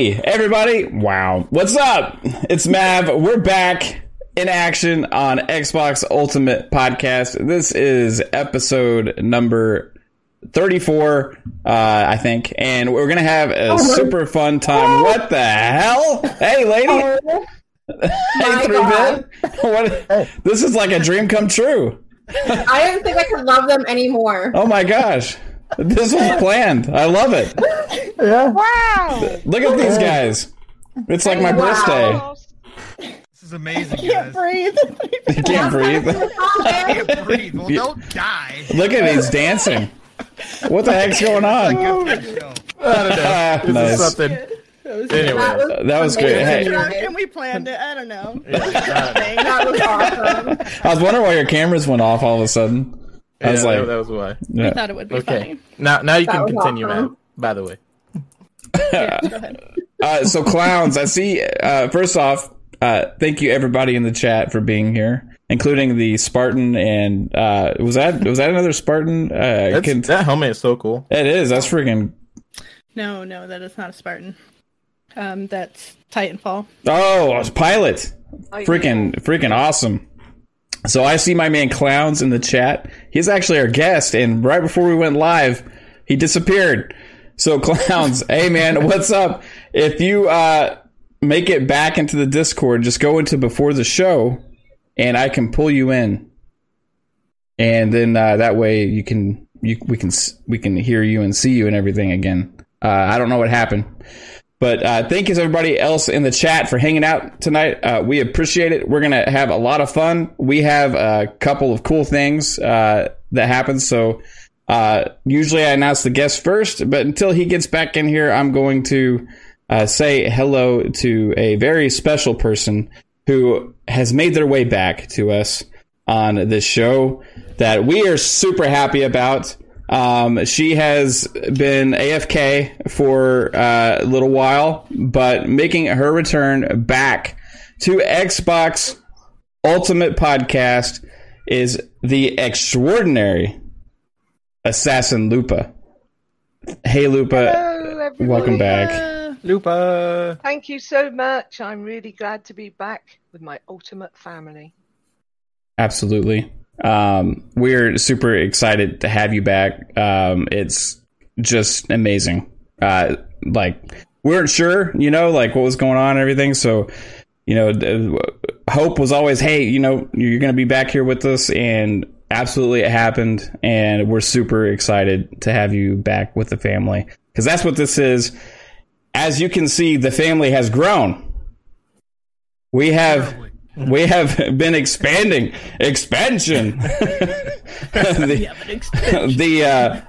Hey, everybody. Wow. What's up? It's Mav. We're back in action on Xbox Ultimate Podcast. This is episode number 34, uh, I think. And we're going to have a super fun time. What the hell? Hey, lady. hey, three bit. What? This is like a dream come true. I don't think I could love them anymore. Oh my gosh. This was planned. I love it. Yeah. Wow! Look at these guys. It's like my Wow. birthday. This is amazing, can't guys. breathe. You can't breathe. I can't breathe. Well, don't die. Look at he's dancing. What the heck's going on? Good for the show. I don't know. Ah, This nice. is something. Anyway, That was great. Hey, and we planned it. I don't know. yeah, That was awesome. I was wondering why your cameras went off all of a sudden. I was yeah, like, that was why. I yeah. thought it would be Okay, funny. now now you That can continue, awesome. man. By the way, Yeah. Uh, so clowns, I see. Uh, first off, uh, thank you everybody in the chat for being here, including the Spartan and uh, was that was that another Spartan? Uh, I That's, can- that helmet is so cool. it is. That's freaking. No, no, that is not a Spartan. Um, that's Titanfall. Oh, I was pilot. Freaking, freaking awesome. So I see my man Clowns in the chat. He's actually our guest, and right before we went live, he disappeared. So Clowns, hey man, what's up? If you uh, make it back into the Discord, just go into before the show, and I can pull you in, and then uh, that way you can you we can we can hear you and see you and everything again. Uh, I don't know what happened. But uh, thank you to everybody else in the chat for hanging out tonight. Uh, we appreciate it. We're gonna have a lot of fun. We have a couple of cool things uh, that happen. So uh, usually I announce the guest first, but until he gets back in here, I'm going to uh, say hello to a very special person who has made their way back to us on this show that we are super happy about. Um, she has been AFK for uh, a little while, but making her return back to Xbox Ultimate Podcast is the extraordinary Assassin Lupa. Hey, Lupa. Hello, welcome back. Lupa. Thank you so much. I'm really glad to be back with my ultimate family. Absolutely. Um, we're super excited to have you back. Um, it's just amazing. Uh, like we weren't sure, you know, like what was going on and everything. So, you know, hope was always, hey, you know, you're going to be back here with us, and absolutely it happened. And we're super excited to have you back with the family because that's what this is. As you can see, the family has grown. We have. We have been expanding. Expansion. The, expansion. the uh,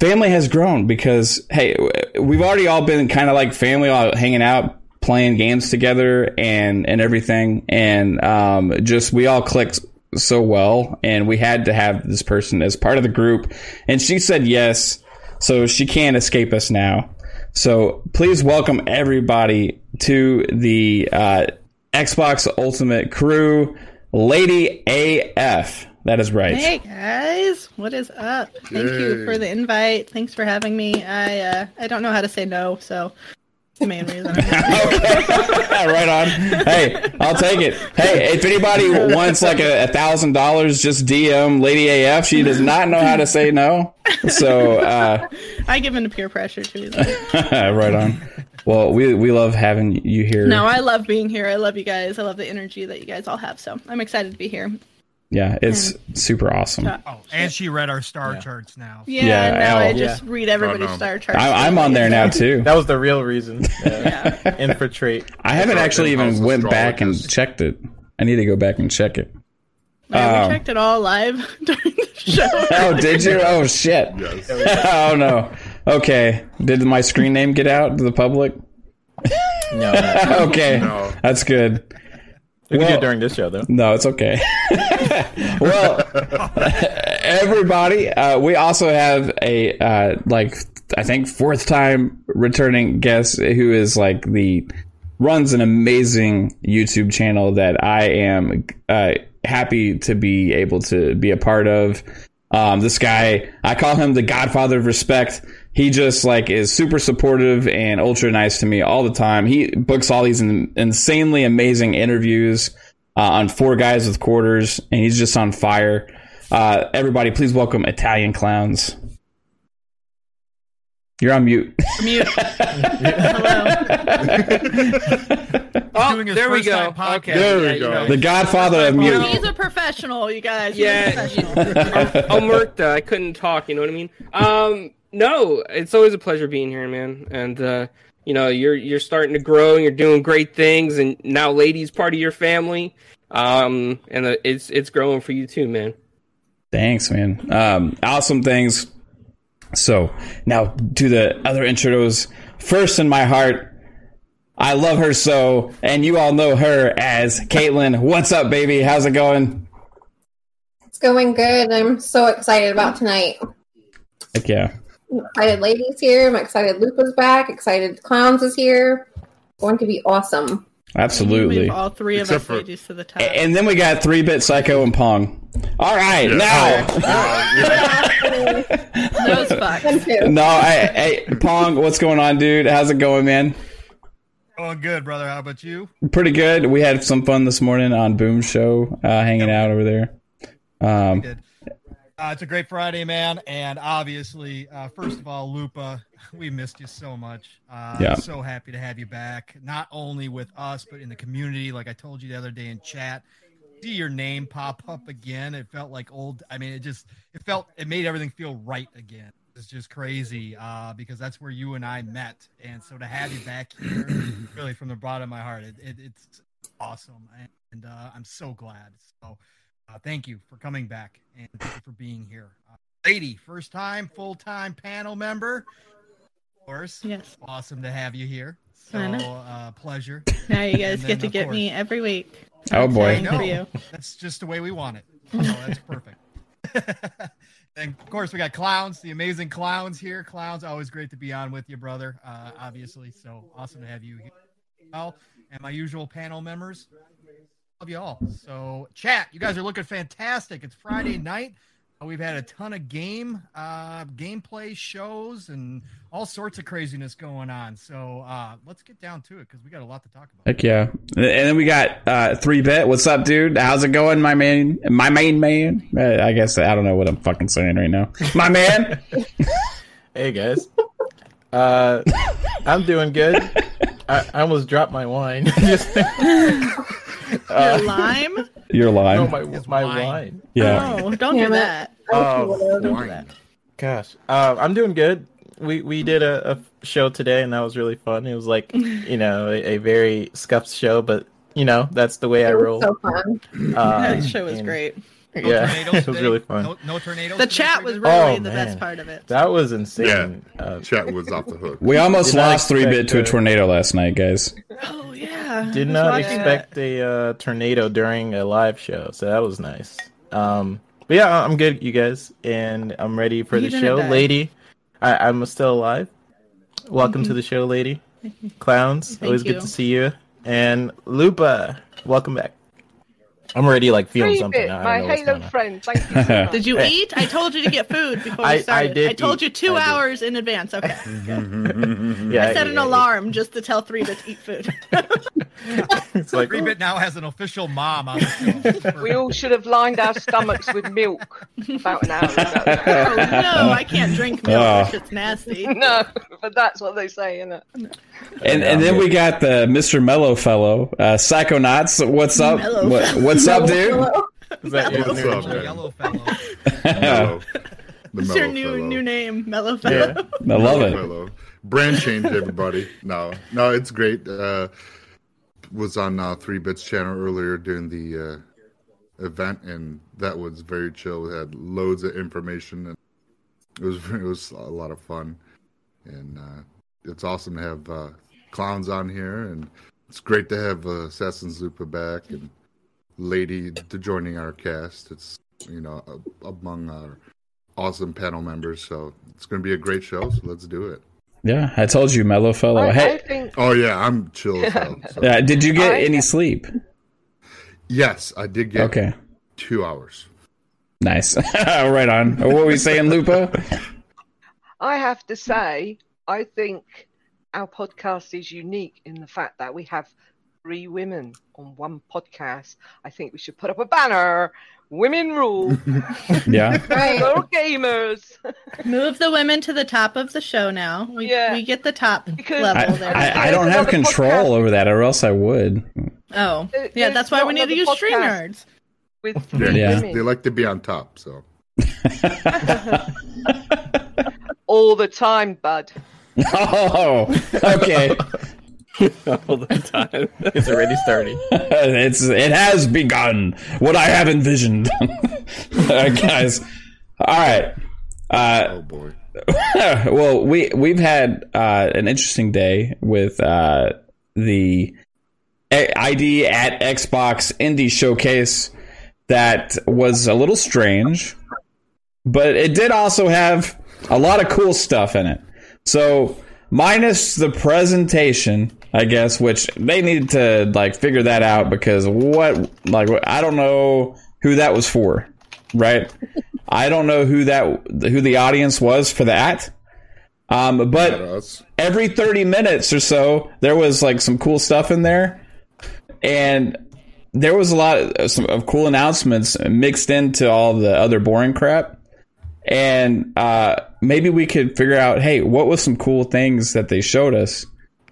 family has grown because hey we've already all been kind of like family all hanging out playing games together and and everything. And um, just we all clicked so well and we had to have this person as part of the group. And she said yes so she can't escape us now. So please welcome everybody to the uh, Xbox Ultimate crew, Lady AF. That is right. Hey guys, what is up? Thank you for the invite. Thanks for having me. I uh, I don't know how to say no, so it's the main reason. Right on. Hey, I'll take it. Hey, if anybody wants like a thousand dollars, just DM Lady AF. She does not know how to say no. So uh, I give in to peer pressure too. right on. Well, we we love having you here. No, I love being here. I love you guys. I love the energy that you guys all have. So I'm excited to be here. Yeah, it's super awesome. Oh, and she read our star charts now. Yeah, Yeah, now I Al. just read everybody's Oh, no. star charts. I, I'm on there now too. That was the real reason. Yeah. Infiltrate. I haven't actually even went back and checked it. I need to go back and check it. I um, checked it all live during the show. Oh, did you? Oh shit. Yes. oh no. Okay. Did my screen name get out to the public? No, no. okay, No. that's good. We can do Well- it during this show though. No, it's okay. well, everybody, uh, we also have a uh, like I think fourth time returning guest who is like the runs an amazing YouTube channel that I am uh, happy to be able to be a part of. Um, this guy, I call him the Godfather of respect. He just like is super supportive and ultra nice to me all the time. He books all these in, insanely amazing interviews uh, on Four Guys with Quarters, and he's just on fire. Uh, everybody, please welcome Italian Clowns. You're on mute. Mute. Hello. Oh, there we go. podcast. Okay. There we yeah, you go. know. the Godfather of mute. He's a professional, you guys. He's a Yeah, professional. Omerta. I couldn't talk. You know what I mean? Um, no, it's always a pleasure being here, man. And uh, you know, you're you're starting to grow and you're doing great things. And now, ladies, part of your family. Um, and uh, it's it's growing for you too, man. Thanks, man. Um, awesome things. So now to the other intros. First in my heart, I love her so, and you all know her as Caitlin. What's up, baby? How's it going? It's going good. I'm so excited about tonight. Heck yeah. I'm excited ladies here. I'm excited Lupa's back. Excited Clowns is here. Going to be awesome. Absolutely. All three of Except us for- ladies to the top. And then we got three bit psycho and Pong. All right, Yeah. now. Yeah. that was fucked. Them too. No, I, I, Pong, what's going on, dude? How's it going, man? Going good, brother. How about you? Pretty good. We had some fun this morning on Boom Show, uh, hanging out over there. Um, Good. Uh, it's a great Friday, man. And obviously, uh, first of all, Lupa, we missed you so much. Uh, Yeah. So happy to have you back, not only with us, but in the community. Like I told you the other day in chat, see your name pop up again. It felt like old. I mean, it just, it felt, it made everything feel right again. It's just crazy uh, because that's where you and I met. And so to have you back here, really from the bottom of my heart, it, it, it's awesome. And uh, I'm so glad. So, uh, thank you for coming back and thank you for being here. Uh, lady, first time, full time panel member. Of course. Yes. Awesome to have you here. So, I know. uh, pleasure. Now you guys And get to get course- me every week. Oh, boy. I Exciting know. For you. That's just the way we want it. So that's perfect. and of course, we got clowns, the amazing clowns here. Clowns, always great to be on with you, brother. Uh, obviously, so awesome to have you here. Well, and my usual panel members, love you all. So, chat, you guys are looking fantastic. It's Friday night. Uh, We've had a ton of game, uh, gameplay shows, and all sorts of craziness going on. So uh, let's get down to it because we got a lot to talk about. Heck yeah. And then we got uh, three bit. What's up, dude? How's it going, my man? My main man. Uh, I guess I don't know what I'm fucking saying right now. My man. Hey guys. Uh, I'm doing good. I, I almost dropped my wine. Just- Your lime? You're lying. no, my It's my wine. wine. yeah. Oh, don't do Damn it. that. Oh, Wine. Gosh, uh, I'm doing good. We we did a, a show today, and that was really fun. It was like you know a, a very scuffed show, but you know that's the way I It was roll. so fun. Uh, that show was and- great. No Yeah, tornadoes it was today? really fun. No, no tornadoes. The chat was really Oh, the man. best part of it. That was insane. Uh, Chat was off the hook. We almost lost three bit to a tornado last night, guys. Oh yeah. did not watching expect a uh, tornado during a live show, so that was nice. Um, but yeah, I'm good, you guys, and I'm ready for You the show, die. lady. I, I'm still alive. Welcome to the show, lady. Clowns, Thank always you. good to see you. And Lupa, welcome back. I'm already like feeling Free something. bit. I my don't know Halo going on. friend. Thank you so. Did you eat? I told you to get food before I- I we started. I, did I told eat. you two I did. hours in advance. Okay. Yeah, I set an yeah, alarm just to tell three to eat food. It's like Three Bit now has an official mom on the show. We all should have lined our stomachs with milk about an hour ago. oh no, I can't drink milk. Oh. That shit's nasty. no, but that's what they say, isn't it? And and then we got the Mr. Mellow fellow, uh, Psychonauts. What's up? Mellow What, fellow. What's up, dude? Hello. is that your What's up, name? man? Yellow fellow. Mellow. The What's your new fellow. new name? Mellow Yeah. I love Mellow it. fellow. Brand change, everybody. No, no, it's great. Uh, was on uh, Three Bits channel earlier during the uh, event, and that was very chill. We had loads of information, and it was it was a lot of fun. And uh, it's awesome to have uh, clowns on here, and it's great to have uh, Assassin's Lupa back. And lady to joining our cast. It's you know a- among our awesome panel members, so it's going to be a great show. So let's do it. Yeah, I told you, mellow fellow. I, I hey, think Oh yeah, I'm chill as hell. So. yeah, did you get I- any sleep? Yes, I did get Okay, two hours. nice. right on. What were we saying, Lupa? I have to say, I think our podcast is unique in the fact that we have three women on one podcast. I think we should put up a banner. Women rule. Yeah. Right. Go gamers. Move the women to the top of the show now. We, Yeah. we get the top Because- I, level there. I, I don't have control podcast. over that, or else I would. oh, There- yeah, that's why we need to use podcast. Stream Nerds. With Yeah, three Yeah. They like to be on top, so all the time, bud. Oh, okay. all the time. It's already starting. it's it has begun. What I have envisioned, All right, guys. All right. Uh, oh boy. well, we we've had uh, an interesting day with uh, the ID at Xbox Indie Showcase that was a little strange, but it did also have a lot of cool stuff in it. So, minus the presentation, I guess, which they needed to like figure that out because what like I don't know who that was for, right? I don't know who that who the audience was for that. Um, but every 30 minutes or so, there was like some cool stuff in there. And there was a lot of, some, of cool announcements mixed into all the other boring crap. And uh, maybe we could figure out, hey, what was some cool things that they showed us?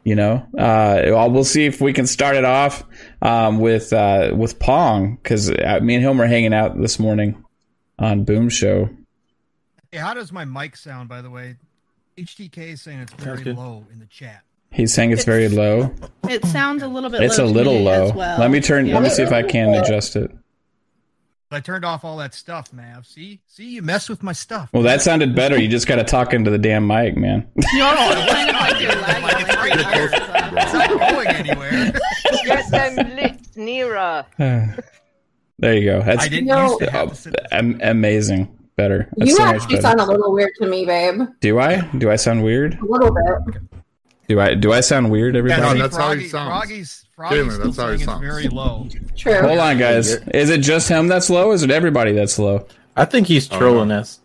You know, uh, well, we'll see if we can start it off um, with uh, with Pong because me and him were hanging out this morning on Boom Show. Hey, how does my mic sound, by the way? HTK is saying it's very low in the chat. He's saying it's very low. It sounds a little bit. It's low a little low. As well. Let me turn. Yeah. Let me see if I can adjust it. I turned off all that stuff, Mav. See, see, you mess with my stuff. Well, that sounded better. You just got to talk into the damn mic, man. No, it's kind of like Like it's right here. It's not going anywhere. Get them lips nearer. there you go. That's I didn't No. used to to am- amazing. Better. That's You so actually better. sound a little weird to me, babe. Do I? Do I sound weird? A little bit. Do I? Do I sound weird, Yeah, everybody? No, see, that's how he Froggy- sounds. Froggy's, Froggy's Jalen, still that's how he it's sounds. very low. True. Hold on, guys. Is it just him that's low? Is it everybody that's low? I think he's trolling us.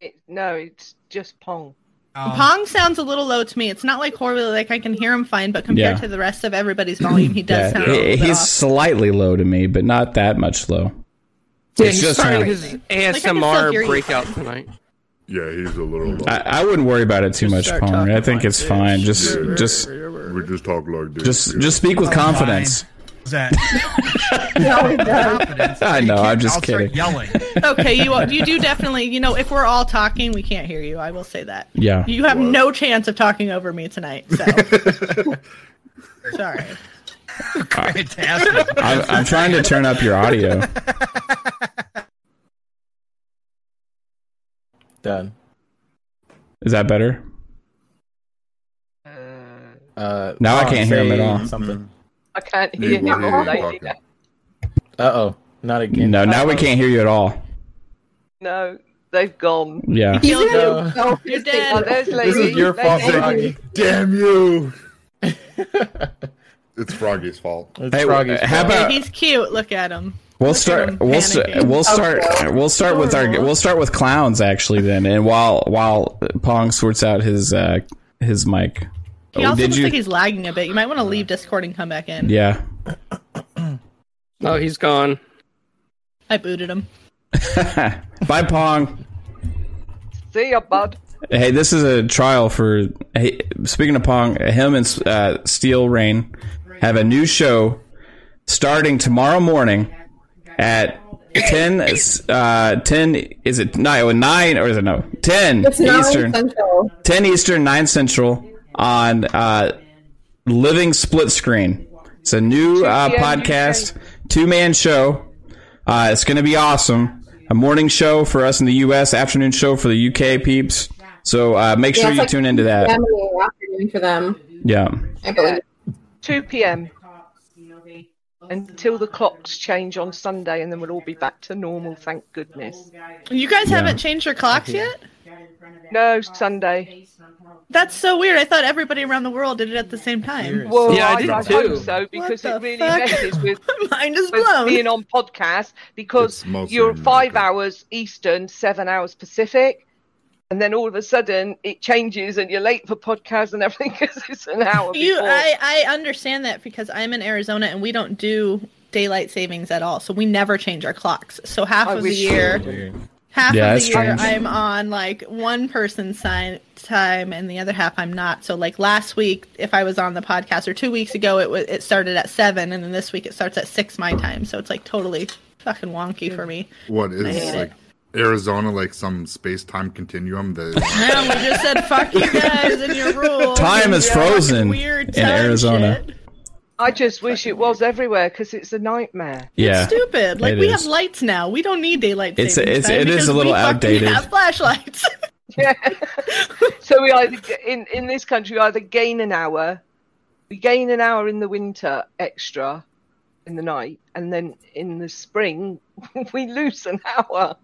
It, no, it's just Pong. Um, Pong sounds a little low to me. It's not like horribly like I can hear him fine, but compared Yeah. to the rest of everybody's volume, he does Yeah, sound. a little bit he's off. slightly low to me, but not that much low. Yeah, It's he's just starting him. his Like, I can still ASMR hear you breakout fine. tonight. Yeah, he's a little low. I, I wouldn't worry about it too Just much, start Palmer. talking I think like it's this. fine. Just, just, we just talk like this. just, just speak with confidence. that He always does. confidence? I know, I'm just I'll start kidding. Yelling. okay, you you do definitely. You know, if we're all talking, we can't hear you. I will say that. Yeah. You have no chance of talking over me tonight. So sorry. Fantastic. I'm, I'm trying to turn up your audio. Done. Is that better? Uh, Now I can't hear him at all. Something. I can't hear will him hear all him lady talking. now. Uh oh, not again. No, now we can't hear you at all. No, they've gone. Yeah. He's gonna No. You're dead. Oh, it. there's. This is your There's fault. Froggy. Damn you! it's Froggy's fault. It's Hey, Froggy's how fault. about- He's cute. Look at him. We'll Look start. We'll st- we'll start. We'll start with our. We'll start with clowns actually then, and while while Pong sorts out his uh his mic. He Oh, also did looks you? like he's lagging a bit. You might want to leave Discord and come back in. Yeah. Oh, he's gone. I booted him. Bye, Pong. See ya, bud. Hey, this is a trial for. Hey, speaking of Pong, him and uh, Steel Rain have a new show starting tomorrow morning at ten. Uh, ten is it nine? Nine or is it no? Ten It's Eastern. 10 Eastern, 9 Central on uh, Living Split Screen. It's a new uh, podcast, two man show. Uh, it's going to be awesome. A morning show for us in the U.S., afternoon show for the UK peeps. So uh, make Yeah, sure it's you like tune into that. 2 p.m. in the afternoon for them. Yeah. I 2 p.m. until the clocks change on Sunday, and then we'll all be back to normal. Thank goodness. You guys Yeah. haven't changed your clocks yet? No Sunday. That's so weird. I thought everybody around the world did it at the same time. Well, Yeah, I I, did I too. hope so because What it the really fuck? messes with Mind is with blown. being on podcast because you're five hours Eastern, seven hours Pacific, and then all of a sudden it changes and you're late for podcast and everything because it's an hour You, before. I, I understand that because I'm in Arizona and we don't do daylight savings at all, so we never change our clocks. So half I of the wish you year, Weird. Half Yeah, of the year strange. I'm on like one person's sign time, and the other half I'm not. So like last week, if I was on the podcast, or two weeks ago, it was it started at seven, and then this week it starts at six my time. So it's like totally fucking wonky for me. What is I hate like Arizona like some space time continuum that Now we just said fuck you guys and your rules. Time is and your frozen weird in Arizona. shit. I just wish it was everywhere because it's a nightmare. Yeah. Stupid. Like it we is. have lights now. We don't need daylight It's- savings it's- time it is a little we fucking outdated. Have flashlights. Yeah. so we either in in this country we either gain an hour, we gain an hour in the winter extra in the night, and then in the spring we lose an hour.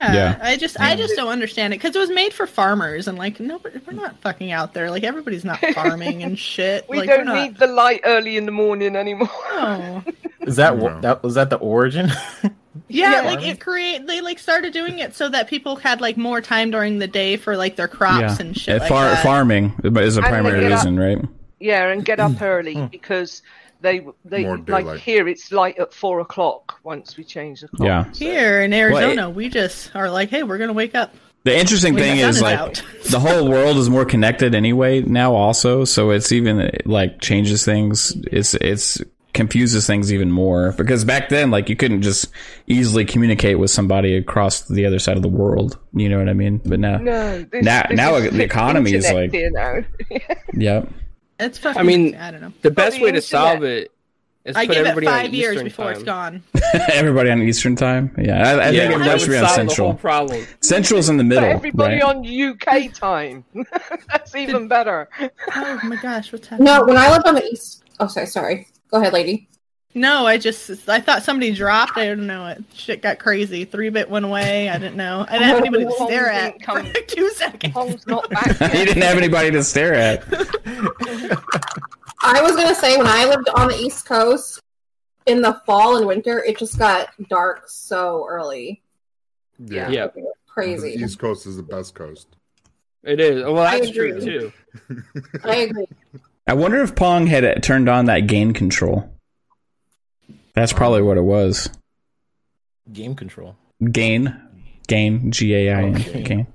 Yeah. I just I just don't understand it because it was made for farmers and like no we're not fucking out there like everybody's not farming and shit. We like, we're don't not- need the light early in the morning anymore. No. Is that No. that was that the origin? Yeah, Yeah. like it create they like started doing it so that people had like more time during the day for like their crops Yeah. and shit Uh, like that. farming is a And primary get up- reason, right? Yeah, and get up early Hmm. because they they More like daylight. here it's light at four o'clock once we change the clock. Yeah. so- Here in Well, Arizona, we just are like, hey, we're gonna wake up. The interesting when thing is like the whole world is more connected anyway now also so it's even like changes things it's it's confuses things even more because back then like you couldn't just easily communicate with somebody across the other side of the world you know what i mean but now No, this, Now- this now the economy is like- here now. yep It's fucking. I mean, I don't know. The best the way to internet. solve it is I put give it everybody on five years Eastern before it's time. gone. everybody on eastern time yeah i, I Yeah, think that everybody should be on the whole central problem. central's in the Put middle everybody right? on UK time. That's even better. Oh my gosh, what's happening? No, when I lived on the east. Oh, sorry, sorry. Go ahead, lady. No, I just I thought somebody dropped. I don't know. It shit got crazy. Three bit went away. I didn't know. I didn't have anybody to stare at Didn't for two seconds. Tom's not back he didn't have anybody to stare at I was gonna say when I lived on the East Coast in the fall and winter, it just got dark so early. yeah, Yeah. Crazy. The East Coast is the best coast. It is. Oh, well, I that's true agree. too. I agree. i wonder if pong had turned on that gain control that's probably what it was Game control. gain gain g-a-i-n Okay. gain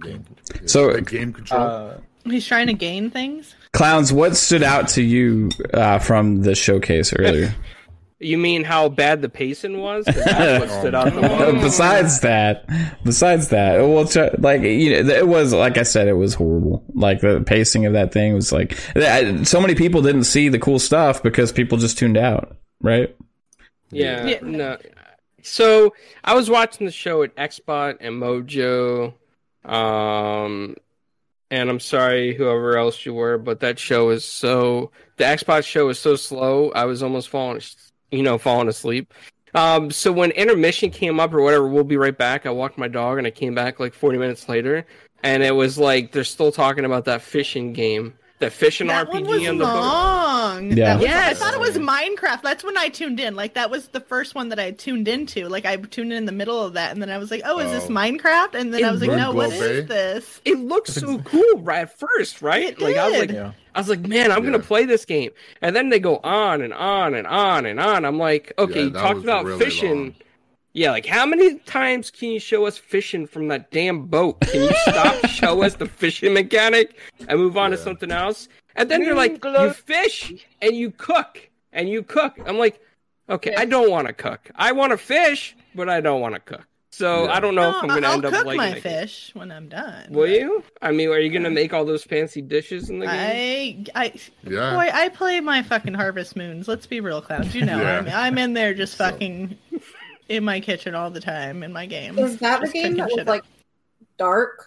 Game. So- Like game control. Uh, He's trying to gain things. clowns what stood out to you uh, from the showcase earlier You mean how bad the pacing was? 'Cause that's what stood out the most. besides that besides that well tr- like you know it was like i said it was horrible like the pacing of that thing was like I- so many people didn't see the cool stuff because people just tuned out right Yeah, Yeah. no. So I was watching the show at Xbot and Mojo, um, and I'm sorry whoever else you were, but that show is so the Xbox show is so slow. I was almost falling, you know, falling asleep. Um, so when intermission came up or whatever, we'll be right back. I walked my dog and I came back like 40 minutes later, and it was like they're still talking about that fishing game, that fishing That RPG one was on the boat. long. Yeah. That was, Yes. I thought it was Minecraft. That's when I tuned in. Like that was the first one that I tuned into. Like I tuned in in the middle of that, and then I was like, "Oh, is this Oh. Minecraft?" And then It I was like, "No, what well, is this?" It looked so cool right at first, right? It like I was like, yeah. I was like, man, I'm gonna play this game, and then they go on and on and on and on. I'm like, okay, Yeah, you talked about really fishing. long. Yeah, like how many times can you show us fishing from that damn boat? Can you stop, show us the fishing mechanic, and move on to something else? And then they're like, you fish and you cook and you cook. I'm like, okay, I don't want to cook. I want to fish, but I don't want to cook. So Yeah. I don't know if I'm gonna I'll end up cook my it. fish when I'm done. Will but you? I mean, are you gonna make all those fancy dishes in the game? I, I, Yeah. boy, I play my fucking Harvest Moons. Let's be real, clowns. You know, Yeah. I'm, I'm in there just So- fucking in my kitchen all the time in my game. Is that the game cooking that shit was up. like dark?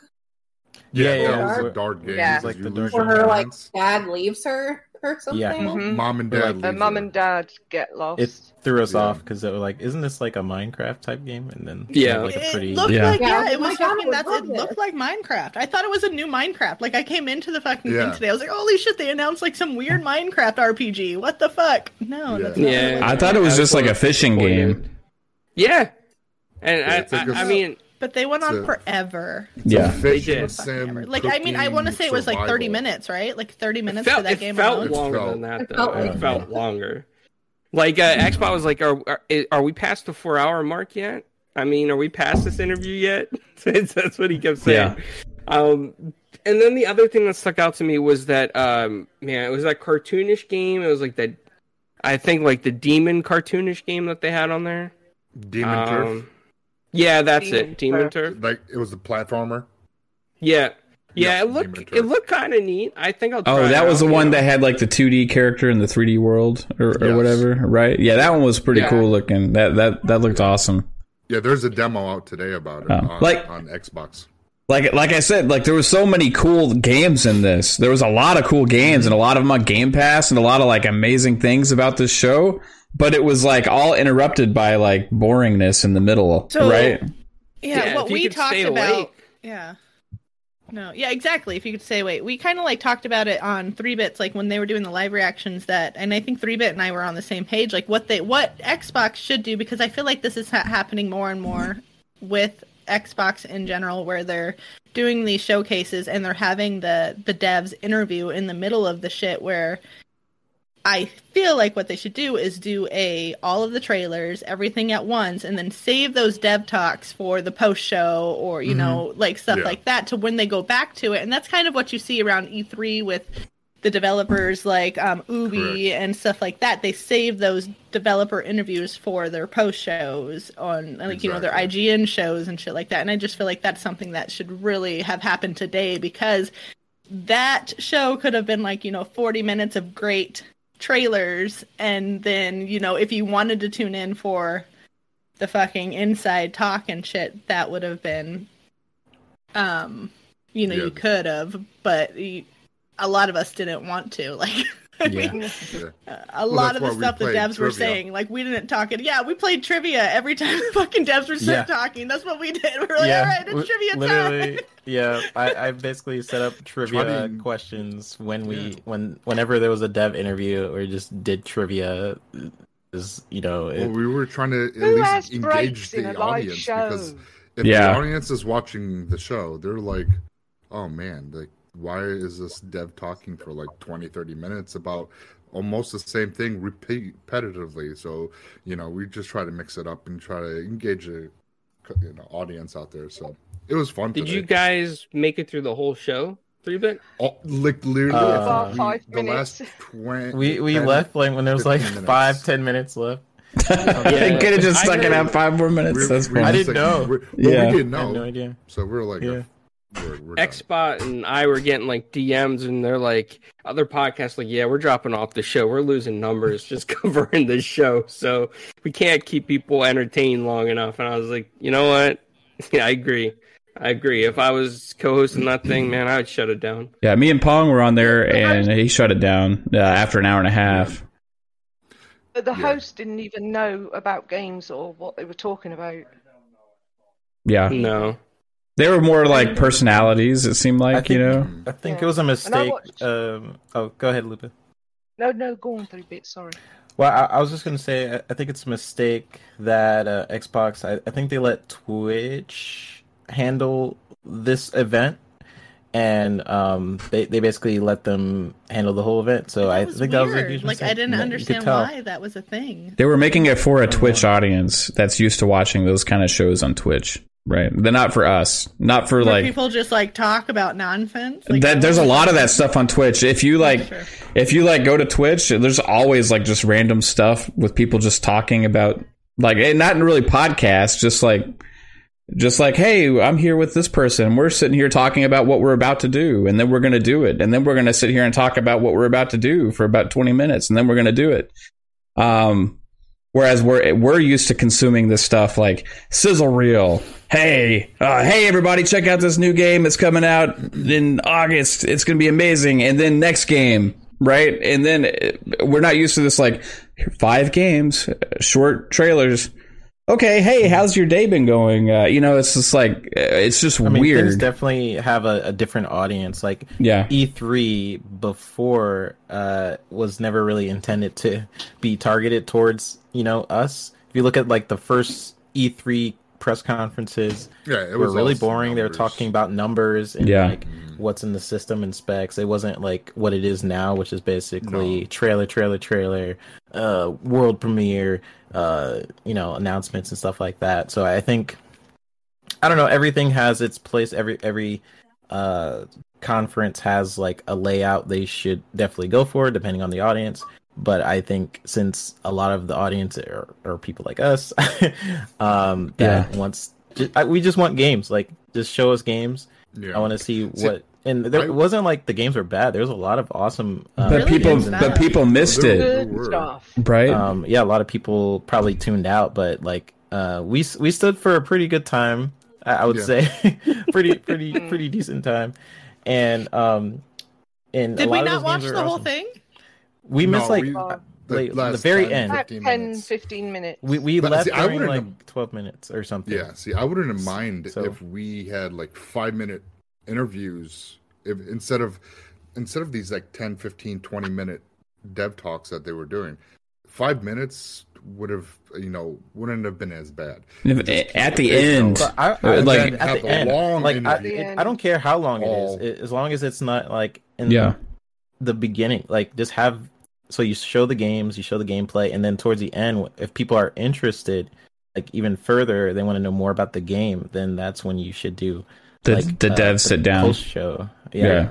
Yeah, Yeah, that yeah. was a dark game. Yeah. because Like the lose dark Where her like dad leaves her or something. Yeah. Mhm. Mom and dad. like- leave And mum her. and dad get lost. It threw us Yeah. off because they were like, "Isn't this like a Minecraft type game?" And then Yeah. had, like a It pretty looked Yeah. like Yeah, yeah, I was it was "Oh God, fucking I that's love it looked like Minecraft. I thought it was a new Minecraft. Like I came into the fucking Yeah. thing today. I was like, holy shit, they announced like some weird Minecraft RPG. What the fuck? No, Yeah. that's not Yeah. what I thought it was just like a fishing disappointed. game. Yeah, and I, it's like I, a- I, I mean, But they went on So- forever. Yeah. They did. and Like I mean, I want to say it was like 30 minutes, right? Like 30 it minutes for felt, that it game felt alone. longer It than that It though. felt It felt longer. Like uh, Xbox was like, are, are are we past the four hour mark yet? I mean, are we past this interview yet? That's what he kept saying. Um, and then the other thing that stuck out to me was that um, man, it was that cartoonish game. It was like that. I think like the demon cartoonish game that they had on there. Demon Turf. Um, Yeah, that's Demon it. Demon Turf. Turf. Like it was a platformer. Yeah. Yeah, Yeah, it looked it looked kind of neat. I think I'll. Oh, try it that was the out, you one know? that had like the 2D character in the 3D world or, or Yes. whatever, right? Yeah, that one was pretty Yeah. cool looking. That that that looked awesome. Yeah, there's a demo out today about it Oh. on, Like- on Xbox. Like like I said, like there was so many cool games in this. There was a lot of cool games and a lot of them on Game Pass and a lot of like amazing things about this show. But it was like all interrupted by like boringness in the middle, So- right? Yeah, Yeah, what we talked about. awake. Yeah. No, yeah, exactly. If you could say, wait, we kind of like talked about it on Three Bits, like when they were doing the live reactions. That, and I think Three Bit and I were on the same page, like what they, what Xbox should do, because I feel like this is ha- happening more and more with Xbox in general, where they're doing these showcases and they're having the the devs interview in the middle of the shit, where I feel like what they should do is do a all of the trailers, everything at once, and then save those dev talks for the post show or you know like stuff Yeah. like that to when they go back to it. And that's kind of what you see around E3 with the developers like um, Ubi Correct. and stuff like that. They save those developer interviews for their post shows on like you know their IGN shows and shit like that. And I just feel like that's something that should really have happened today because that show could have been like you know 40 minutes of great trailers and then you know if you wanted to tune in for the fucking inside talk and shit that would have been um you know Yeah. you could have but you, a lot of us didn't want to like. mean, Yeah. a lot of the stuff the played devs were saying like we didn't talk it yeah we played trivia every time the fucking devs were Yeah. talking that's what we did we were like all right it's li- trivia literally, time yeah. I, I basically set up trivia Trying- questions when we Yeah. when whenever there was a dev interview or just did trivia. Is you know it, Well, we were trying to at least engage breaks in a the audience because if Yeah. the audience is watching the show, they're like, "Oh man, like why is this dev talking for like 20, 30 minutes about almost the same thing repeat repetitively?" So you know, we just try to mix it up and try to engage a you know audience out there. So it was fun. Did today. you guys make it through the whole show? Three bit. Oh, like literally Uh, About we- five the minutes. last 20, we we 10 left like when there was like minutes. five ten minutes left. yeah. they could have just stuck it out five more minutes. We're- That's we're. I didn't like- know. we're- well, Yeah. we didn't I had know. no idea. So we are like, Yeah. We're, we're. Xbot and I were getting like DMs, and they're like, other podcasts, like, yeah, we're dropping off the show. We're losing numbers just covering the show. So we can't keep people entertained long enough. And I was like, you know what? Yeah, I agree. I agree. If I was co hosting that thing, man, I would shut it down. Yeah, me and Pong were on there, and he shut it down uh, after an hour and a half. But the Yeah. host didn't even know about games or what they were talking about. Yeah, No. They were more like personalities. It seemed like think- you know. I think Yeah. it was a mistake. watched- Um, oh, go ahead, Lupa. No, no, go on three bit. Sorry. Well, I, I was just gonna say, I, I think it's a mistake that uh, Xbox. I, I think they let Twitch handle this event, and um, they they basically let them handle the whole event. So I That was think that was a weird. huge like i didn't You understand tell. why that was a thing They were making it for a Twitch audience that's used to watching those kind of shows on Twitch, right? They're not for us, not for Where like people just like talk about nonsense like, that. There's a lot of that stuff on Twitch. If you like, Sure. if you like go to Twitch, there's always like just random stuff with people just talking about like eh, not really podcasts, just like just like hey, I'm here with this person. We're sitting here talking about what we're about to do, and then we're going to do it, and then we're going to sit here and talk about what we're about to do for about 20 minutes, and then we're going to do it. Um, whereas we're we're used to consuming this stuff like sizzle reel. Hey, uh, hey, everybody, check out this new game. It's coming out in August. It's going to be amazing. And then next game, right? And then uh, we're not used to this like five games, short trailers. Okay, hey, how's your day been going? Uh, you know, it's just like uh, it's just I mean, things weird. definitely have a, a different audience. Like yeah, E3 before uh, was never really intended to be targeted towards you know us. If you look at like the first E3 press conferences, Yeah, it were was really all boring. They were talking about numbers and Yeah. like what's in the system and specs. It wasn't like what it is now, which is basically No. trailer, trailer, trailer, uh, world premiere, uh, you know, announcements and stuff like that. So I think I don't know. Everything has its place. Every every uh, conference has like a layout they should definitely go for, depending on the audience. But I think since a lot of the audience are, are people like us, um, that wants ju- I, we just want games. Like just show us games. Yeah. I want to see See, what. And there I- it wasn't like the games were bad. There was a lot of awesome. Uh, but people, is but people missed it, Good stuff. right? um yeah a lot of people probably tuned out but like uh we we stood for a pretty good time i, I would Yeah. say pretty pretty pretty decent time and um and Did a we lot of not those watch the were whole awesome. thing? We No, missed like we- uh, the like, the very 10, end About 15 10, minutes. 15 minutes. we we But left see, I during wouldn't like have- 12 minutes or something Yeah, see, I wouldn't have mind So- if we had like five minute interviews if instead of instead of these like 10, 15, 20 minute dev talks that they were doing. Five minutes would have you know wouldn't have been as bad. If- at the end, going. But I, I, like- like at the end, long like I, interview. it- I don't care how long All- it is, it- as long as it's not like in Yeah. The beginning. Like just have so you show the games, you show the gameplay, and then towards the end, if people are interested, like even further, they want to know more about the game, then that's when you should do the like, the uh, devs sit down. post show. Yeah. Yeah.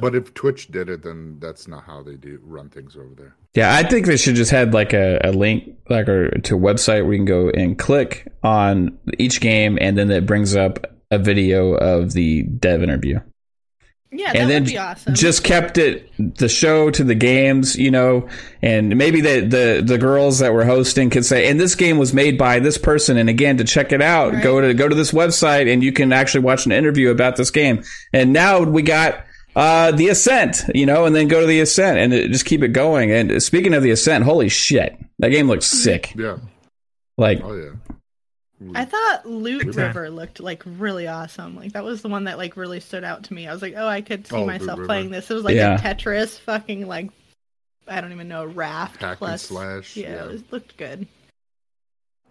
But if Twitch did it, then that's not how they do run things over there. Yeah, I think they should just have like a, a link like or to a website where you can go and click on each game and then it brings up a video of the dev interview. Yeah, that and then would be awesome. just kept it the show to the games, you know, and maybe the, the the girls that were hosting could say, and this game was made by this person, and again to check it out, Right. go to go to this website, and you can actually watch an interview about this game. And now we got uh the Ascent, you know, and then go to the Ascent and it, just keep it going. And speaking of the Ascent, holy shit, that game looks sick. Yeah. Like Oh yeah. I thought Loot Big. River looked like really awesome. Like that was the one that like really stood out to me. I was like, oh, I could see Oh, myself playing this. It was like Yeah. a Tetris fucking like I don't even know raft Hack and plus slash, Yeah, yeah. it was, looked good.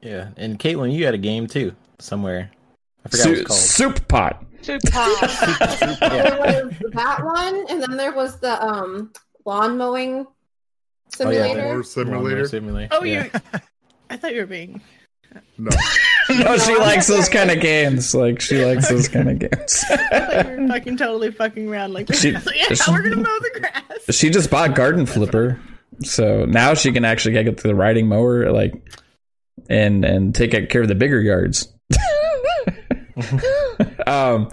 Yeah. And Caitlin, you had a game too somewhere. I forgot what su- it's called. soup pot. Super. There was that one, and then there was the um lawn mowing Oh, yeah, simulator. More simulator. Simulator. Oh, yeah. you. I thought you were being. No. no, she likes those kind of games. Like she likes those kind of games. I thought you were fucking totally fucking around like She- yeah, she- we're gonna mow the grass. she just bought garden flipper so now she can actually get to the riding mower like and and take care of the bigger yards um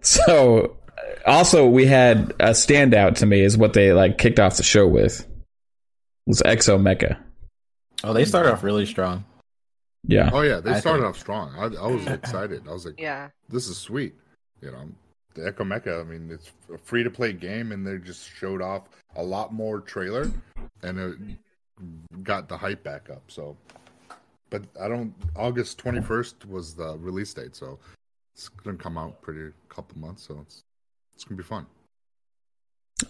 so also we had a standout to me is what they like kicked off the show with was Exomecha Oh, they started off really strong. Yeah Oh yeah, they I started think- off strong. I, I was excited. I was like, Yeah. this is sweet. You know, the Exomecha. I mean, it's a free to play game, and they just showed off a lot more trailer, and it got the hype back up. So, but I don't. August twenty first was the release date, so it's gonna come out pretty couple months. So it's it's gonna be fun.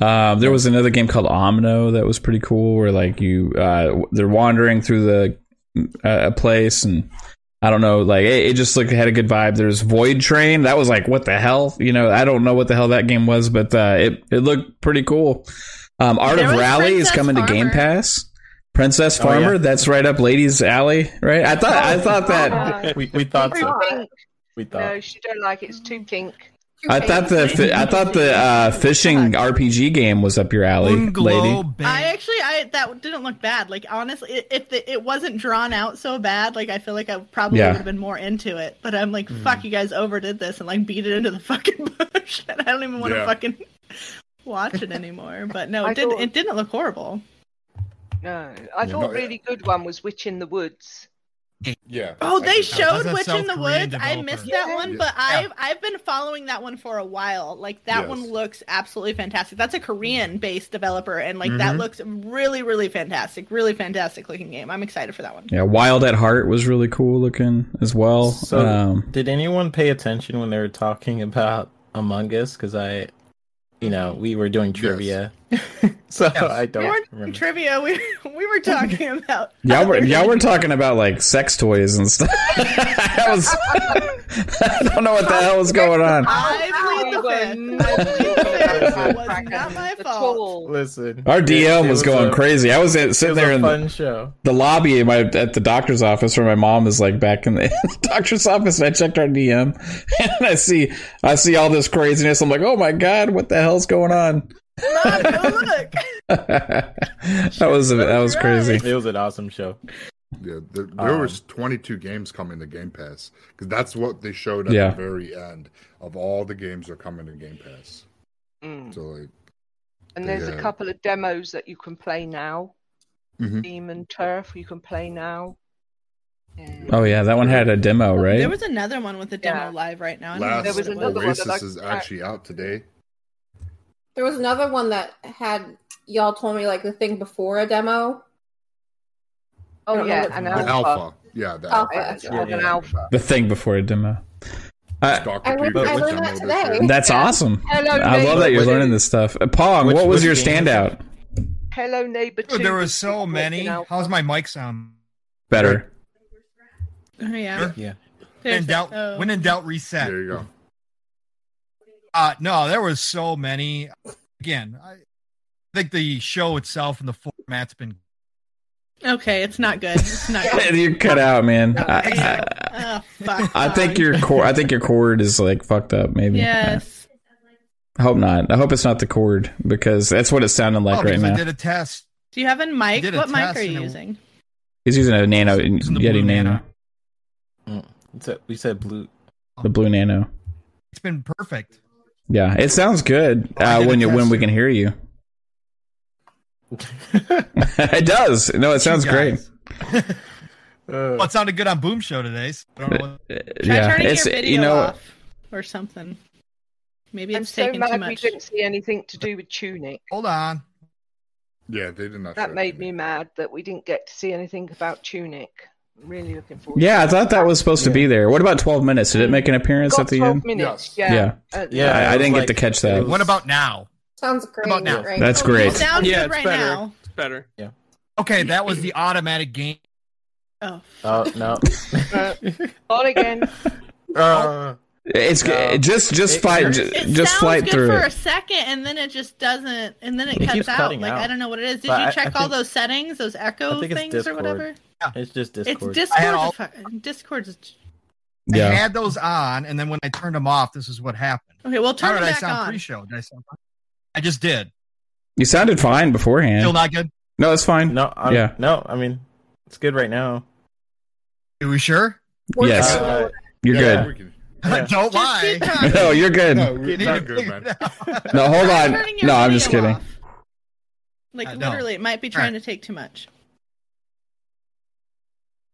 Um, there was another game called Omno that was pretty cool, where like you uh, they're wandering through the uh, a place, and I don't know, like it, it just looked had a good vibe. There's Void Train, that was like what the hell, you know? I don't know what the hell that game was, but uh, it it looked pretty cool. Um, Art There of was Rally is Princess coming to Game Pass. Princess Oh, yeah. Farmer, that's right up ladies' alley, right? I thought I thought that We we thought Too so. pink. We thought. No, she don't like it. It's too pink. I thought the fi- I thought the uh, fishing RPG game was up your alley, lady. I actually, I that didn't look bad. Like honestly, if the, it wasn't drawn out so bad, like I feel like I probably Yeah. would have been more into it. But I'm like, fuck, you guys overdid this and like beat it into the fucking bush, and I don't even want to Yeah. fucking watch it anymore. But no, I it didn't. thought- It didn't look horrible. No, I Yeah. thought a really good one was Witch in the Woods. Yeah. Oh, they showed Witch in the South Korean Woods. I missed that one, Yeah. but I've I've been following that one for a while. Like that Yes. one looks absolutely fantastic. That's a Korean-based developer, and like that Mhm. looks really, really fantastic. Really fantastic looking game. I'm excited for that one. Yeah, Wild at Heart was really cool looking as well. So, um, did anyone pay attention when they were talking about Among Us? Because I, you know, we were doing trivia, so Yes. I don't weren't remember. trivia. We we were talking about y'all were y'all were talking about like sex toys and stuff. I was, I don't know what the hell was going on. I plead the We fifth. I plead the fifth. It was not my fault. Listen, Our DM it was, going a- crazy. I was sitting was there in fun show. the lobby at, my, at the doctor's office where my mom is like back in the, doctor's office and I checked our DM and I see I see all this craziness. I'm like, oh my god, what the hell's going on? Mom, look. that was that was crazy. It was an awesome show. Yeah, there, there Um, was 22 games coming to Game Pass because that's what they showed at Yeah. the very end of all the games that are coming to Game Pass. Mm. So like, And there's a couple of demos that you can play now. Mhm. Team and Turf you can play now. Yeah. Oh yeah, that one had a demo, right? There was another one with a demo Yeah. live right now. I don't last There was it another one that Oasis I- is actually out today. There was another one that had y'all told me like the thing before a demo. Oh don't know yeah, an alpha. alpha. Yeah, the Alpha. alpha. Yeah, yeah. alpha. the thing before a demo. Uh, I learned- I learned that today. that's Yeah. awesome. Hello, I love that you're Which- learning this stuff. Uh, Pong, what was your game is it? standout? Hello Neighbor 2. there was was so many. an alpha. How's my mic sound? Better. Oh, yeah. Sure. Yeah. When in doubt, oh. when in doubt, reset. There you go. Uh, no, there was so many. Again, I think the show itself and the format's been. Okay, it's not good. It's not good. you cut out, man. I, I, oh. I think your cord. I think your cord is like fucked up. Maybe. Yes. I hope not. I hope it's not the cord because that's what it sounded like oh, right because I now. did a test. Do you have a mic? a What mic are you and it- using? He's using a nano Using the Yeti Blue nano. Nano. It's a, we said blue. the blue nano. It's been perfect. Yeah, it sounds good uh, when you when we can hear you. it does. No, it sounds great. guys. Uh, Well, it sounded good on Boom Show today. So I don't know what, Uh, Try yeah, turning it's your video you know off or something. Maybe I'm it's so taking mad too we much. didn't see anything to do with Tunic. hold on. Yeah, they did not. That made me mad that we didn't get to see anything about Tunic. I'm really looking forward. Yeah, I thought that was supposed to be there. What about twelve minutes? Did it make an appearance Got at the 12 end? minutes. Yes. Yeah. Yeah. Uh, Yeah, I, I didn't was get to catch that. What about now? Sounds great. What about now? Right. That's You great. Sounds Yeah, good it's right better. now. It's better. Yeah. Okay, that was the automatic game. Oh, oh no. Uh, on again. uh, It's No. just just It- fight it- just, it just flight good through for a second, and then it just doesn't, and then it, It cuts out. Like out. I don't know what it is. Did But you check I all think- those settings, those echo I think it's things or Discord. Whatever? it's just Discord. It's I had Discord. all- Fu- Discord's. I Yeah, had those on, and then when I turned them off, this is what happened. Okay, well turn How turn did it I sound on. pre-show? Did I sound fine? I just did. you sounded fine beforehand. Still not good. no, it's fine. No, I'm, Yeah. no. I mean, it's good right now. Are we sure? We're Yes. Uh, You're Yeah. We can- Yeah. Don't Just lie. keep talking. good. No, you're good. No, No, we're not good, man. it out. hold on. No, I'm just kidding. off. Like Uh, no. literally, it might be trying to take too much.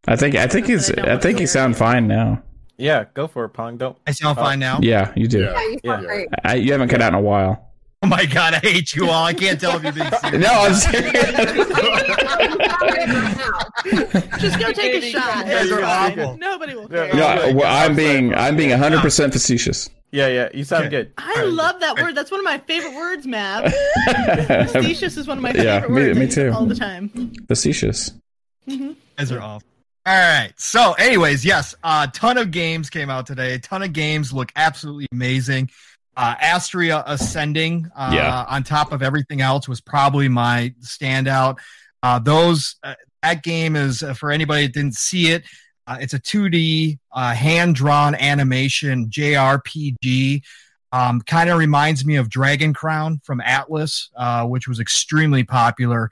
I think I think he's I don't I want think you sound fine now. Yeah, go for it, Pong. Don't. I sound Oh. fine now. Yeah, you do. Yeah. Yeah, you sound Yeah. great. I, you haven't cut out in a while. Oh my god, I hate you all. I can't tell if you're being serious. No, I'm serious. Just go take a shot. You guys are awful. Nobody will Yeah. care. no, well, I'm being I'm being 100 percent facetious. Yeah, yeah. You sound Okay. good. I love that word. That's one of my favorite words, Mav. Facetious is one of my Yeah, favorite me- words. me too. All the time. facetious. hmm guys are off. All right. So, anyways, yes, a ton of games came out today. A ton of games look absolutely amazing. Uh, Astria Ascending, uh, Yeah. on top of everything else, was probably my standout. Uh, those uh, that game is uh, for anybody that didn't see it. Uh, it's a 2D uh, hand drawn animation JRPG. Um, kind of reminds me of Dragon Crown from Atlus, uh, which was extremely popular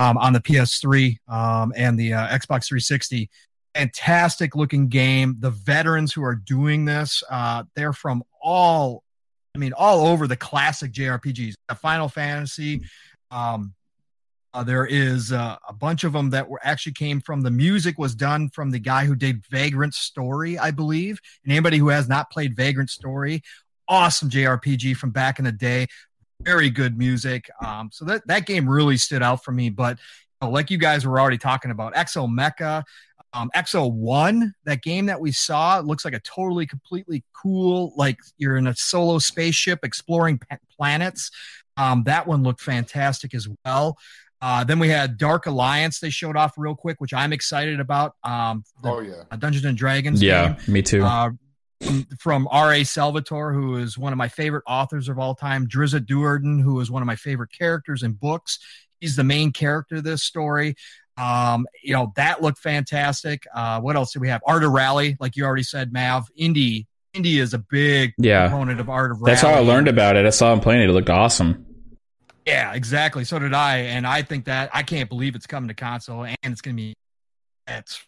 um, on the PS3 um, and the uh, Xbox 360. Fantastic looking game. The veterans who are doing this, uh, they're from all, I mean, all over the classic JRPGs. Uh, Final Fantasy, um, Uh, there is uh, a bunch of them that were actually came from the music was done from the guy who did Vagrant Story, I believe. And anybody who has not played Vagrant Story, awesome JRPG from back in the day, very good music. Um, so that that game really stood out for me. But you know, like you guys were already talking about, Exomecha, um, Exo One, that game that we saw looks like a totally, completely cool. Like you're in a solo spaceship exploring pa- planets. Um, that one looked fantastic as well. Uh, then we had Dark Alliance. They showed off real quick, which I'm excited about. Um, the, Oh yeah. uh, Dungeons and Dragons. Yeah, game, me too. uh, from- R.A. Salvatore, who is one of my favorite authors of all time. Drizzt Do'Urden, who is one of my favorite characters in books. He's the main character of this story. Um, you know, that looked fantastic. Uh, what else do we have? Art of Rally, like you already said, Mav. Indie. Indie is a big Yeah. component of Art of Rally. That's how I learned about it. I saw him playing it. It looked awesome. Yeah, exactly. So did I, and I think that I can't believe it's coming to console, and it's going to be it's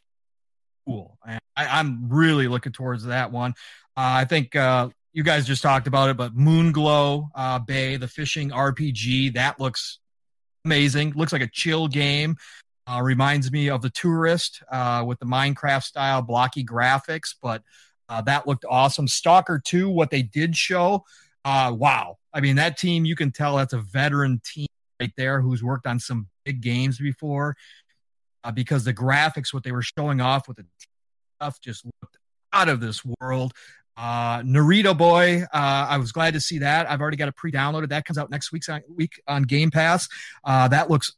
cool. I, I'm really looking towards that one. Uh, I think uh, you guys just talked about it, but Moonglow uh, Bay, the fishing RPG, that looks amazing. Looks like a chill game. Uh, reminds me of the Tourist uh, with the Minecraft style blocky graphics, but uh, that looked awesome. Stalker 2, what they did show, uh, wow. I mean, that team, you can tell that's a veteran team right there who's worked on some big games before uh, because the graphics, what they were showing off with the stuff, just looked out of this world. Uh, Narita Boy, uh, I was glad to see that. I've already got it pre-downloaded. That comes out next week's on, week on Game Pass. Uh, that looks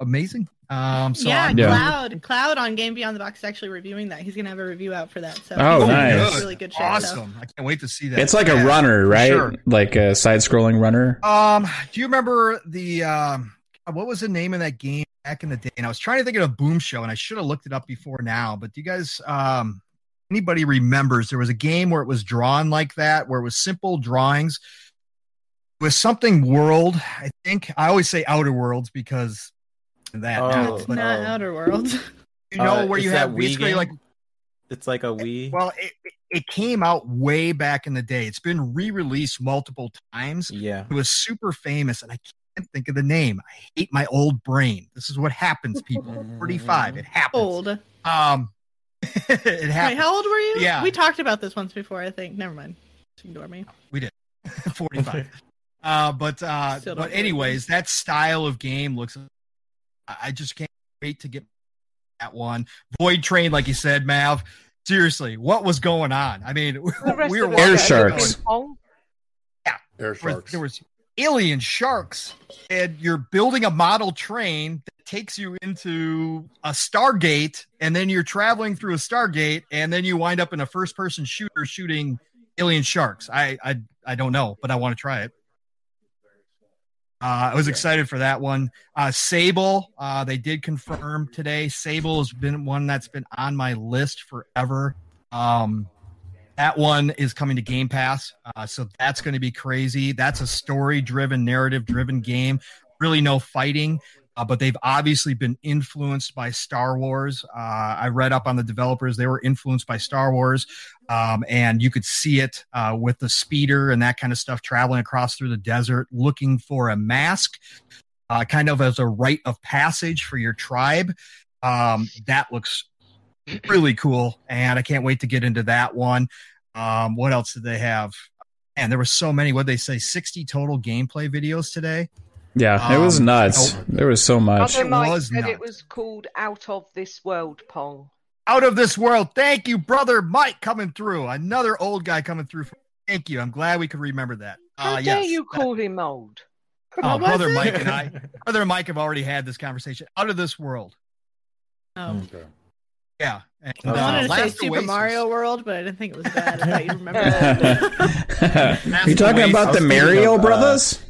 amazing. Um, so yeah, I'm- Yeah. Cloud, Cloud on Game Beyond the Box is actually reviewing that. He's gonna have a review out for that. So Oh, nice. in really good shape. so. awesome. I can't wait to see that. It's like Yeah, a runner, right? sure. Like a side-scrolling runner. Um, do you remember the um, what was the name of that game back in the day? And I was trying to think of a Boom Show, and I should have looked it up before now. But do you guys, um, anybody remembers there was a game where it was drawn like that, where it was simple drawings. It was something world, I think. I always say Outer Worlds because that. Oh, now, but not Oh. Outer Worlds. you know Uh, where is you have Wii basically game? like It's like a Wii. well, it, it- it came out way back in the day. It's been re-released multiple times. yeah. It was super famous, and I can't think of the name. I hate my old brain. This is what happens, people. Forty-five. It happens. Old. Um, it happens. how old were you? Yeah. We talked about this once before, I think. Never mind. Just ignore me. We did. Forty-five. uh, but uh, but believe anyways, that style of game looks. I I just can't wait to get that one. Void Train, like you said, Mav. Seriously, what was going on? I mean, we were Air sharks. ping pong. Air sharks. there was alien sharks and you're building a model train that takes you into a stargate and then you're traveling through a stargate and then you wind up in a first person shooter shooting alien sharks i i, I don't know but i want to try it uh, I was excited for that one. Uh, Sable, uh, they did confirm today. Sable has been one that's been on my list forever. Um, that one is coming to Game Pass, uh, so that's going to be crazy. That's a story-driven, narrative-driven game. Really, no fighting, uh, but they've obviously been influenced by Star Wars. Uh, I read up on the developers; they were influenced by Star Wars, um, and you could see it uh, with the speeder and that kind of stuff traveling across through the desert, looking for a mask, uh, kind of as a rite of passage for your tribe. Um, that looks really cool, and I can't wait to get into that one. Um, what else did they have? And there were so many. What they say? Sixty total gameplay videos today. Yeah, it was Um, nuts. oh. There was so much. Other Mike was said nuts. it was called Out of This World Pong. Out of this world. Thank you, brother Mike, coming through. Another old guy coming through. Thank you. I'm glad we could remember that. How Uh, dare yes. you call him old? Oh, What brother? Mike and I, brother Mike have already had this conversation. Out of this world. Oh. Okay. Yeah. And, I I uh, wanted to say Super Oasis. Mario World, but I didn't think it was bad. I thought you remember that. Are you talking about the I was thinking Mario of, uh, Brothers?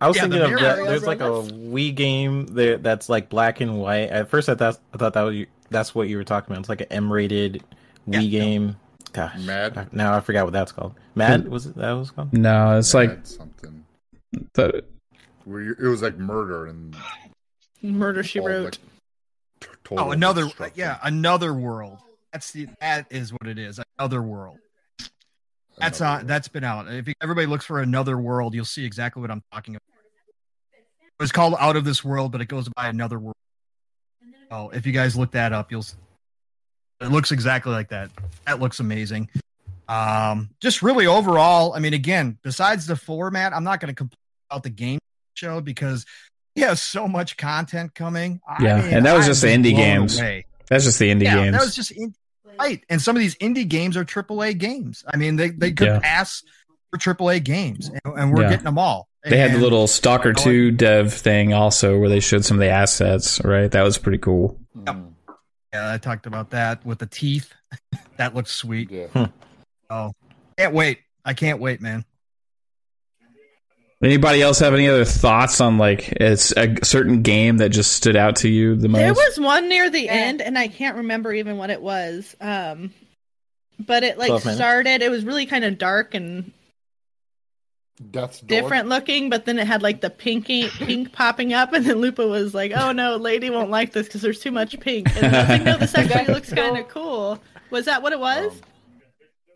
I was Yeah, thinking the of that. Mario There's like a Wii game there that's like black and white. At first, I thought I thought that was that's what you were talking about. It's like an M-rated Wii Yeah. game. Gosh, Mad? I- now I forgot what that's called. Mad was it that was called? No, it's like something. the, it was like murder and Murder She Wrote. like, t- total Oh, another yeah, another world. That's the that is what it is. Another world. That's Another on. That's been out. If everybody looks for another world, you'll see exactly what I'm talking about. was called Out of This World, but it goes by another world. Oh, if you guys look that up, you'll. It looks exactly like that. That looks amazing. Um, just really overall, I mean, again, besides the format, I'm not going to complain about the game show because he has so much content coming. I Yeah, mean, and that was I'm just the indie games. away. That's just the indie yeah, games. that was just in, right. And some of these indie games are AAA games. I mean, they they could Yeah. pass for AAA games, and, and we're Yeah. getting them all. They had the little Stalker 2 dev thing also where they showed some of the assets, right? That was pretty cool. Mm, Yeah, I talked about that with the teeth. that looks sweet. yeah. Oh, can't wait. I can't wait, man. Anybody else have any other thoughts on like it's a certain game that just stood out to you the most? There was one near the Yeah. end, and I can't remember even what it was. Um, but it like started. It was really kind of dark and Death's Door. different looking, but then it had like the pinky pink popping up, and then Lupa was like, "Oh no, lady won't like this because there's too much pink." And I was like, "No, this actually looks kind of cool." Was that what it was?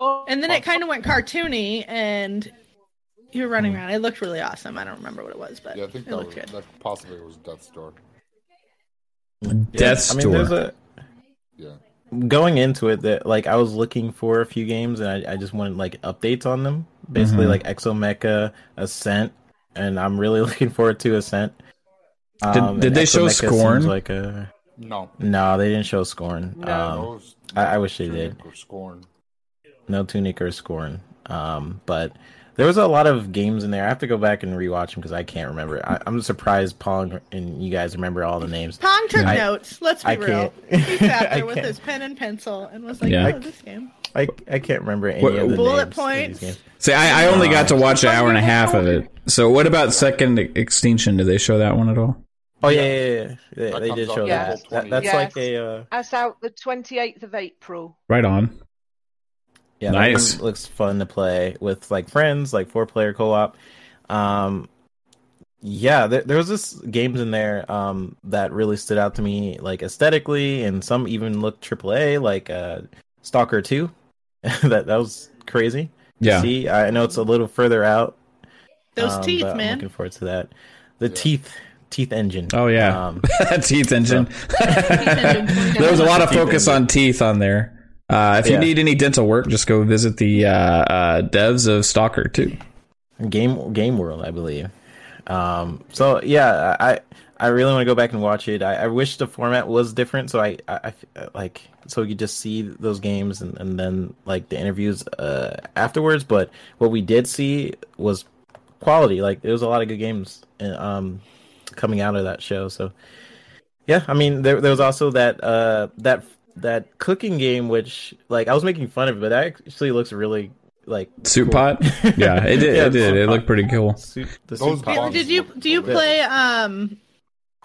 Um, And then it kind of went cartoony, and you were running around. It looked really awesome. I don't remember what it was, but yeah, I think it that looked was good. that possibly was Death's Door. Death's I mean, Door. there's a Yeah. going into it that like I was looking for a few games and I, I just wanted like updates on them. Basically Mhm. like Exomecha, Ascent, and I'm really looking forward to Ascent. Did- Um, did and they show Exomecha seems Scorn? Like a No. no, they didn't show Scorn. No. Um, no, was I- I wish they did. Or Scorn. no Tunic or Scorn. Um, but there was a lot of games in there. I have to go back and rewatch them because I can't remember. I, I'm surprised Paul and you guys remember all the names. Pong took I- notes. Let's be I real. can't. He sat I there with can't. his pen and pencil and was like, Yeah. "Oh, this game." I, I can't remember any What- of the Bullet names of these points. See, I, I only got to watch an hour and a half of it. So, what about Second Extinction? Did they show that one at all? Oh yeah, yeah, yeah. yeah. They, they did show Yeah. that. that. That's Yes. like a uh, That's out the 28th of April. Right on. Yeah. Nice. one looks fun to play with like friends, like four player co op. Um, yeah, there, there was this games in there um that really stood out to me, like aesthetically, and some even looked AAA, like uh Stalker Two. that that was crazy. to Yeah. See, I know it's a little further out. Those um, teeth, but I'm man. looking forward to that. The Yeah. teeth, teeth engine. Oh, yeah. Um, teeth engine. engine. there was a lot of Teeth focus engine. on teeth on there. Uh, if you need any dental work, just go visit the uh, uh, devs of Stalker 2. Game Game World, I believe. Um, so yeah, I I really want to go back and watch it. I, I wish the format was different, so I, I, I like so you just see those games and, and then like the interviews uh, afterwards. But what we did see was quality. Like there was a lot of good games uh, um coming out of that show. So yeah, I mean there there was also that uh that that cooking game which like I was making fun of it, but that actually looks really like Soup cool. pot? Yeah, it did. Yeah, it did. It looked pretty cool. Soup, the Those soup pot. Did you do you play um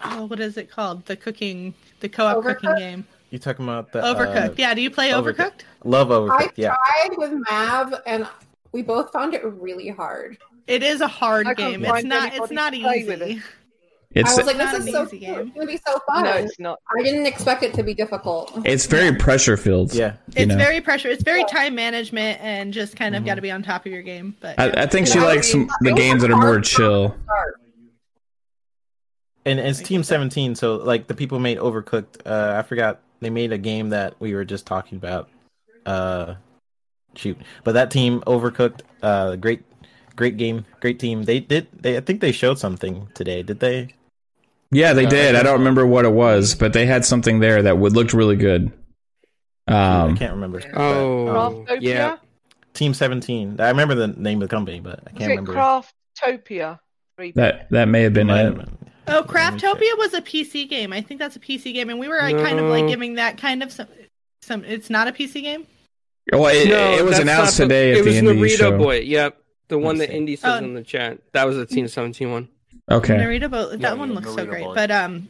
oh what is it called? The cooking the co-op cooking game. You talking about the Overcooked. Uh, yeah, do you play Overcooked. Overcooked? Love I Overcooked. Yeah, I tried with Mav, and we both found it really hard. It is a hard I game. It's not it's not to with easy. It's I was like, this is so easy cool. It's gonna be so fun. No, it's not. I didn't expect it to be difficult. it's very pressure filled. yeah. you It's know. very pressure. It's very time management and just kind of got to be on top of your game. But I, I think she Yeah, likes some, the games that are more chill. And it's Team 17, so like the people made Overcooked. Uh, I forgot they made a game that we were just talking about. Uh, shoot, but that team Overcooked. Uh, great, great game, great team. They did. They I think they showed something today. Did they? Yeah, they Uh, did. I I don't remember what it was, but they had something there that would looked really good. I Um, can't remember. but, Oh, um, Craftopia? yeah. Team 17. I remember the name of the company, but I can't it remember. Craftopia? Three that that may have been Might it. oh, Let me. Craftopia was a PC game. I think that's a PC game, and we were like, kind of like giving that kind of some. Some. It's not a PC game. Well, it, No, it was announced not the- today at It the was end of the Narita show. Boy. Yep, the one that see. Indy says Oh. in the chat. That was the Team 17 one. Okay. Narita Boy. That Yeah, one yeah, looks so great. Boy. But um,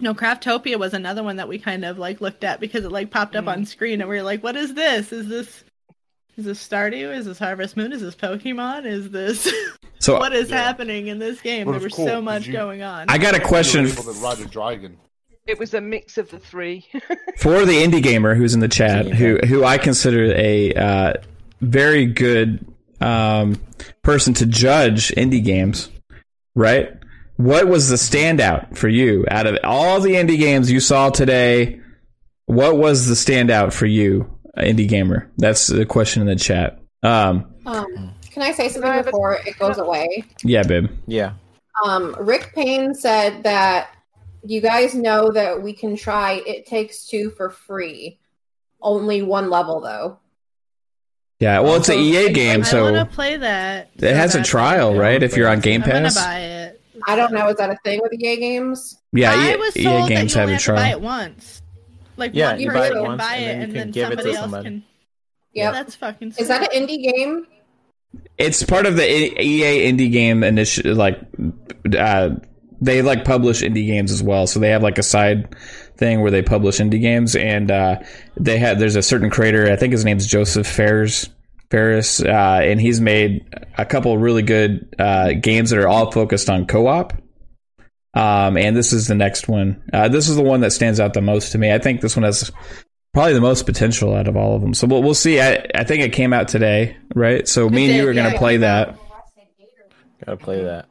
no, Craftopia was another one that we kind of like looked at because it like popped up Mm. on screen, and we were like, "What is this? Is this?" Is this Stardew? Is this Harvest Moon? Is this Pokemon? Is this So what is Yeah. happening in this game? But there was cool, so 'cause much you- going on. I got a question You were able ride a dragon. It was a mix of the three. for the indie gamer who's in the chat, who who I consider a uh, very good um, person to judge indie games, right? what was the standout for you out of all the indie games you saw today? What was the standout for you, indie gamer? That's the question in the chat. Um, Um, can I say something before it goes away? yeah, babe. Yeah. Um, Rick Payne said that you guys know that we can try It Takes Two for free. Only one level though. Yeah, well, it's an EA game, so I game, want to play that. it has a trial, right? If you're on Game I'm gonna Pass. buy it. I don't know. Is that a thing with EA games? Yeah, I EA, was EA told games that you have only a have to buy trial. it once. Like Yeah, one you person buy it can once, buy and it, then you and can then give it to somebody else somebody. can. Yep. That's fucking. Is that an indie game? It's part of the EA indie game initiative. Like, uh, they like publish indie games as well, so they have like a side thing where they publish indie games, and uh, they had there's a certain creator. I think his name's Josef Fares. Fares, uh, and he's made a couple really good uh, games that are all focused on co-op. Um, and this is the next one. Uh, this is the one that stands out the most to me. I think this one has probably the most potential out of all of them. So we'll, we'll see. I, I think it came out today, right? So me and you are going to play that. Gotta play that.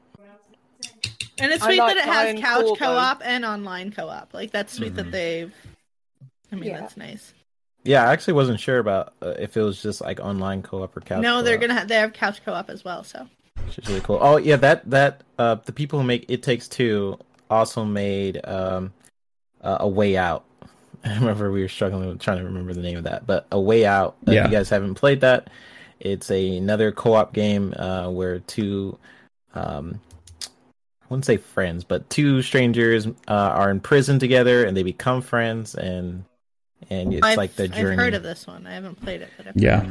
And it's sweet like that it has couch Corbin. co-op and online co-op. Like that's sweet Mm-hmm. that they've. I mean, Yeah. that's nice. Yeah, I actually wasn't sure about uh, if it was just like online co-op or couch. no, they're gonna have they have couch co-op as well. So which is really cool. Oh yeah, that that uh the people who make It Takes Two also made um uh, a Way Out. I remember we were struggling with trying to remember the name of that, but a Way Out. If Yeah. you guys haven't played that, it's a, another co-op game uh, where two um I wouldn't say friends, but two strangers uh, are in prison together and they become friends and and it's I've, like the journey. I've heard of this one. I haven't played it, but I've Yeah.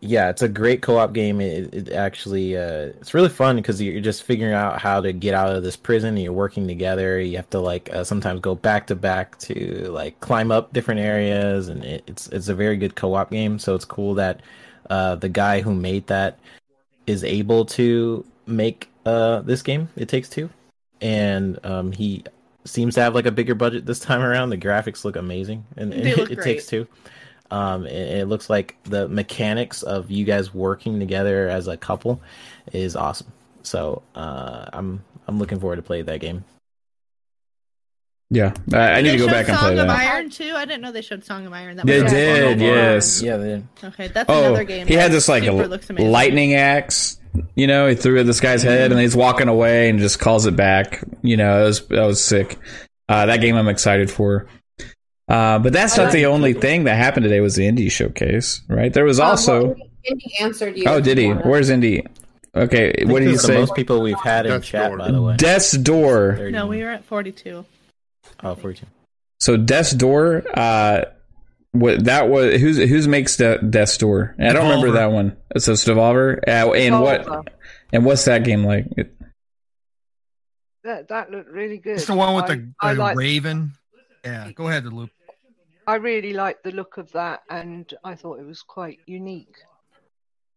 yeah it's a great co-op game it, it actually uh it's really fun because you're just figuring out how to get out of this prison and you're working together you have to like uh, sometimes go back to back to like climb up different areas and it, it's it's a very good co-op game so it's cool that uh the guy who made that is able to make uh this game it takes two and um he seems to have like a bigger budget this time around the graphics look amazing and, They it, look it great. takes two um, it, it looks like the mechanics of you guys working together as a couple is awesome. So uh, I'm I'm looking forward to play that game. Yeah. I, I need to go showed back and Song play of that. Iron too. I didn't know they showed Song of Iron. That They did, Song yes. Yeah, they, Okay, that's Oh, another game. he that had this like a looks lightning axe. You know, he threw it at this guy's head, and he's walking away and just calls it back. You know, it was that was sick. Uh, that game I'm excited for. Uh, but that's I not the like- only thing that happened today. Was the indie showcase, right? There was Um, also. well, Indy answered you. oh, did he? Where's Indy? Okay, what think did he say? The most people we've had in Death's chat, Door. by the way. Death's Door. No, we were at 42. Oh, 42. So Death's Door. Uh, what that was? Who's who's makes De- Death's Door? I don't remember that one. It's a Devolver. Uh, and Devolver. what? And what's that game like? It- That that looked really good. It's the one with I, the, I the like raven. Yeah, go ahead, the loop. I really liked the look of that, and I thought it was quite unique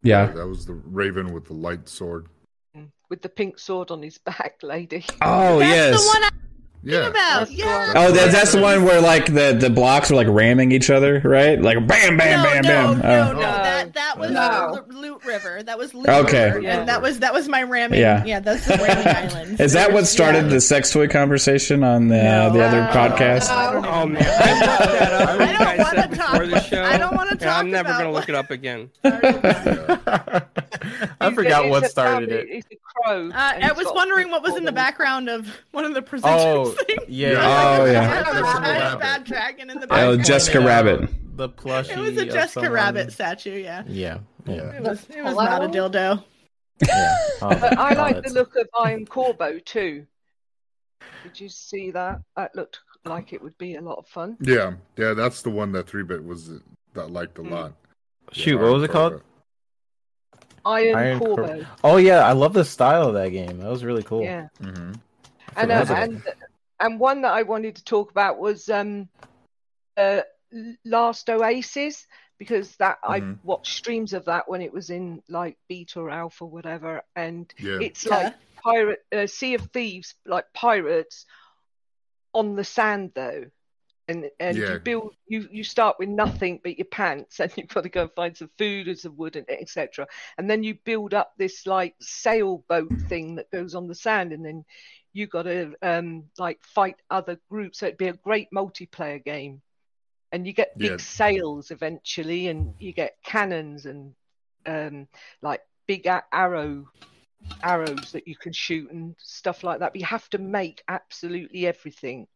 yeah. That was the Raven with the light sword. Mm. with the pink sword on his back, lady. Oh that's yes. the one I'm Yeah. talking about. Yeah. Oh, that, that's the one where like the, the blocks are like ramming each other, right? Like bam, bam, no, bam, no, bam. no, Oh. no, That that was No. Loot River. That was Loot Okay. River. Yeah. And that was that was my ramming. Yeah. Yeah, that's the ramming island. Is that what started Yeah. the sex toy conversation on the, No. the other podcast? Oh man, I looked that up. I when you don't guys wanna said talk- before the show. I don't wanna and talk I'm never gonna look it up again. I forgot what started family- it. He's a crow. Uh, I was wondering what was in the background of one of the presentations. Oh, things. yeah. Oh, yeah. Jessica I Rabbit. bad dragon in the Oh, back. pointed Jessica Rabbit. The plushie. It was a of Jessica someone- Rabbit statue. Yeah, Yeah. Yeah. Yeah. it was. It was not a dildo. yeah. Oh, But I oh, like that's- the look of Iron Corbo too. Did you see that? That looked like it would be a lot of fun. Yeah, yeah, that's the one that three bit was that liked a Mm. lot. Shoot, Yeah, what was it called? Iron, Iron Cor- Corbo. Oh yeah, I love the style of that game. That was really cool. Yeah. Mm-hmm. and forgot uh, about and and one that I wanted to talk about was um, uh, Last Oasis because that I Mhm. watched streams of that when it was in like beta or alpha, or whatever, and Yeah. it's Yeah. like pirate uh, Sea of Thieves, like pirates on the sand though. And and Yeah. you build you you start with nothing but your pants and you've got to go and find some food and some wood and etc. And then you build up this like sailboat thing that goes on the sand and then you got to um, like fight other groups. So it'd be a great multiplayer game, and you get big Yeah. sails eventually, and you get cannons and um, like big arrow arrows that you can shoot and stuff like that. But you have to make absolutely everything.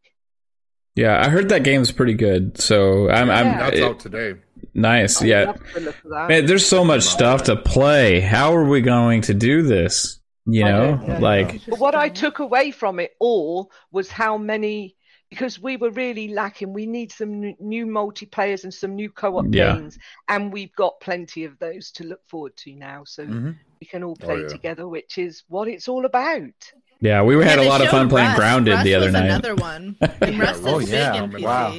Yeah, I heard that game's pretty good. So I'm, I'm That's it- out today. nice. I'd Yeah, love to look at that. man, there's so much stuff to play. How are we going to do this? You know, don't know. like But what I took away from it all was how many, because we were really lacking. We need some n- new multiplayers and some new co-op Yeah. games, and we've got plenty of those to look forward to now. So Mhm. we can all Oh, play yeah. together, which is what it's all about. yeah, we had Yeah, a lot of showed fun playing Rust. Grounded Rust the other was night. Another one. And Yeah, Rust oh, is yeah. big in PC. Wow.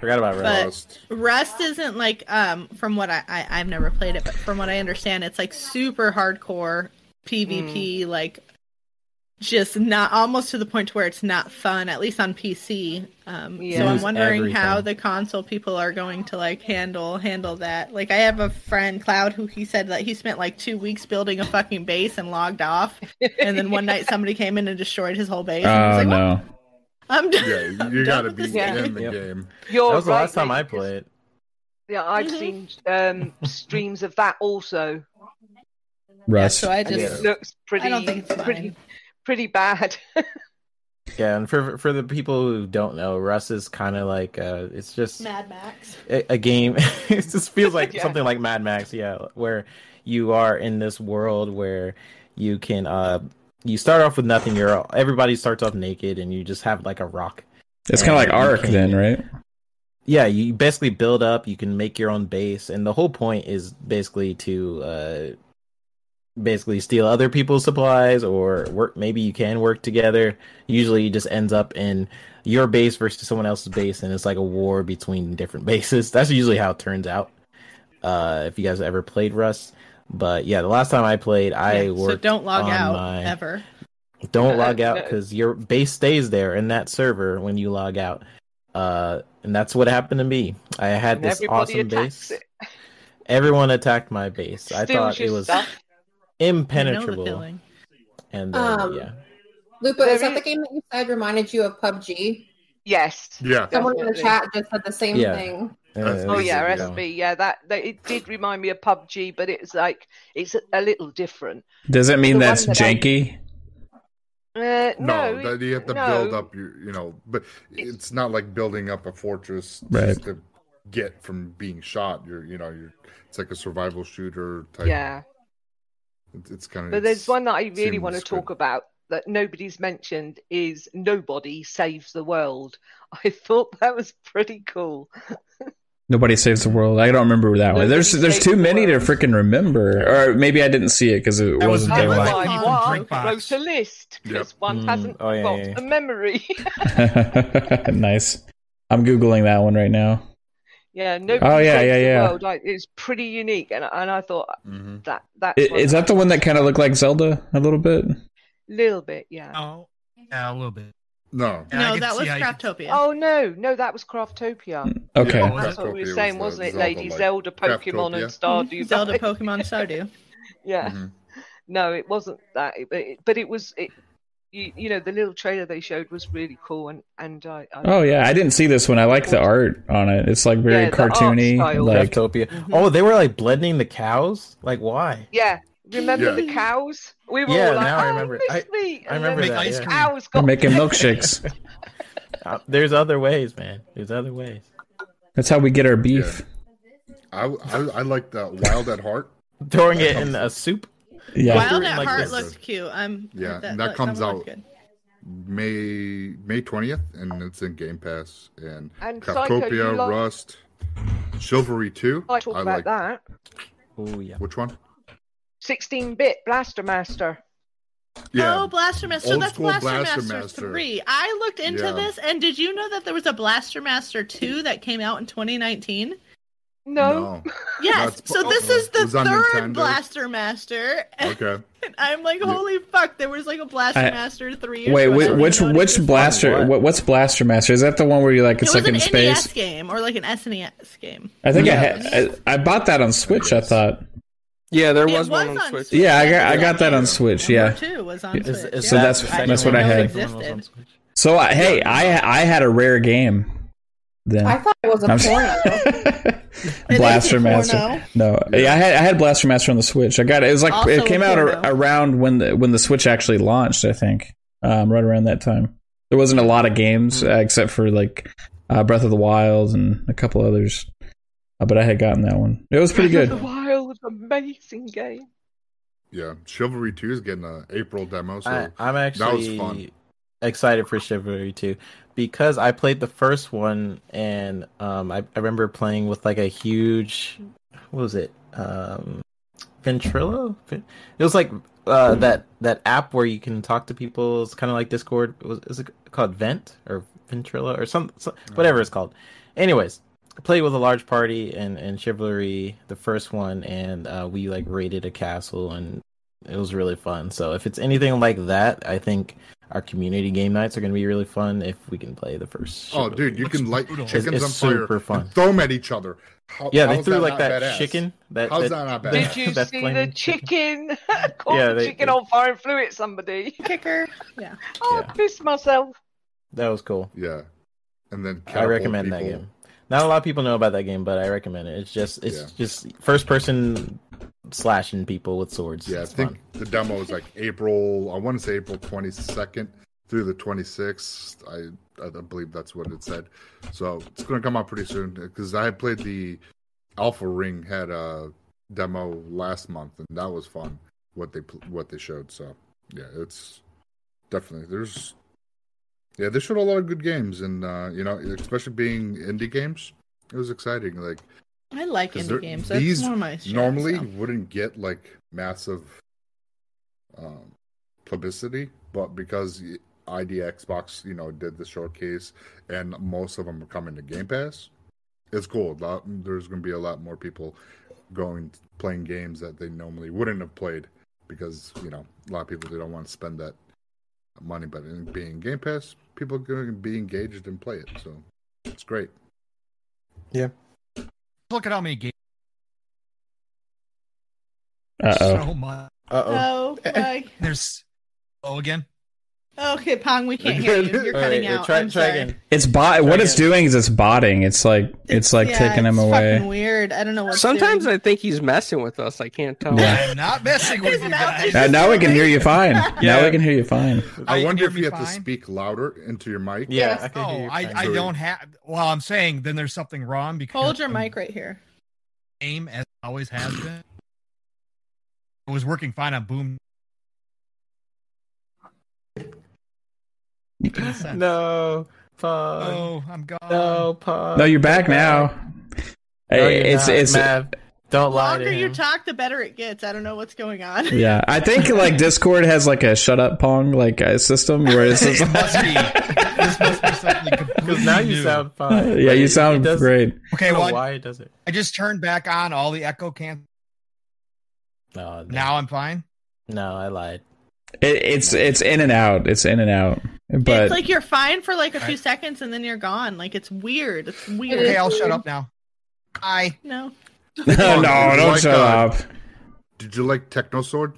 Forgot about But- Rust. Rust. Rust isn't like um from what I, I I've never played it, but from what I understand, it's like super hardcore PvP, like just not almost to the point to where it's not fun, at least on PC. Um, Yeah. So I'm Lose wondering how the console people are going to like handle handle that. Like I have a friend Cloud who he said that he spent like two weeks building a fucking base and logged off, and then one night somebody came in and destroyed his whole base. and Oh was like, "Well, no. I'm done. Yeah, I'm you gotta be Yeah. in the Yep. game. You're That was the right, last time I played. Yeah, I've Mhm. seen um, streams of that also. Rust. So I just it looks pretty, I don't think it's pretty, mine. pretty bad. Yeah, and for for the people who don't know, Rust is kind of like uh, it's just Mad Max. a, a game. it just feels like Yeah. something like Mad Max, yeah, where you are in this world where you can uh you start off with nothing. You're everybody starts off naked, and you just have like a rock. It's kind of like And Ark can- then, right? Yeah, you basically build up. You can make your own base, and the whole point is basically to uh basically steal other people's supplies or work. Maybe you can work together. Usually, it just ends up in your base versus someone else's base, and it's like a war between different bases. That's usually how it turns out. Uh, if you guys ever played Rust, but yeah, the last time I played, I Yeah, worked. so don't log out my- ever. Don't Uh, log out because your base stays there in that server when you log out. Uh, and that's what happened to me. I had and this awesome base. it. Everyone attacked my base. I thought it was stuff. I the impenetrable. And then, Um, yeah, Lupa, is that the game that you said reminded you of PUBG? Yes. Yeah. Someone in the chat just said the same Yeah. thing. Uh, Oh yeah, yeah. SB. Yeah, that, that it did remind me of PUBG, but it's like it's a, a little different. Does it mean The that's that I- janky? Uh, No, no, that you have to no. build up your, you know, but it's not like building up a fortress Right. just to get from being shot. You're, you know, you're. It's like a survival shooter type. Yeah, It's, it's kind of. but there's one that I really want to seems talk about that nobody's mentioned is nobody saves the world. I thought that was pretty cool. Nobody saves the world. I don't remember that one. There's there's too the many to freaking remember, or maybe I didn't see it because it That was- wasn't that there. was That's why on one wrote a list because one Mm, hasn't oh, yeah, got yeah, yeah. a memory. Nice. I'm googling that one right now. Yeah, nobody Oh, yeah, saves yeah, the yeah. world. Like, it's pretty unique, and and I thought Mhm. that that is that the one that kind of looked like Zelda a little bit? A little bit? Yeah. Oh, yeah, a little bit. No. Yeah, no, that was how you can- Craftopia. Oh no, no, that was Craftopia. Okay. Yeah, That's what we were saying, was wasn't it, Zelda, Lady like, Zelda, Pokemon, and Stardew Zelda, Valley. Pokemon, Stardew. Yeah, Mhm. no, it wasn't that, but it, but it was. It, you, you know, the little trailer they showed was really cool, and and I. I Oh yeah, I didn't see this one. I like the art on it. It's like very Yeah, art cartoony. style. Like Craftopia. Mhm. Oh, they were like blending the cows. Like why? Yeah, remember Yeah. the cows? We were Yeah, all like, now I "Oh, remember. I- me," I remember that, the yeah. Cows got making milkshakes. Uh, there's other ways, man. There's other ways. That's how we get our beef. I, I, I like the Wild at Heart. Throwing it in a soup. Yeah. Wild- Wild Like Heart looks cute. I'm Yeah, that, and that comes one looks out- May May twentieth, and it's in Game Pass. And, And Craftopia, like- Rust, Chivalry two. I talk I about like that. Oh yeah. which one? 16-bit Blaster Master. Oh, Blaster Master. So that's Blaster, Blaster Master, Master. 3. I looked into Yeah. this, and did you know that there was a Blaster Master 2 that came out in 2019? No. Yes. That's- so this is the third Blaster Master. And Okay. I'm like, Yeah. holy fuck, there was like a Blaster I- Master 3 years Wait, ago. I whi- didn't which even know it which blaster? What? What, what's Blaster Master? Is that the one where you like It it's was like an in NES space? game or like an SNES game. I think Yeah. I, had, I I bought that on Switch. I thought. Yeah, there It was one on on Switch. Switch. Yeah, I got I got that on Switch. Yeah. Two was on Is- Switch. So yeah. that's- that's what I had. was on Existed. Switch? So I, hey, I I had a rare game. Then I thought it was a I'm- porno. Blaster a Master. porno. No, yeah, I had I had Blaster Master on the Switch. I got it. It was like Also it came out ar- around when the when the Switch actually launched. I think um, right around that time. There wasn't a lot of games Hmm. uh, except for like uh, Breath of the Wild and a couple others. Uh, but I had gotten that one. It was pretty Breath good. of the Wild, was amazing game. Yeah, Chivalry Two is getting a April demo, so I, I'm that was actually fun. Excited for Chivalry 2 because I played the first one and um, I, I remember playing with like a huge, what was it? Um, Ventrilo? It was like uh, that that app where you can talk to people. It's kind of like Discord. It was is it called Vent or Ventrilo or some, some whatever it's called. Anyways, I played with a large party and and Chivalry, the first one, and uh, we like raided a castle and it was really fun. So if it's anything like that, I think our community game nights are going to be really fun if we can play the first. Oh, Chivalry. dude, you can light chickens It's- on it's fire, super fun. throw them at each other. How, yeah, they how's threw that like not that badass? chicken. That How's that, that not badass? Did you see the flaming chicken? Caught Yeah, the they- chicken they- on fire and flew at somebody. Kicker. Yeah. Oh, Yeah. I pissed myself. That was cool. Yeah, and then I catapult recommend that game. Not a lot of people know about that game, but I recommend it. It's just it's Yeah. just first person slashing people with swords. Yeah, I think fun. the demo is like April. I want to say April twenty second through the twenty sixth. I I believe that's what it said. So it's going to come out pretty soon because I played the Alpha Ring had a demo last month and that was fun. What they what they showed. So yeah, it's definitely there's yeah they showed a lot of good games and uh, you know especially being indie games. It was exciting. Like I like indie they're- games. That's these one of my strengths, normally so. wouldn't get like massive um, publicity, but because ID Xbox, you know, did the showcase and most of them are coming to Game Pass, it's cool. Lot- There's going to be a lot more people going playing games that they normally wouldn't have played because you know a lot of people they don't want to spend that money, but in being Game Pass, people are going to be engaged and play it, so it's great. Look at how many games. Uh oh. So much. Uh oh. My. There's. Oh, again. Okay, Pong, we can't hear you. You're cutting out. Try I'm try sorry. again. It's bot. What Try it's doing is it's botting. It's like it's, like yeah, taking him away. Weird. I don't know what. Sometimes doing. I think he's messing with us. I can't tell. Yeah. I'm not messing with you guys. Uh, now we can hear you fine. Now we can hear you fine. Oh, I wonder if you me have to speak louder into your mic. Yeah, Yes. I can hear Oh, you I. I don't have. Well, I'm saying then there's something wrong because Hold your the mic right here. Aim as always has been. It was working fine on Boom. No, pause. Oh, I'm gone. No, pause. No, you're back now. No, you're it's not, it's Mav. Don't The lie longer to you him. talk, the better it gets. I don't know what's going on. yeah. I think like Discord has like a shut up pong like a system where it's just it must be. This must be something completely Because now you new. sound fine. yeah, you sound does- great. Okay, I don't know well, why it does it. I just turned back on all the echo can. No, Now I'm fine. no, I lied. It, it's it's in and out. It's in and out. But it's like you're fine for like a few Right. seconds and then you're gone. Like it's weird. It's weird. Okay, I'll shut up now. Bye. No. no, no, don't shut uh, up. Did you like Techno Sword?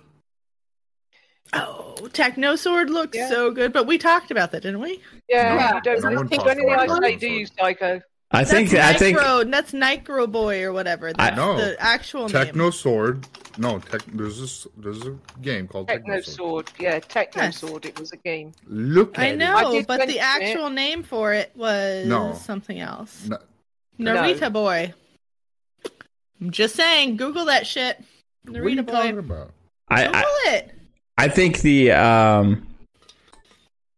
Oh, Techno Sword looks Yeah. so good, but we talked about that, didn't we? Yeah, Yeah. you don't No one think talks anything I about say, do you, Psycho? I think that's I think Nicro, that's Nicro Boy or whatever. I- That's the actual name Techno name. Sword. No, tech, there's this there's a game called Techno, Techno Sword. Sword. Yeah, Techno Yes. Sword. It was a game. Look at I it. know, I did but mention the it. actual name for it was No. something else. No, Narita Boy. I'm just saying, Google that shit. what are you Narita talking Boy. about? I, Google I it. I think the um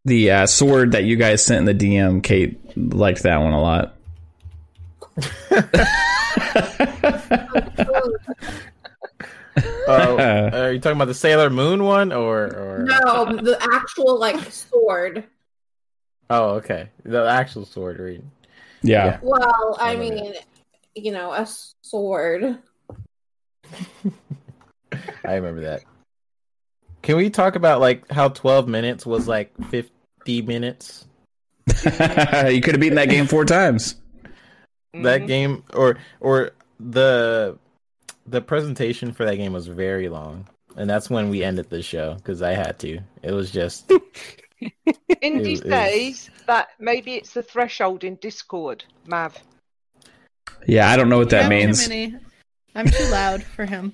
the uh, sword that you guys sent in the DM, Kate liked that one a lot. Oh, are you talking about the Sailor Moon one or or? No, the actual like sword. Oh, okay. The actual sword read. yeah. Well, I I love mean, you know, a sword. I remember that. Can we talk about like how 12 minutes was like 50 minutes? you could have beaten that game four times. That Mhm. game or or the the presentation for that game was very long, and that's when we ended the show because I had to. It was just Indy It- it- says that maybe it's the threshold in Discord, Mav. Yeah, I don't know what that I'm means. Too many. I'm too loud for him.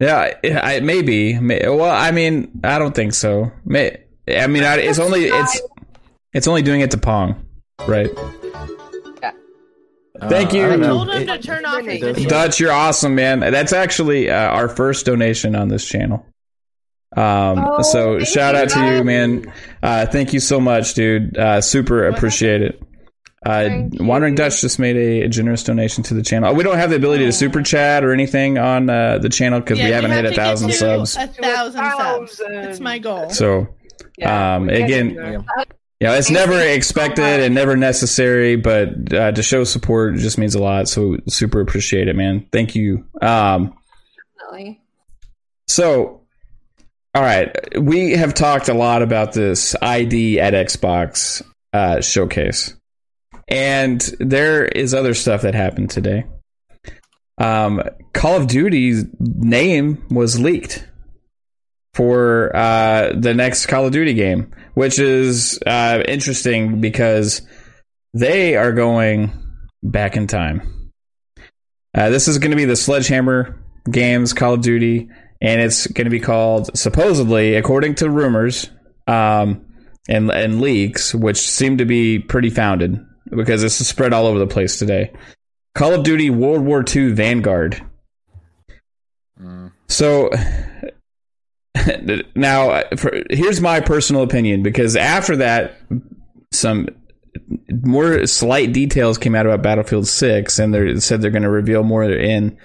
Yeah, I, maybe. May, well, I mean, I don't think so. May, I mean, I, it's only it's it's only doing it to Pong, right? Thank uh, you. I. Told him to turn off his It does- video. Dutch, you're awesome, man. That's actually uh, our first donation on this channel. Um, Oh, so thank shout you, out to you, man. Uh, thank you so much, dude. Uh, super appreciate it. Uh, Wandering Dutch just made a, generous donation to the channel. Oh, we don't have the ability to super chat or anything on uh, the channel because Yeah, we haven't have hit a thousand subs. A thousand subs. thousand. It's my goal. So Yeah, Um, again- there. Yeah, it's Thank never you so expected and never necessary, but uh, to show support just means a lot. So super appreciate it, man. Thank you. Um, Definitely. so, all right, we have talked a lot about this ID at Xbox uh, showcase, and there is other stuff that happened today. Um, Call of Duty's name was leaked for uh, the next Call of Duty game, which is uh, interesting because they are going back in time. Uh, this is going to be the Sledgehammer Games Call of Duty, and it's going to be called supposedly, according to rumors um, and and leaks, which seem to be pretty founded because this is spread all over the place today. Call of Duty World War II Vanguard. Mm. So now, for, here's my personal opinion because after that, some more slight details came out about Battlefield Six, and they said they're going to reveal more in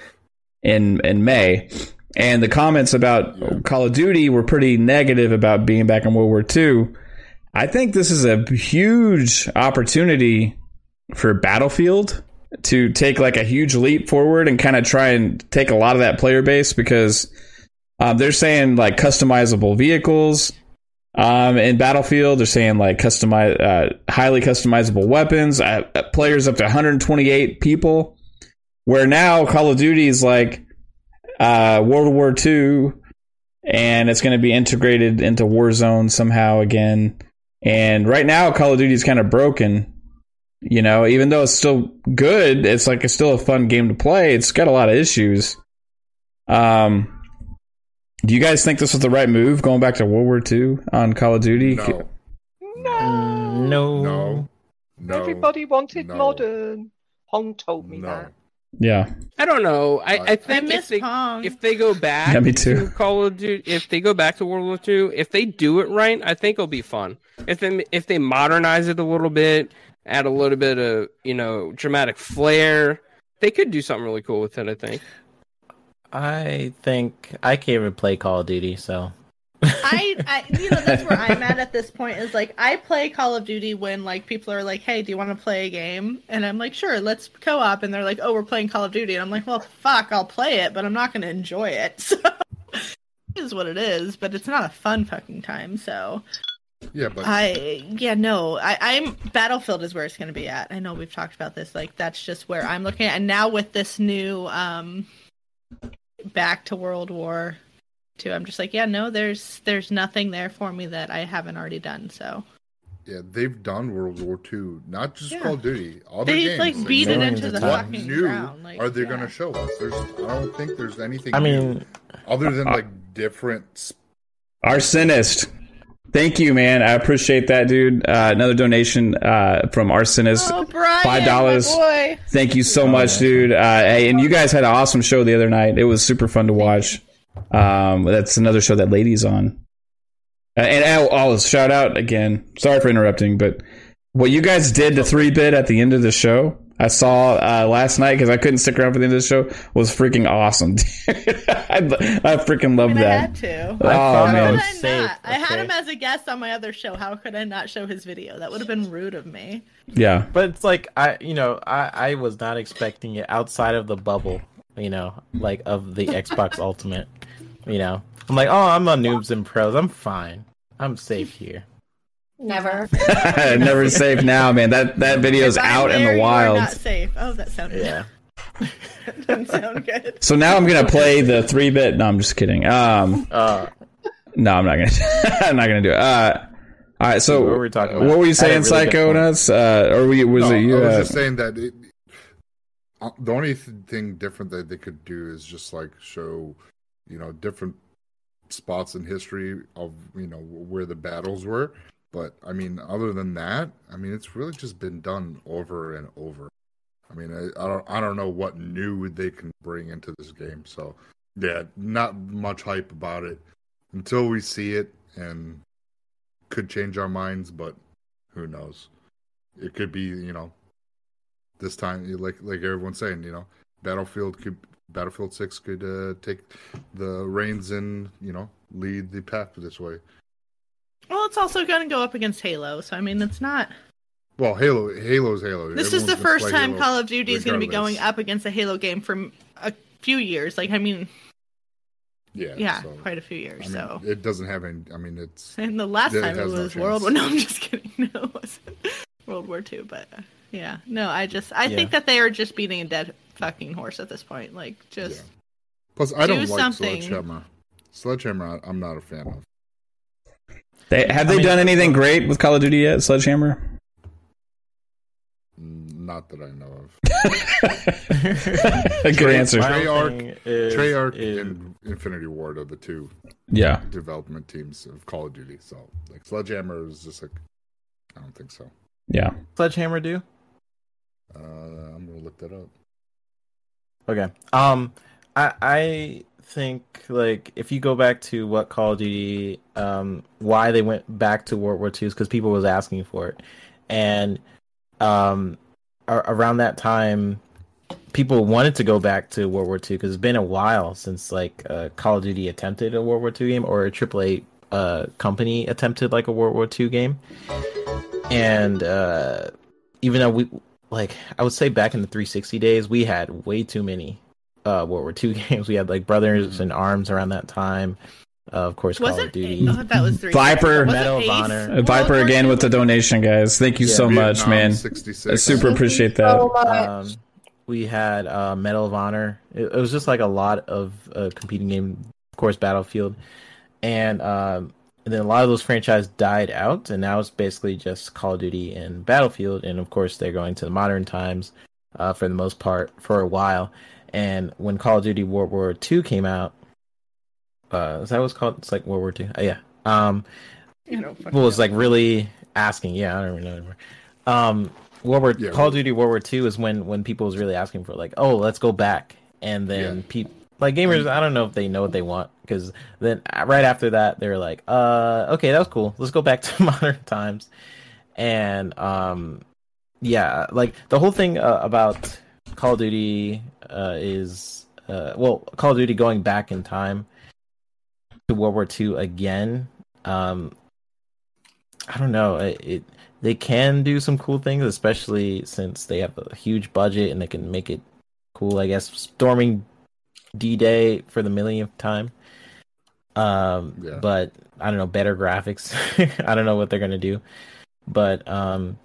in in May. And the comments about Call of Duty were pretty negative about being back in World War II. I think this is a huge opportunity for Battlefield to take like a huge leap forward and kind of try and take a lot of that player base because um, they're saying like customizable vehicles um, in Battlefield. They're saying like customize, uh, highly customizable weapons. Uh, uh, players up to 128 people. Where now Call of Duty is like uh, World War II, and it's going to be integrated into Warzone somehow again. And right now, Call of Duty is kind of broken. You know, even though it's still good, it's like it's still a fun game to play. It's got a lot of issues. Um, do you guys think this was the right move, going back to World War II on Call of Duty? No. No. No. No. No. Everybody wanted No. modern. Pong told me No. that. Yeah, I don't know. I, I I think miss if they, Pong. if they go back Yeah, me too. to Call of Duty, if they go back to World War II, if they do it right, I think it'll be fun. If they if they modernize it a little bit, add a little bit of you know dramatic flair, they could do something really cool with it. I think. I think I can't even play Call of Duty, so I, I, you know, that's where I'm at at this point. Is like I play Call of Duty when like people are like, "Hey, do you want to play a game?" And I'm like, "Sure, let's co-op." And they're like, "Oh, we're playing Call of Duty," and I'm like, "Well, fuck, I'll play it, but I'm not going to enjoy it." So it is what it is, but it's not a fun fucking time. So Yeah, but I, yeah, no, I, I'm Battlefield is where it's going to be at. I know we've talked about this. Like that's just where I'm looking at. And now with this new, um, back to World War Two, I'm just like, yeah, no, there's there's nothing there for me that I haven't already done. So yeah, they've done World War II, not just Yeah. Call of Duty. Other they games. like Like, beat it millions into the what fucking new ground. Like, are they yeah. going to show us? There's, I don't think there's anything. I new mean, other than like different. sp- Arsonist. Thank you, man. I appreciate that, dude. Uh, another donation uh, from Arsonist. Oh, Brian, Five dollars. Thank you so Oh, much, dude. Uh, hey, and you guys had an awesome show the other night. It was super fun to watch. Um, that's another show that ladies on. Uh, and I'll shout out again. Sorry for interrupting, but what you guys did to three bit at the end of the show, I saw uh, last night because I couldn't stick around for the end of the show, was freaking awesome. I, I freaking I loved mean, I that. had to. Oh thought man, How it could was I safe, not? I had him as a guest on my other show. How could I not show his video? That would have been rude of me. yeah. but it's like I, you know, I I was not expecting it outside of the bubble, you know, like of the Xbox Ultimate. You know, I'm like, oh, I'm on noobs and pros. I'm fine. I'm safe here. Never. Never safe now, man. That that video's If out in the wild. Not safe. Oh, that sounded. Yeah. Doesn't sound good. So now I'm gonna play the three bit. No, I'm just kidding. Um, Uh, no, I'm not gonna. I'm not gonna do it. Uh, all right. So What were we talking about? What were you saying, had a really good Psycho point. Nuts? Uh, or we was No, it you? I was Uh, just saying that it, uh, the only thing different that they could do is just like show, you know, different spots in history of you know where the battles were. But I mean, other than that, I mean, it's really just been done over and over. I mean, I, I don't, I don't know what new they can bring into this game. So, yeah, not much hype about it until we see it, and could change our minds. But who knows? It could be, you know, this time, like like everyone's saying, you know, Battlefield could Battlefield Six could uh, take the reins and you know lead the path this way. Well, it's also going to go up against Halo, so I mean, it's not. Well, Halo, Halo's Halo. This is the first time Halo Call of Duty is going to be going up against a Halo game for a few years. Like, I mean, Yeah, yeah, so, quite a few years. I mean, so, it doesn't have any. I mean, it's and the last it time it has no was World War. chance. No, I'm just kidding. No, it wasn't World War Two. But uh, yeah, no, I just I Yeah. think that they are just beating a dead fucking horse at this point. Like, just Yeah. plus I do don't like something. Sledgehammer. Sledgehammer, I'm not a fan of. They, have they mean- done anything great with Call of Duty yet? Sledgehammer. Mm, Not that I know of. Good Trey- answer. Trey- Treyarch- thing is- Treyarch is- and Infinity Ward are the two Yeah. development teams of Call of Duty. So, like Sledgehammer is just like, I don't think so. Yeah. Sledgehammer do? Uh, I'm gonna look that up. Okay. Um, I I think like if you go back to what Call of Duty, um, why they went back to World War II is because people was asking for it, and um, ar- around that time, people wanted to go back to World War II because it's been a while since like uh, Call of Duty attempted a World War II game or a AAA uh company attempted like a World War II game, and uh, even though we like I would say back in the 360 days, we had way too many uh World War II games. We had like Brothers in Arms around that time. Uh, of course, was Call it? of Duty. Oh, that was three. Viper. Was Medal of Honor. Uh, World Viper War again II? with the donation, guys. Thank you Yeah. so much, man. 66. I super appreciate that. So. Um, we had uh, Medal of Honor. It, it was just like a lot of uh, competing game. Of course, Battlefield, and um, and then a lot of those franchises died out, and now it's basically just Call of Duty and Battlefield. And of course, they're going to the modern times uh, for the most part for a while. And when Call of Duty World War II came out, uh, is that what it's called? It's like World War II. Uh, yeah. Um, You know, people was like really asking. Yeah, I don't even know anymore. Um, World War Yeah, Call of Duty World War II is when when people was really asking for like, oh, let's go back, and then Yeah. people like gamers. I don't know if they know what they want because then uh, right after that they're like, uh, okay, that was cool. Let's go back to modern times, and um, yeah, like the whole thing uh, about Call of Duty uh, is uh, well, Call of Duty going back in time to World War II again. Um, I don't know. It, it they can do some cool things, especially since they have a huge budget and they can make it cool. I guess storming D Day for the millionth time. Um, Yeah. but I don't know better graphics. I don't know what they're gonna do, but um,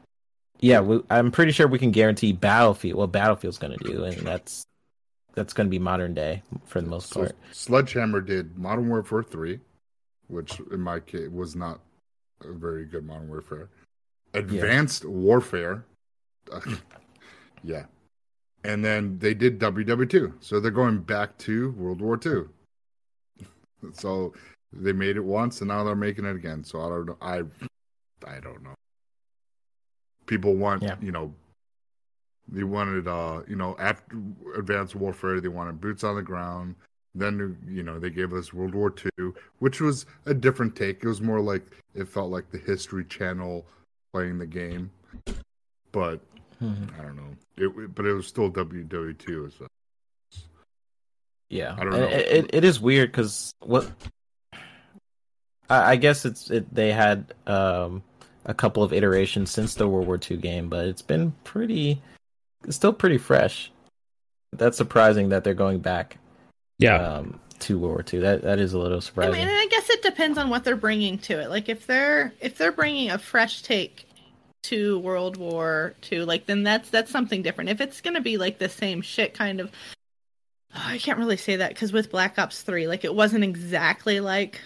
yeah, we, I'm pretty sure we can guarantee Battlefield. What Battlefield's gonna do, and that's that's gonna be modern day for the most So part. Sledgehammer did Modern Warfare 3, which in my case was not a very good Modern Warfare. Advanced Warfare. yeah. And then they did WW2. So they're going back to World War two. so they made it once and now they're making it again. So I don't know. I I don't know. People want, Yeah. you know, they wanted uh, you know, after advanced warfare, they wanted boots on the ground. Then you know they gave us World War II, which was a different take. It was more like it felt like the History Channel playing the game, but Mhm. I don't know. It but it was still WW2. So Yeah, I don't know. It, it, it is weird because what I, I guess it's it. They had um a couple of iterations since the World War II game, but it's been pretty, it's still pretty fresh. That's surprising that they're going back Yeah. um to World War II. That that is a little surprising. I mean, and I guess it depends on what they're bringing to it. Like if they're if they're bringing a fresh take to World War II, like then that's that's something different. If it's gonna be like the same shit kind of, I can't really say that because with Black Ops Three, like it wasn't exactly like,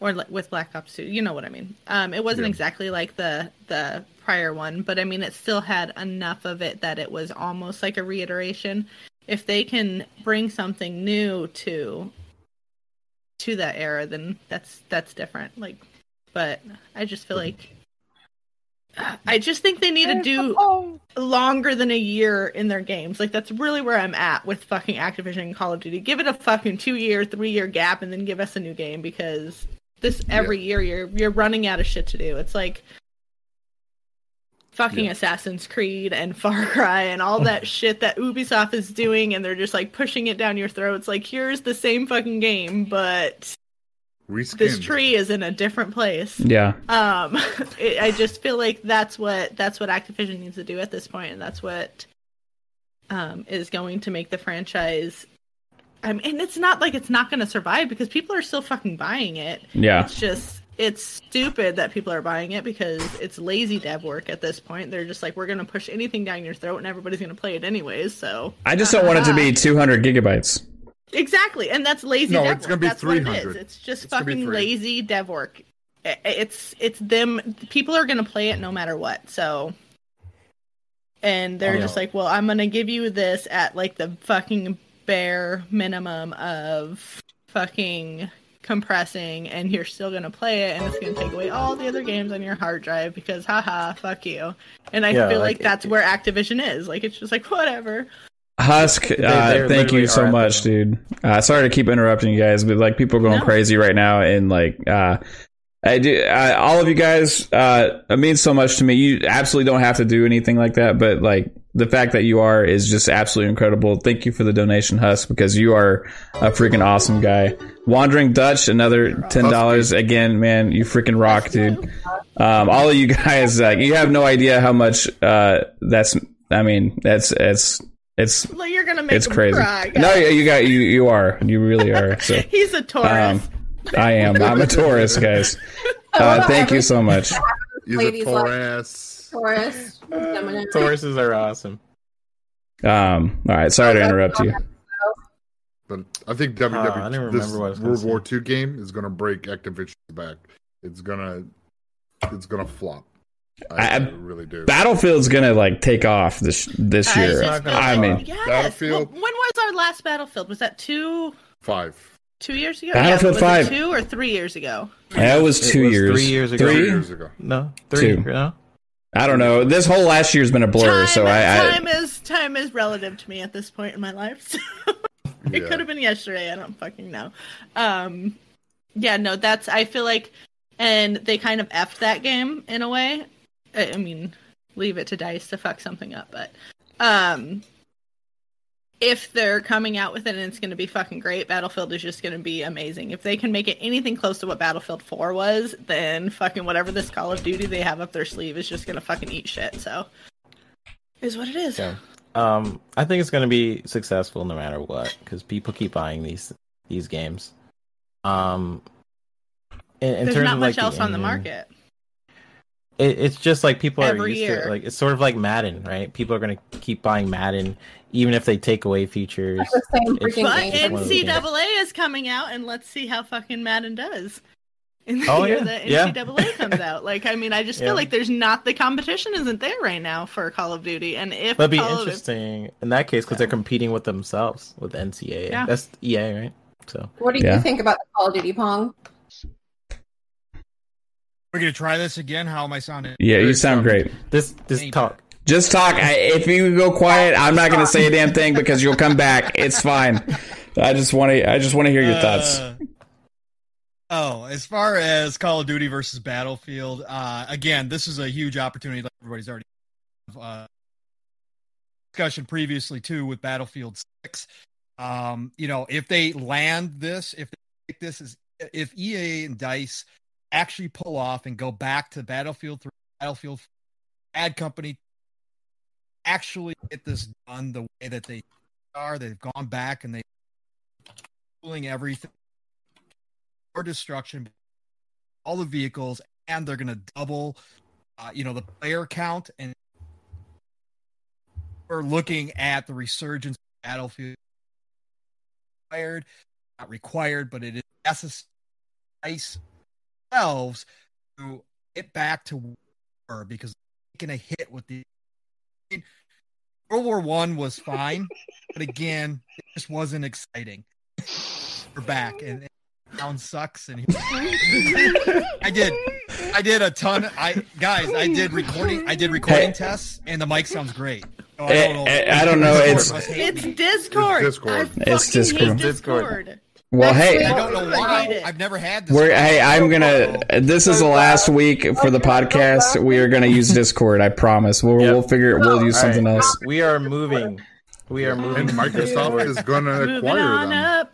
or like with Black Ops Two, you know what I mean. Um, it wasn't Yeah. exactly like the the prior one, but I mean it still had enough of it that it was almost like a reiteration. If they can bring something new to to that era, then that's that's different. Like, but I just feel like. I just think they need to do longer than a year in their games. Like that's really where I'm at with fucking Activision and Call of Duty. Give it a fucking two year, three year gap, and then give us a new game because this every year you're you're running out of shit to do. It's like fucking Yeah. Assassin's Creed and Far Cry and all that shit that Ubisoft is doing, and they're just like pushing it down your throats. Like here's the same fucking game, but Reskinned. this tree is in a different place Yeah. um it, i just feel like that's what that's what activision needs to do at this point and that's what um is going to make the franchise I mean, and it's not like it's not going to survive because people are still fucking buying it. Yeah. It's just it's stupid that people are buying it because it's lazy dev work at this point. They're just like we're going to push anything down your throat and everybody's going to play it anyways. So I just don't want it to be ah. 200 gigabytes. Exactly, and that's lazy No, dev it's work. gonna be that's what it It's just It's fucking lazy dev work. It's it's them. People are gonna play it no matter what. So, and they're Oh, just yeah. like, well, I'm gonna give you this at like the fucking bare minimum of fucking compressing, and you're still gonna play it, and it's gonna take away all the other games on your hard drive because, haha, fuck you. And I Yeah, feel like, like that's where Activision is. Like it's just like whatever. Husk, uh, they thank you so much, the- dude. Uh, sorry to keep interrupting you guys, but like people are going No. crazy right now, and like uh, I do. Uh, all of you guys, uh, it means so much to me. You absolutely don't have to do anything like that, but like the fact that you are is just absolutely incredible. Thank you for the donation, Husk, because you are a freaking awesome guy. Wandering Dutch, another ten dollars again, man. You freaking rock, dude. Um, all of you guys, like, you have no idea how much uh, that's. I mean, that's it's it's Well, you're gonna make it's crazy. cry. No, you you got you you are you really are. So He's a Taurus. um, I am. I'm a Taurus, guys. Uh, thank you so much. He's Ladies a like- Taurus. Taurus, Gemini. Tauruses are awesome. Um, all right, sorry to interrupt you. But I think WW I WWE, didn't this remember what I World War say. II game is gonna break Activision's back. It's gonna, it's gonna flop. I, I- I really do. Battlefield's gonna like take off this this I year. I mean, yes. Battlefield. Well, when was our last Battlefield? Was that two Five. two years ago? Battlefield was five. It two or three years ago? that was It two was years. three years ago. Two Three? years ago. No, three. Two. No? I don't know. This whole last year's been a blur. time, so I, I time is time is relative to me at this point in my life. So it Yeah. could have been yesterday. I don't fucking know. Um, yeah, no, that's. I feel like, and they kind of effed that game in a way. I, I mean, leave it to Dice to fuck something up, but um, if they're coming out with it and it's going to be fucking great, Battlefield is just going to be amazing. If they can make it anything close to what Battlefield 4 was, then fucking whatever this Call of Duty they have up their sleeve is just going to fucking eat shit. So, is what it is. Yeah. Um, I think it's going to be successful no matter what because people keep buying these these games. Um, in, in There's not much like, else on the market. It, it's just like people are Every used year. to it. like it's sort of like Madden, right? People are going to keep buying Madden even if they take away features. It's the same It's- freaking But game. one of the games. NCAA is coming out, and let's see how fucking Madden does. In the Oh, year yeah. that Yeah. NCAA comes out, like I mean, I just Yeah. feel like there's not the competition isn't there right now for Call of Duty, and if That'd be Call of- interesting in that case because they're competing with themselves with NCAA. Yeah. That's EA, right? So What do you Yeah. think about the Call of Duty Pong? We're gonna try this again. How am I sounding? yeah, you sound great. this this talk. Just talk. I, if you go quiet, I'm not gonna say a damn thing because you'll come back. It's fine. I just want to. I just want to hear your thoughts. Uh, oh, as far as Call of Duty versus Battlefield, uh, again, this is a huge opportunity. Like everybody's already uh, discussion previously too with Battlefield Six. Um, you know, if they land this, if they take this is if EA and Dice actually pull off and go back to Battlefield Three, Battlefield, 4, Bad Company, actually get this done the way that they are. They've gone back and they're pulling everything. For destruction, all the vehicles, and they're going to double, uh, you know, the player count. And we're looking at the resurgence of Battlefield. Required, not required, but it is necessary themselves to get back to war because taking a hit with the World War One was fine, but again, it just wasn't exciting. We're back, and, and sound sucks. And I did, I did a ton. I guys, I did recording. I did recording Hey. tests, and the mic sounds great. So eh, I don't know, it's- must hate It's. Discord. It's Discord. I It's fucking Discord. hate Discord. Discord. Well, hey, I don't know why. I've never had this. We're, hey, I'm gonna. This is the last week for the podcast. We are gonna use Discord. I promise. We'll Yep. we'll figure. It. We'll oh, use All something right. else. We are moving. We are moving. And Microsoft is going to Moving acquire on them. up.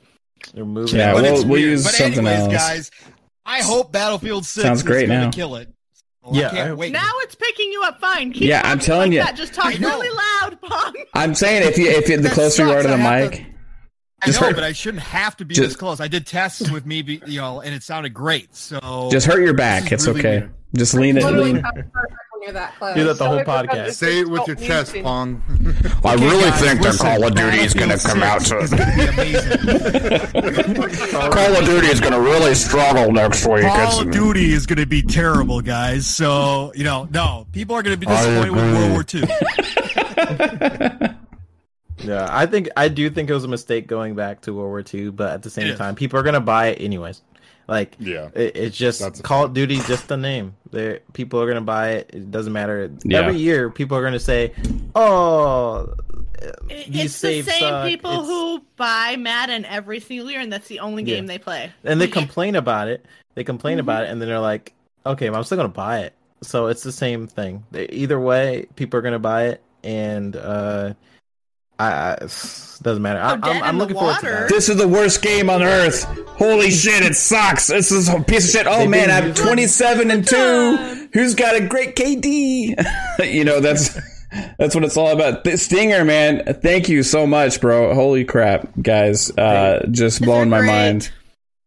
We're moving. Yeah, but we'll- it's we'll weird. use but something anyways, else. guys. I hope Battlefield Six Sounds great is gonna now. kill it. So Yeah, I can't I- wait. Now it's picking you up fine. Keep Yeah, I'm talking telling like you. That. Just talk I know. really loud, Pong. I'm saying if you if you, the That closer you are to the I have mic, to- I Just know, hurt- but I shouldn't have to be Just- this close. I did tests with me, be- you know, and it sounded great. So just hurt your back. It's really okay. weird. Just lean it. Lean. sounds perfect when you're that close. Do that the whole podcast. just Say it with your chest, muting. Pong. I Okay, really guys, think that Call of Duty is going to come out to. be amazing. Call of Duty is going to really struggle next week. Call of Duty is going to be terrible, guys. So you know, no, people are going to be disappointed with. World War II. Yeah, I think I do think it was a mistake going back to World War II, but at the same is. time, people are gonna buy it anyways. Like, Yeah. it, it's just That's Call of Duty, just the name. There, people are gonna buy it. It doesn't matter. Yeah. Every year, people are gonna say, "Oh, these It's the same suck." people It's- who buy Madden every single year, and that's the only Yeah. game they play. and they complain about it. They complain Mm-hmm. about it, and then they're like, "Okay, but I'm still gonna buy it." So it's the same thing. They- Either way, people are gonna buy it, and uh, I, I doesn't matter. I, Dead I'm, I'm looking forward to that. This is the worst game on earth. Holy shit, it sucks. This is a piece of shit. Oh They man, I'm 27 and 2. Who's got a great KD? you know, that's that's what it's all about. Th- Stinger, man, thank you so much, bro. Holy crap, guys. Uh just blowing my mind.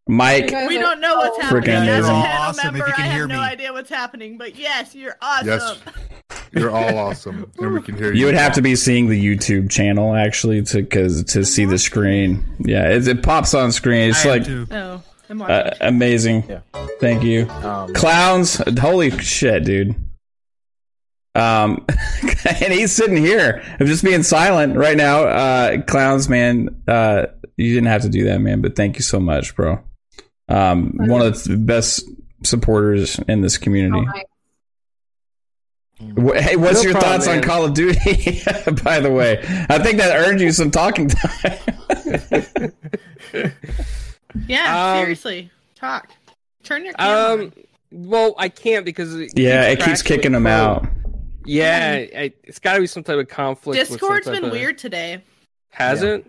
Mike, We don't know what's happening. Freaking As a amazing. panel Awesome, if you can I hear have no idea what's happening, but yes, you're awesome. Yes. You're all awesome, and we can hear you. you would have to be seeing the YouTube channel actually to cuz to see the screen. Yeah, it, it pops on screen. It's I like too. Oh, I'm uh, amazing. Yeah. Thank you. Um, Clowns, holy shit, dude. Um, and he's sitting here, I'm just being silent right now. Uh, clowns, man, uh, you didn't have to do that, man, but thank you so much, bro. Um, one of the best supporters in this community. Oh, my- Wh- Hey, what's No your problem, thoughts on. Call of Duty? By the way, I think that earned you some talking time. yeah, Um, seriously, talk. Turn your camera. on. Um, well, I can't because it yeah, it keeps kicking with them out. Yeah, I, it's got to be some type of conflict. Discord's been of- weird today. Has Yeah. it?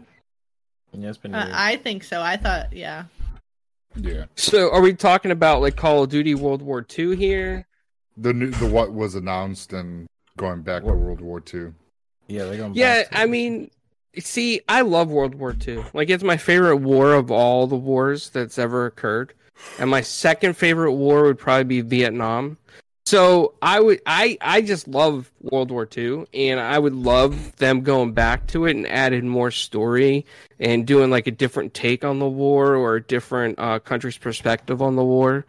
yeah, it's been Uh, weird. I think so. I thought, yeah. Yeah. So, are we talking about like Call of Duty World War II here? The new, the what was announced and going back to World War II. yeah, they're going. Yeah, back to I mean, see, I love World War II. Like, it's my favorite war of all the wars that's ever occurred. And my second favorite war would probably be Vietnam. So I would, I, I just love World War II, and I would love them going back to it and adding more story and doing like a different take on the war or a different uh, country's perspective on the war.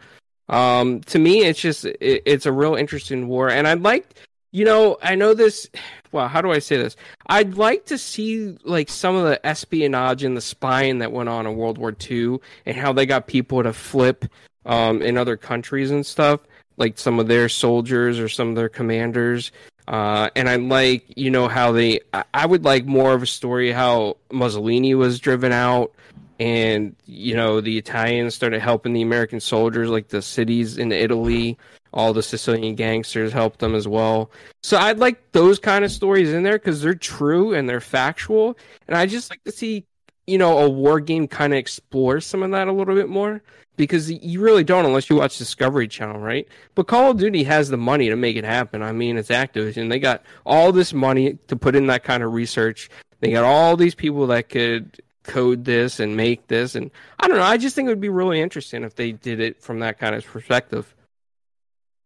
Um, to me, it's just it, it's a real interesting war, and I'd like, you know, I know this. Well, how do I say this? I'd like to see like some of the espionage and the spying that went on in World War II and how they got people to flip um, in other countries and stuff, like some of their soldiers or some of their commanders. Uh, and I like, you know, how they. I, I would like more of a story how Mussolini was driven out, and you know the Italians started helping the American soldiers, like the cities in Italy. All the Sicilian gangsters helped them as well. So I'd like those kind of stories in there because they're true and they're factual. And I just like to see, you know, a war game kind of explore some of that a little bit more because you really don't unless you watch Discovery Channel, right? But Call of Duty has the money to make it happen. I mean, it's Activision. They got all this money to put in that kind of research. They got all these people that could code this and make this. And I don't know. I just think it would be really interesting if they did it from that kind of perspective.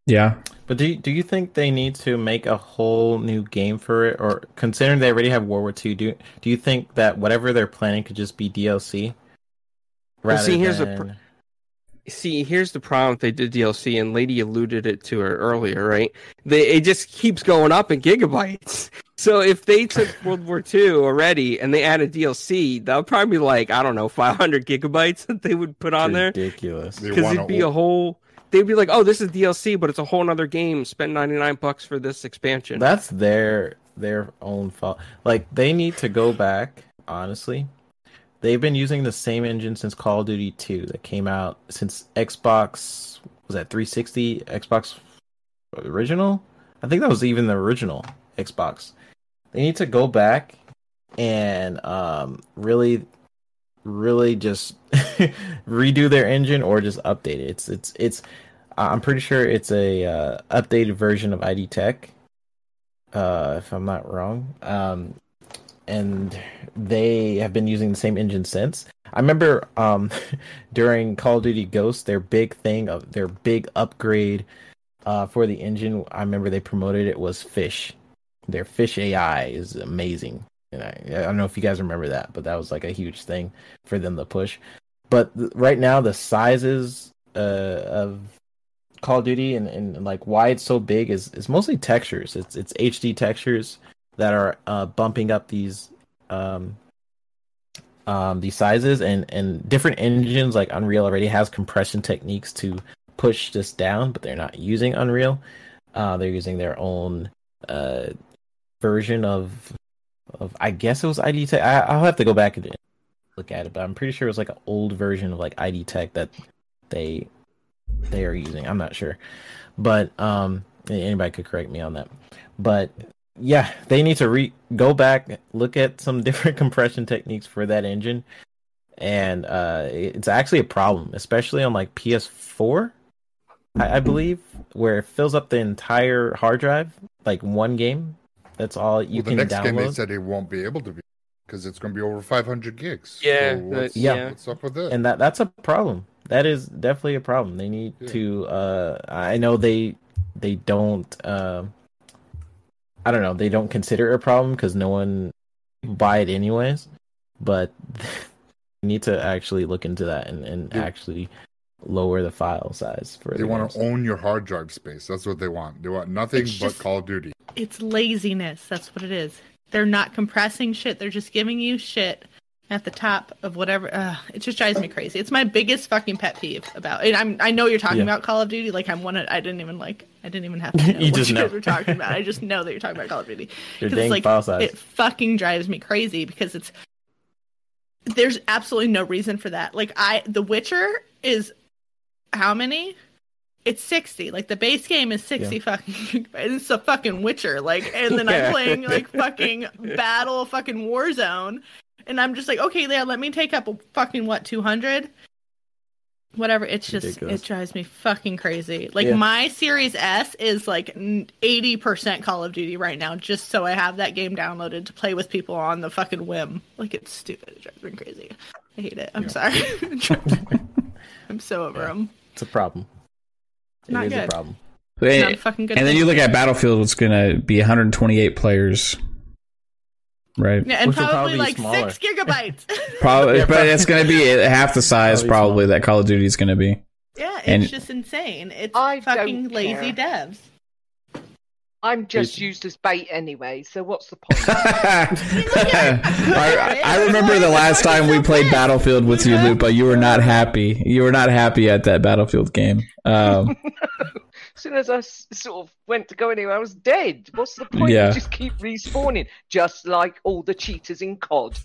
Yeah. But do you, do you think they need to make a whole new game for it, or considering they already have World War II, do do you think that whatever they're planning could just be DLC? Well, see, rather here's the than- pr- See, here's the problem if they did DLC, and Lady alluded it to her earlier, right? They, it just keeps going up in gigabytes. So if they took World War II already and they added DLC, that would probably be like, I don't know, 500 gigabytes that they would put on there. ridiculous. Because it'd be a whole. They'd be like, oh, this is DLC, but it's a whole nother game. Spend 99 bucks for this expansion. That's their their own fault. Like they need to go back. Honestly, they've been using the same engine since Call of Duty 2 that came out since Xbox was that 360 Xbox original. I think that was even the original Xbox. They need to go back and um, really, really just redo their engine or just update it. It's it's it's. I'm pretty sure it's a uh, updated version of ID Tech uh, if I'm not wrong. Um, and they have been using the same engine since. I remember um, during Call of Duty Ghosts, their big thing of their big upgrade uh, for the engine. I remember they promoted it was Fish. Their Fish AI is amazing. And I, I don't know if you guys remember that, but that was like a huge thing for them to push. But th- right now, the sizes uh, of Call of Duty and, and like why it's so big is is mostly textures. It's it's HD textures that are uh, bumping up these um um these sizes and and different engines like Unreal already has compression techniques to push this down, but they're not using Unreal. Uh, they're using their own uh version of of I guess it was ID Tech. I, I'll have to go back and look at it, but I'm pretty sure it was like an old version of like ID Tech that they they are using. I'm not sure, but um, anybody could correct me on that. But yeah, they need to re go back, look at some different compression techniques for that engine, and uh, it's actually a problem, especially on like PS4, I, I believe, where it fills up the entire hard drive, like one game. That's all you well, the can next game they said it won't be able to be because it's going to be over 500 gigs. Yeah, So what's, that- yeah. what's up with that? and that that's a problem that is definitely a problem they need Yeah. to uh i know they they don't um i don't know they don't consider it a problem because no one buy it anyways but they need to actually look into that and, and Yeah. actually lower the file size for they the want to own your hard drive space. That's what they want. They want nothing It's but just- Call of Duty. It's laziness. That's what it is. They're not compressing shit. They're just giving you shit at the top of whatever. Uh, it just drives me crazy. It's my biggest fucking pet peeve about. And I'm. I know you're talking Yeah. about Call of Duty. Like I'm one. Of, I didn't even like. I didn't even have to know You what just you know. guys were talking about. I just know that you're talking about Call of Duty. your 'Cause dang it's like file size it fucking drives me crazy because it's there's absolutely no reason for that. Like I The Witcher is how many? It's 60. Like the base game is 60 Yeah. fucking it's a fucking Witcher. Like and then. I'm playing like fucking battle fucking Warzone and I'm just like, okay, yeah, let me take up a fucking what, 200? Whatever. It's just Ridiculous. it drives me fucking crazy. Like Yeah. my Series S is like 80% Call of Duty right now just so I have that game downloaded to play with people on the fucking whim. Like it's stupid. It drives me crazy. I hate it. I'm sorry. I'm so over Yeah. them. it's a problem It Not is a good. problem And, Not a fucking good and then you look at Battlefield, it's going to be 128 players, right? Yeah, and Which probably, probably like smaller. six gigabytes. Probably, but it's going to be half the size, Probably probably, that Call of Duty is going to be. yeah, it's And- just insane. It's I fucking lazy care. devs. I'm just Please. used as bait anyway, so what's the point? I, I remember the last time we played Battlefield with you, Lupa. You were not happy. You were not happy at that Battlefield game. Um, as soon as I sort of went to go anywhere, I was dead. What's the point? Yeah. You just keep respawning, just like all the cheaters in COD.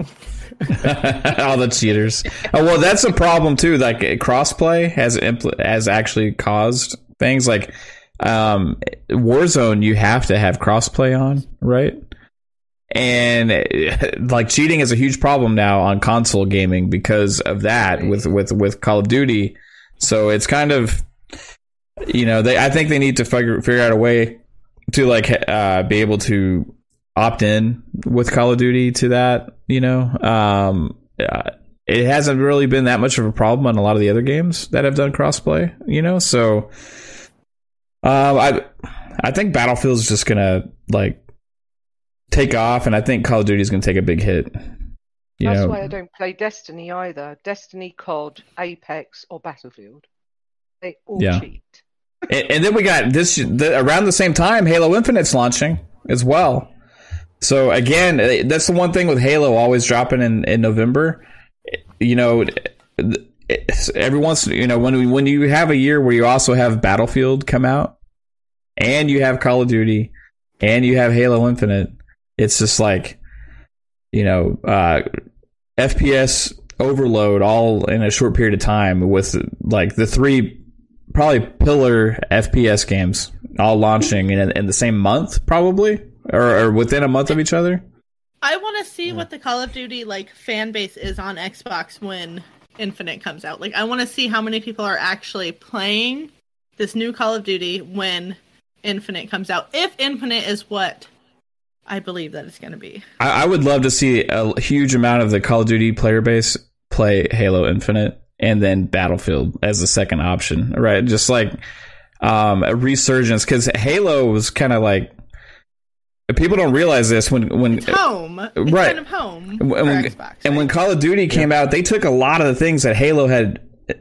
all the cheaters. Oh, well, that's a problem too. Like crossplay has impl- has actually caused things like um, Warzone. You have to have crossplay on, right? And like cheating is a huge problem now on console gaming because of that with with with Call of Duty. So it's kind of you know they I think they need to figure figure out a way to like uh, be able to opt in with Call of Duty to that. You know, um, uh, it hasn't really been that much of a problem on a lot of the other games that have done crossplay. You know, so Um, I I think Battlefield's just gonna like take off, and I think Call of Duty is gonna take a big hit. You That's know, why I don't play Destiny either. Destiny, COD, Apex, or Battlefield. They all Yeah. cheat. and, and then we got this the, around the same time. Halo Infinite's launching as well. So again, eh, that's the one thing with Halo always dropping in in November. You know, every once you know when when you have a year where you also have Battlefield come out, and you have Call of Duty, and you have Halo Infinite, it's just like you know uh, FPS overload all in a short period of time with like the three probably pillar FPS games all launching in, in the same month, probably or, or within a month of each other. I want to see what the Call of Duty like fan base is on Xbox when Infinite comes out. Like, I want to see how many people are actually playing this new Call of Duty when Infinite comes out. If Infinite is what I believe that it's going to be. I, I would love to see a huge amount of the Call of Duty player base play Halo Infinite and then Battlefield as a second option, right? Just like um, a resurgence because Halo was kind of like people don't realize this when when It's home. It's Right. kind of home And when, Xbox. and when? Call of Duty came out, they took a lot of the things that Halo had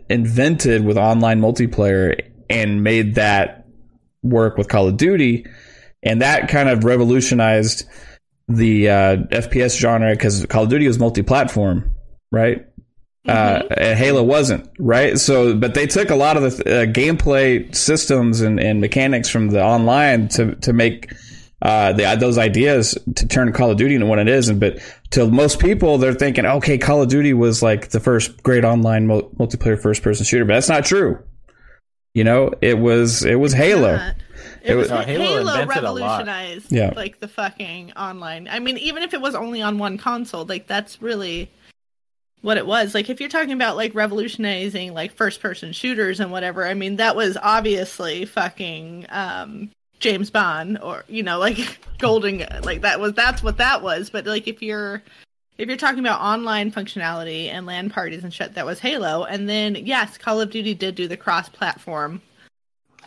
invented with online multiplayer and made that work with Call of Duty, and that kind of revolutionized the uh, FPS genre because Call of Duty was multi-platform, right? Uh, and Halo wasn't, right? So, but they took a lot of the uh, gameplay systems and, and mechanics from the online to to make uh, the, those ideas to turn Call of Duty into what it is. And but to most people, they're thinking, okay, Call of Duty was like the first great online mul- multiplayer first person shooter, but that's not true. You know, it was it was Halo. Not. It It was- was Halo, Halo invented a lot. revolutionized Yeah. like the fucking online. I mean, even if it was only on one console, like that's really what it was. Like if you're talking about like revolutionizing like first person shooters and whatever, I mean that was obviously fucking um James Bond or you know like Golden like that was that's what that was. But like if you're if you're talking about online functionality and LAN parties and shit, that was Halo. And then yes, Call of Duty did do the cross platform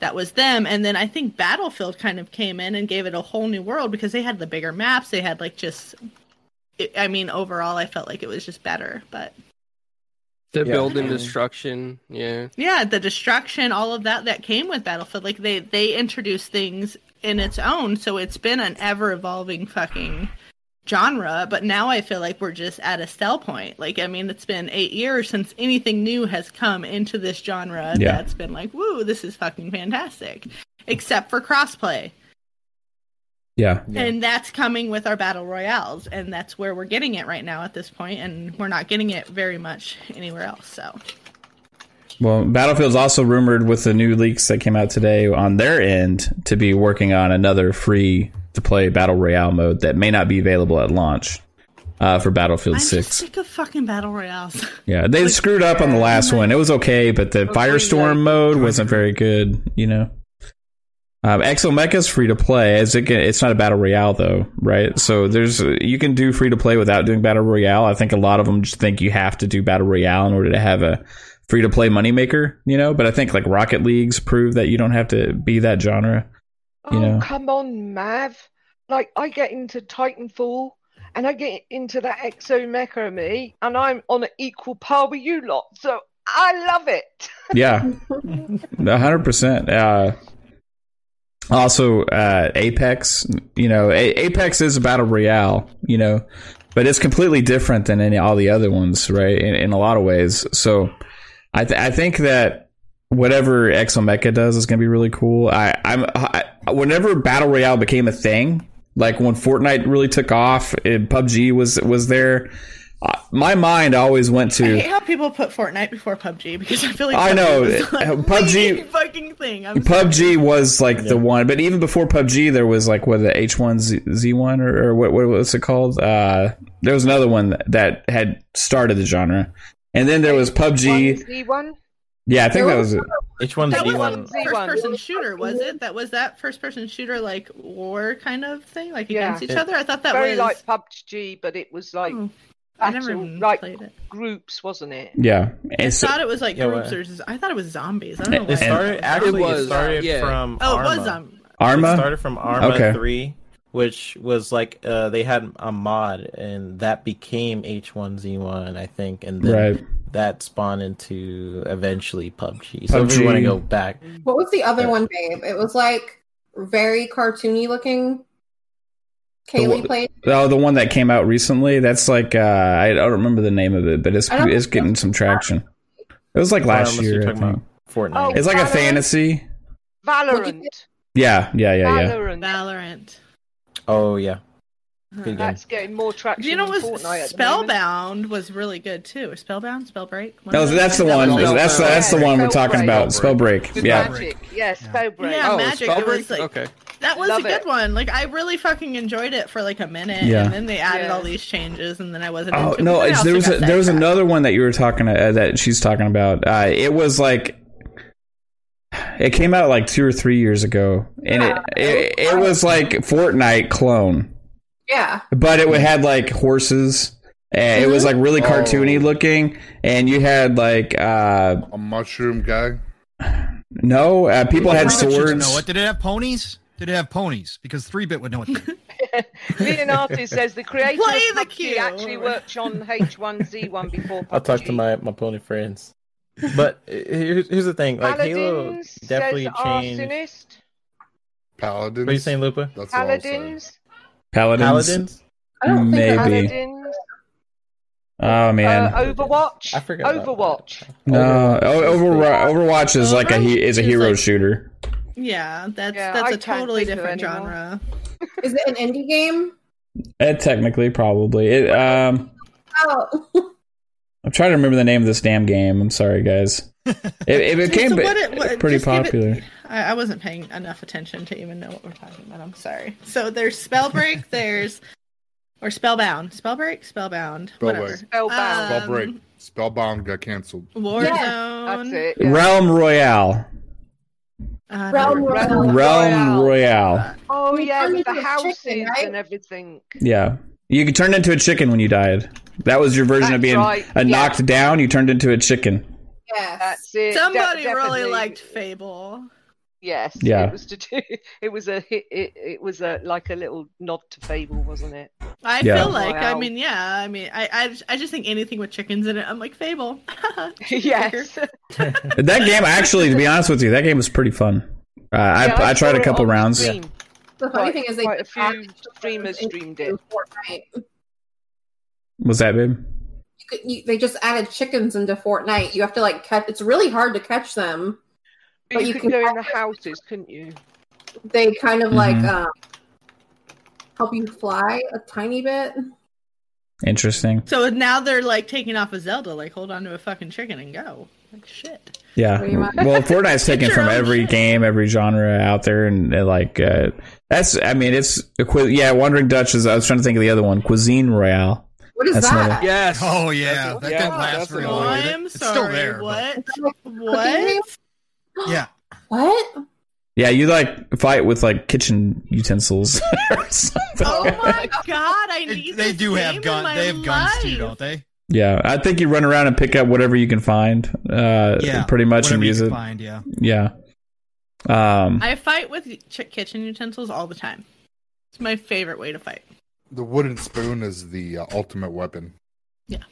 that was them and then i think battlefield kind of came in and gave it a whole new world because they had the bigger maps they had like just i mean overall i felt like it was just better but The Yeah. build and destruction. Yeah. yeah the destruction all of that that came with battlefield like they they introduced things in its own so it's been an ever evolving fucking genre but now i feel like we're just at a stell point like i mean it's been eight years since anything new has come into this genre Yeah. that's been like woo this is fucking fantastic except for crossplay Yeah, Yeah. and that's coming with our battle royales and that's where we're getting it right now at this point and we're not getting it very much anywhere else so Well, Battlefield's also rumored with the new leaks that came out today on their end to be working on another free to play battle royale mode that may not be available at launch uh, for Battlefield i'm Six. just sick of fucking battle royales Yeah, they screwed up on the last one. It was okay, but the Firestorm like- mode wasn't very good. You know, um, is free to play. As it can, it's not a battle royale though, right? So there's you can do free to play without doing battle royale. I think a lot of them just think you have to do battle royale in order to have a free to play moneymaker. You know, but I think like Rocket Leagues prove that you don't have to be that genre. You oh, know. come on, Mav. Like, I get into Titanfall and I get into that Exomecha me, and I'm on an equal par with you lot. So I love it. Yeah, a hundred percent. Uh, also, uh, Apex. You know, a- Apex is about a battle royale. You know, but it's completely different than any all the other ones, right? In, in a lot of ways. So, I th- I think that whatever Exomecha does is going to be really cool. I I'm I, whenever battle royale became a thing, like when Fortnite really took off, and PUBG was was there. Uh, my mind always went to. I to hate how people put Fortnite before PUBG because I feel like I know, like, PUBG fucking thing. I'm sorry. PUBG was like the one, but even before PUBG, there was like what the H one Z one or, or what what was it called? Uh, there was another one that had started the genre, and then there was PUBG. Z One, Yeah, I think that was it. H1Z1. Was one- first person shooter, was it? That was that first person shooter like war kind of thing, like Yeah. against each Yeah. other. I thought that very was like PUBG, but it was like Hmm. I never battle, even like played it. groups, wasn't it? Yeah, I and so, thought it was like Yeah, groups what? or z- I thought it was zombies. I don't know why. It started actually. It, was, started yeah. from oh, it Arma. was zombies. It Arma. started from Arma Okay. three, which was like uh, they had a mod, and that became H one Z one, I think, and then Right. that spawned into eventually PUBG. So if PUBG. we want to go back, What was the other Yeah. one, babe? It was like very cartoony looking. Kaylee The- played. Oh, the one that came out recently. That's like uh, I don't remember the name of it, but it's it's getting some traction. It was like last year. I think. Fortnite. Oh, It's like a fantasy. Valorant. Yeah, yeah, yeah, yeah. Valorant. Valorant. oh yeah, good game. That's getting more traction. Do you know than was Fortnite at the moment. Spellbound was really good too. Spellbound, Spellbreak. One No, of those? that's the one. was- Spellbreak. That's the, that's the one we're talking about. Spellbreak. With Yeah. Magic. Yes, Yeah. Spellbreak. Yeah, oh, Magic, it Spellbreak? was like- okay. That was Love a good it. one. Like I really fucking enjoyed it for like a minute, Yeah. and then they added Yeah. all these changes, and then I wasn't. Oh into it, no, but then I it's, also there was a, there was sidetracked. another one that you were talking uh, that she's talking about. Uh, it was like it came out like two or three years ago, and it it, it was like Fortnite clone, Yeah. but it had like horses. And it was like really cartoony Oh. looking, and you had like uh A mushroom guy. no uh, people had Three-bit swords. Know what did it have? Ponies? Did it have ponies? Because three bit would know what. Leonardo says the creator Play of the PUBG actually worked on H1Z1 before PUBG. I'll talk to my my pony friends. But uh, here's here's the thing, like Halo Paladins, definitely says changed. Arsonist. Paladins. What are you saying, Lupa? That's what I'll say. Paladins. Paladins. Paladins? I don't think Maybe. I Paladins. Oh man, Uh, Overwatch. I forgot. Overwatch. no. Overwatch, Overwatch is like a is a hero like- shooter. Yeah, that's Yeah, that's I a totally different genre. Is it an indie game? Eh, technically, probably. It, um, Oh, I'm trying to remember the name of this damn game. I'm sorry, guys. It, it became So bi- what it- what- pretty just give it- popular. I, I wasn't paying enough attention to even know what we're talking about. I'm sorry. So there's Spellbreak, there's or Spellbound, Spellbreak, Spellbound, whatever. Spellbound. Um, Spellbreak. Spellbound got canceled. Warzone. That's it. yeah. Realm Royale. Uh, Realm never- Royale. Realm Royale. Oh yeah, with the houses chicken, right? and everything. Yeah. You could turn into a chicken when you died. That was your version of being right, a yeah. knocked down. You turned into a chicken. Yeah, That's it. De- Somebody really liked Fable. Yes. Yeah. It was to do. It was a hit. It, it was a like a little nod to Fable, wasn't it? I Yeah. feel like, I mean, yeah, I mean, I, I, I just think anything with chickens in it, I'm like Fable. yes. That game, actually, to be honest with you, that game was pretty fun. Uh, Yeah, I, I tried a couple rounds. stream. the funny quite- thing is they quite a few streamers streamed it. Fortnite. Was that babe? You could, you, they just added chickens into Fortnite. You have to like catch. It's really hard to catch them. But, But you, you could can go in the houses, couldn't you? They kind of like Mhm. um, help you fly a tiny bit. Interesting. So now they're like taking off a Zelda, like hold on to a fucking chicken and go. Like shit. Yeah. Well, Fortnite's taken from every shit. game, every genre out there, and uh, like uh, that's. I mean, it's yeah. Wandering Dutch is. I was trying to think of the other one. Cuisine Royale. What is That's that? another- Yes. Oh yeah, That's- that yeah, didn't last that's very another long. one. did it? I'm It's sorry. still there. what? Cooking What? Game? Yeah. What? Yeah, you like fight with like kitchen utensils or something. Oh my god! I They, need. they this do game have guns. They have guns too, don't they? Yeah, I think you run around and pick up whatever you can find. Uh, Yeah. pretty much Whatever and you use can it. Find, yeah. Yeah. Um. I fight with ch- kitchen utensils all the time. It's my favorite way to fight. The wooden spoon is the uh, ultimate weapon. Yeah,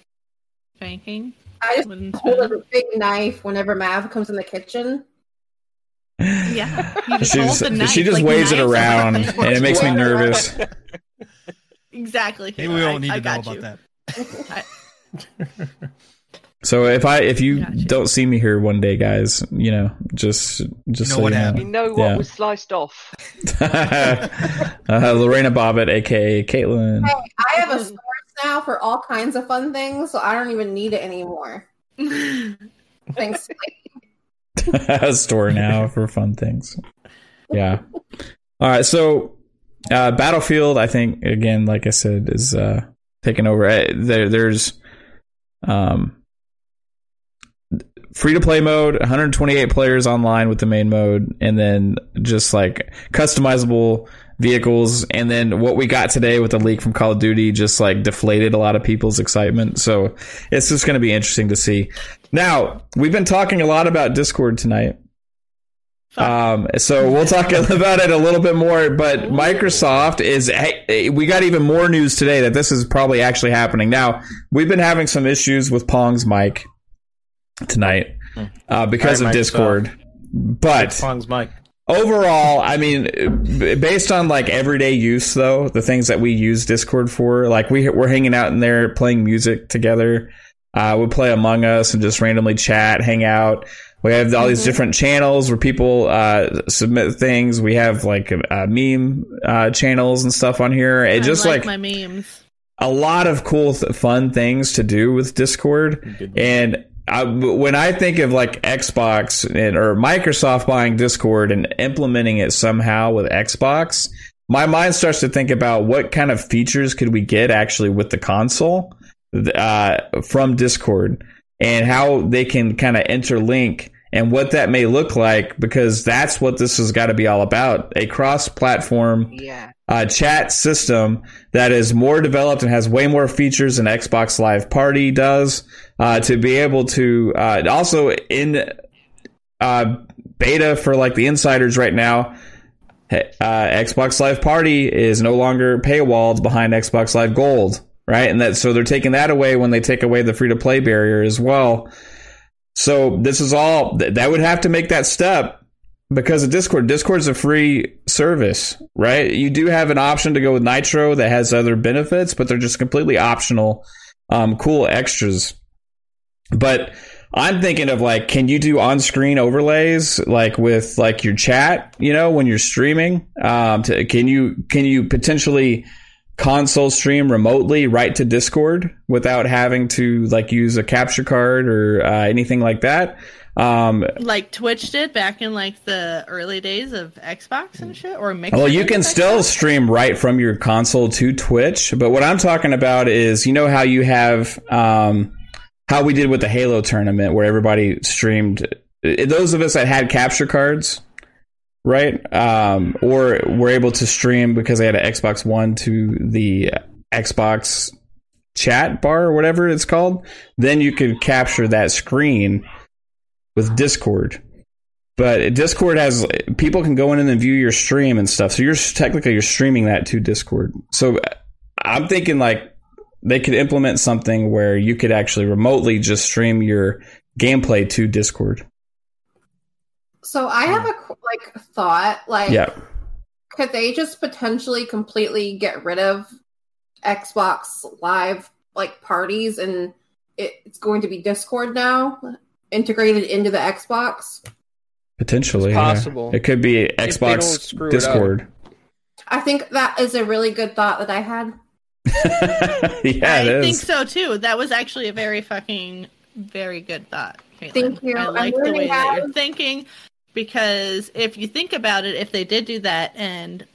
spanking. I just Wooden hold spoon. a big knife whenever Mav comes in the kitchen. Yeah. She just, knife, she just like waves it around, and it makes me nervous. Exactly. Maybe we Halo, don't need I, to I know about you. that. So if I if you Gotcha. don't see me here one day, guys, you know, just just know so what you happened. You know what Yeah. was sliced off. uh, Lorena Bobbitt, aka Caitlin. Hey, I have a source now for all kinds of fun things, so I don't even need it anymore. Thanks. a store now for fun things. Yeah. All right. So, uh, Battlefield, I think again, like I said, is uh, taking over. Uh, There, there's um, free to play mode, 128 players online with the main mode, and then just like customizable vehicles. And then what we got today with the leak from Call of Duty just like deflated a lot of people's excitement. So it's just going to be interesting to see. Now, we've been talking a lot about Discord tonight. Um, so we'll talk about it a little bit more, but Microsoft is, hey, we got even more news today that this is probably actually happening. Now, we've been having some issues with Pong's mic tonight, uh, because Hi, of Microsoft. Discord, but Pong's mic. Overall, I mean, based on like everyday use though, the things that we use Discord for, like we we're hanging out in there playing music together. Uh, we play Among Us and just randomly chat, hang out. We have all these different channels where people uh, submit things. We have like uh, meme uh, channels and stuff on here. It I just like, my memes. a lot of cool, th- fun things to do with Discord. And I, when I think of like Xbox and or Microsoft buying Discord and implementing it somehow with Xbox, my mind starts to think about what kind of features could we get actually with the console uh, from Discord and how they can kind of interlink and what that may look like because that's what this has got to be all about a cross platform Yeah. Uh, chat system that is more developed and has way more features than Xbox Live Party does. Uh, to be able to uh, also in uh, beta for like the insiders right now. uh, Xbox Live Party is no longer paywalled behind Xbox Live Gold, right? And that so they're taking that away when they take away the free to play barrier as well. So this is all that would have to make that step because of Discord. Discord is a free service, right? You do have an option to go with Nitro that has other benefits, but they're just completely optional, um, cool extras. But I'm thinking of like, can you do on-screen overlays like with like your chat? You know, when you're streaming, um, to, can you can you potentially console stream remotely right to Discord without having to like use a capture card or uh, anything like that? Um, Like Twitch did back in like the early days of Xbox and shit, or mix. Well, you can still stream right from your console to Twitch, but what I'm talking about is, you know how you have um, how we did with the Halo tournament, where everybody streamed. uh, Those of us that had capture cards, right, um, or were able to stream because they had an Xbox One to the Xbox chat bar or whatever it's called. Then you could capture that screen with Discord. But Discord has people can go in and view your stream and stuff. So you're technically you're streaming that to Discord. So uh, I'm thinking like they could implement something where you could actually remotely just stream your gameplay to Discord. So I have a like thought, like Yeah. could they just potentially completely get rid of Xbox Live like parties and it, it's going to be Discord now integrated into the Xbox? Potentially. It's yeah. possible. It could be Xbox screw it up. Discord. I think that is a really good thought that I had. yeah, I it think so too. That was actually a very fucking, very good thought. Caitlin. Thank you. I I'm like the learning way that you're thinking because if you think about it, if they did do that and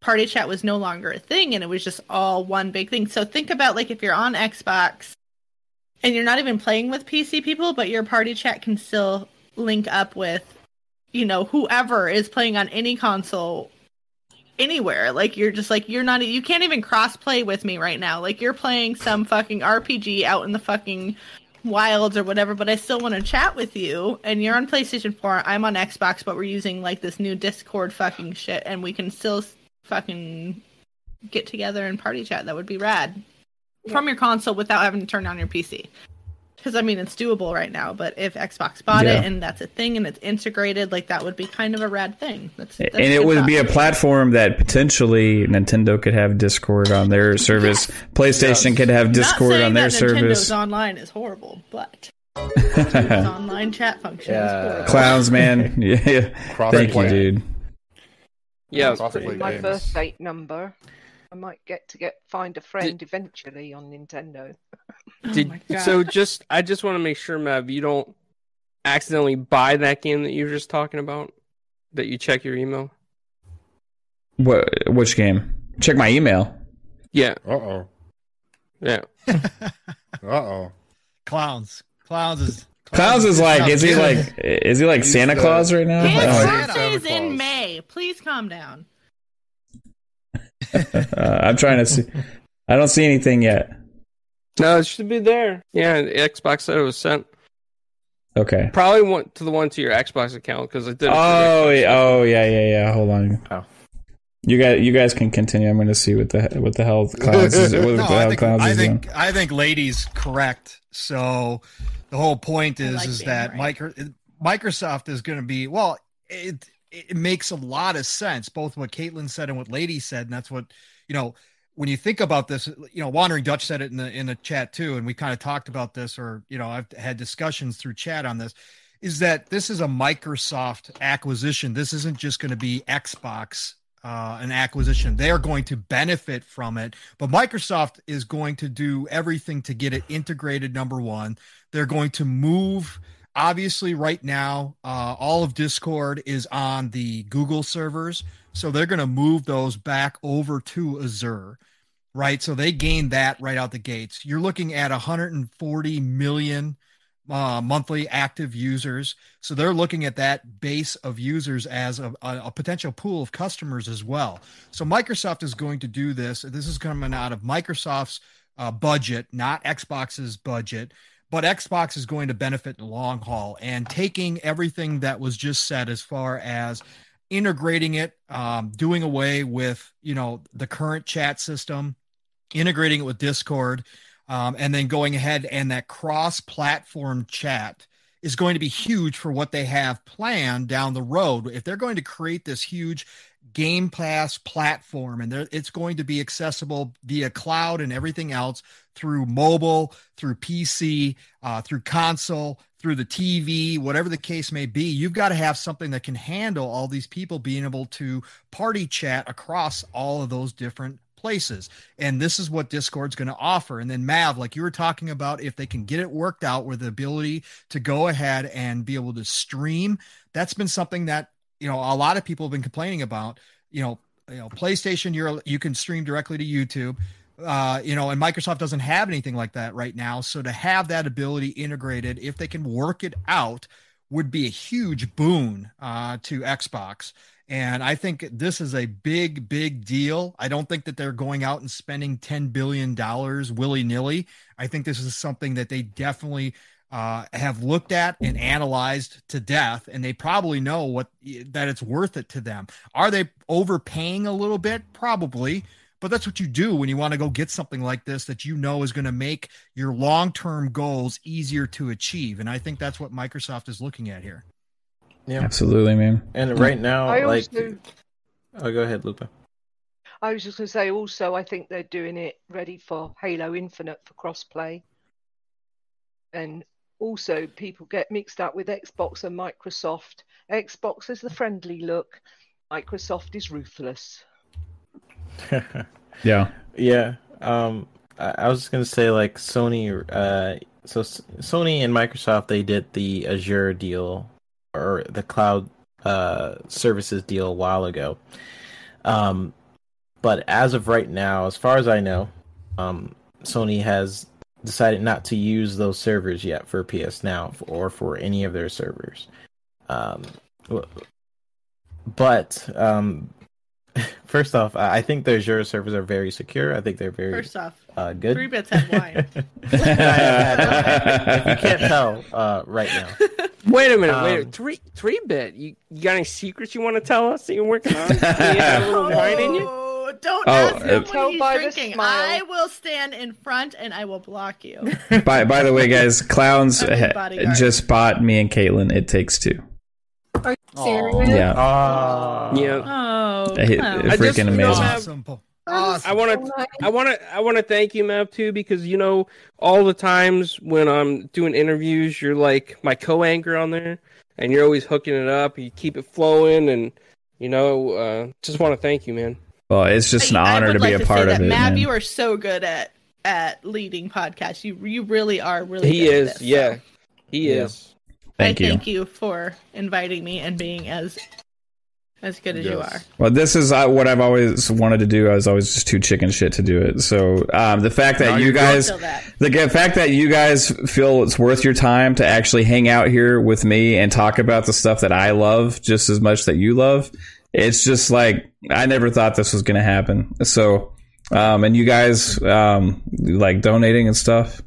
party chat was no longer a thing and it was just all one big thing. So think about like if you're on Xbox and you're not even playing with PC people, but your party chat can still link up with, you know, whoever is playing on any console anywhere. Like you're just like you're not you can't even cross play with me right now. Like you're playing some fucking RPG out in the fucking wilds or whatever, but I still want to chat with you and you're on PlayStation 4, I'm on Xbox, but we're using like this new Discord fucking shit and we can still fucking get together and party chat. That would be rad. From your console without having to turn on your PC. Because I mean, it's doable right now, but if Xbox bought Yeah. it and that's a thing and it's integrated, like that would be kind of a rad thing. That's, that's and it would thought. be a platform that potentially Nintendo could have Discord on their service. PlayStation could have Discord saying on their that Nintendo's service. online is horrible, but online chat function Yeah. Clowns, man. Yeah. Thank you, dude. Yeah, My first date number. I might get to get find a friend eventually on Nintendo. Did, Oh so just I just want to make sure, Mav, you don't accidentally buy that game that you were just talking about. That you check your email. What? Which game? Check my email. Yeah, Uh oh. yeah. Uh oh. Clowns. Clowns is. Clowns is like, is he like, is he like Santa Claus right now? His Oh, Oh, yeah. birthday is in May. Please calm down. Uh, I'm trying to see. I don't see anything yet. No, it should be there. Yeah, Xbox said it was sent. Okay. Probably went to the one to your Xbox account because it did. it Oh, yeah, oh yeah, yeah, yeah. Hold on. Oh. You guys, you guys can continue. I'm going to see what the what the hell clowns is. What No, the I think clowns I is doing. think I think ladies correct. So the whole point is like is that right. micro, Microsoft is going to be well. It it makes a lot of sense, both what Caitlin said and what Lady said, and that's what you know. When you think about this, you know, Wandering Dutch said it in the in the chat too, and we kind of talked about this, or you know, I've had discussions through chat on this. Is that this is a Microsoft acquisition? This isn't just going to be Xbox uh, an acquisition. They are going to benefit from it, but Microsoft is going to do everything to get it integrated. Number one, they're going to move. Obviously, right now, uh, all of Discord is on the Google servers, so they're going to move those back over to Azure, right? So they gain that right out the gates. You're looking at 140 million uh, monthly active users. So they're looking at that base of users as a, a, potential pool of customers as well. So Microsoft is going to do this. This is coming out of Microsoft's uh, budget, not Xbox's budget. But Xbox is going to benefit in the long haul and taking everything that was just said as far as integrating it, um, doing away with you know the current chat system, integrating it with Discord, um, and then going ahead and that cross-platform chat is going to be huge for what they have planned down the road. If they're going to create this huge Game Pass platform and it's going to be accessible via cloud and everything else through mobile, through PC, uh, through console, through the TV, whatever the case may be, you've got to have something that can handle all these people being able to party chat across all of those different places. And this is what Discord's going to offer. And then Mav, like you were talking about, if they can get it worked out with the ability to go ahead and be able to stream, that's been something that, you know, a lot of people have been complaining about, you know, you know, PlayStation, you're, you can stream directly to YouTube uh, you know, and Microsoft doesn't have anything like that right now. So to have that ability integrated, if they can work it out, would be a huge boon uh, to Xbox. And I think this is a big, big deal. I don't think that they're going out and spending $10 billion willy nilly. I think this is something that they definitely uh, have looked at and analyzed to death, and they probably know what that it's worth it to them. Are they overpaying a little bit? Probably but that's what you do when you want to go get something like this that you know is going to make your long-term goals easier to achieve and i think that's what microsoft is looking at here Yeah. Absolutely, man. And right now, I like, also, oh, go ahead, Lupa. I was just going to say, also, I think they're doing it ready for Halo Infinite for crossplay. And also, people get mixed up with Xbox and Microsoft. Xbox is the friendly look, Microsoft is ruthless. Yeah. Yeah. Um, I, I was just gonna say like Sony. Uh, so S- Sony and Microsoft they did the Azure deal or the cloud uh services deal a while ago. Um, but as of right now, as far as I know, um, Sony has decided not to use those servers yet for PS Now or for any of their servers. Um, but um, first off, I I think the Azure servers are very secure. I think they're very First off, uh, good. three bits had wine. if you can't tell uh, right now, Wait a minute, Um, wait. Three three bit. You, you got any secrets you want to tell us that you're working on? you have a little wine in you? Don't Oh, ask him uh, Tell when by he's drinking. I will stand in front and I will block you. by by the way, guys, clowns I'm his ha- bodyguard. just bought me and Caitlin. It takes two. Are you serious? Yeah. uh, Yeah. Oh, I hit- I I just- freaking amazing. Mav, awesome awesome I wanna- I want to I want to thank you, Mav, too, because you know all the times when I'm doing interviews, you're like my co-anchor on there, and you're always hooking it up. You keep it flowing, and you know, uh, just want to thank you, man. Well, it's just an I- I honor would to be like a part say of that, it. Mav, man. you are so good at at leading podcasts. You you really are really. He good at is, this, yeah, so he Yeah. is. Thank I you. thank you for inviting me and being as as good as you are. Well, this is uh, what I've always wanted to do. I was always just too chicken shit to do it. So um, the fact that Now you you're guys, that. the fact that you guys feel it's worth your time to actually hang out here with me and talk about the stuff that I love just as much that you love it's just like I never thought this was going to happen. So, um, and you guys um, like donating and stuff,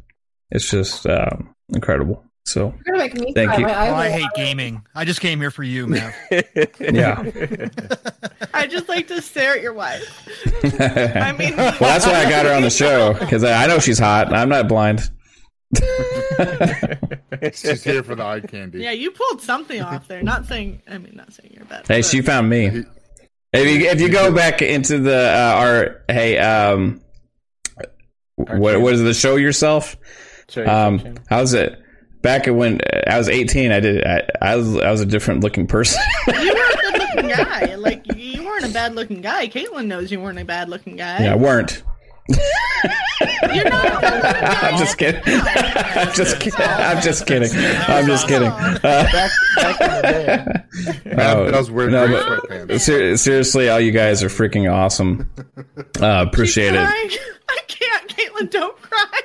it's just um, incredible. So, You're gonna make me Thank you. Oh, I hate gaming. I just came here for you, man. yeah. I just like to stare at your wife. I mean- well, that's why I got her on the show because I, I know she's hot. I'm not blind. She's here for the eye candy. Yeah, you pulled something off there. Not saying, I mean, not saying you're bad. hey, but- she found me. If you if you go back into the uh, our hey um, what what is the show yourself? Sure, Um, sure, sure. how's it? Back when I was 18, I did. I, I was I was a different looking person. you were a good looking guy. Like you weren't a bad looking guy. Caitlin knows you weren't a bad looking guy. yeah, I weren't. You're not a bad looking guy. I'm just kidding. I'm just kidding. I'm just kidding. I'm just kidding. Uh, back, back in the day. Matt does wear no, but- ser- seriously, all you guys are freaking awesome. Uh, appreciate it. Crying. I can't, Caitlin. Don't cry.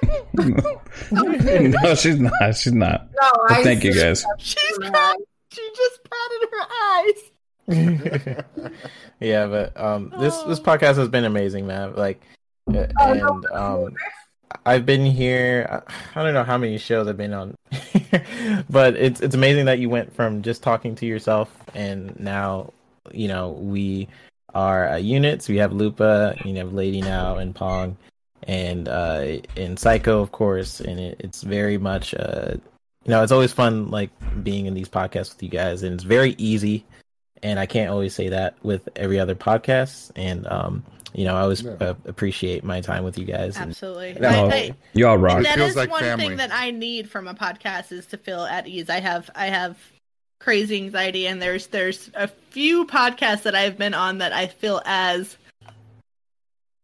no, she's not. She's not. No, But I thank you guys. She's crying. She just patted her eyes. yeah, but um, this this podcast has been amazing, man. Like, no. And um, I've been here. I don't know how many shows I've been on, but it's it's amazing that you went from just talking to yourself and now, you know, we are uh, units. We have Lupa, you have Lady now, and Pong, and uh, and Psycho, of course. And it, it's very much, uh, you know, it's always fun like being in these podcasts with you guys, and it's very easy. And I can't always say that with every other podcast. And um, you know, I always Yeah. uh, appreciate my time with you guys. And, Absolutely. No. I- I- you all rock. And that feels is like one family. thing that I need from a podcast is to feel at ease. I have I have crazy anxiety and there's there's a few podcasts that I've been on that I feel as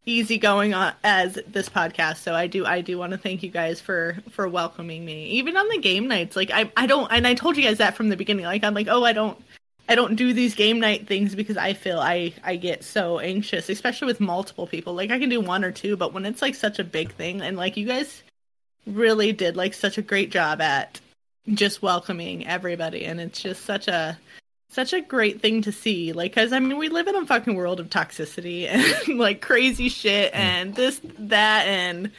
easy going on as this podcast. So I do I do want to thank you guys for for welcoming me. Even on the game nights. Like I I don't and I told you guys that from the beginning. Like I'm like, "Oh, I don't I don't do these game night things because I feel I I get so anxious, especially with multiple people. Like I can do one or two, but when it's like such a big thing and like you guys really did like such a great job at just welcoming everybody and it's just such a such a great thing to see like cuz I mean we live in a fucking world of toxicity and like crazy shit mm. and this that and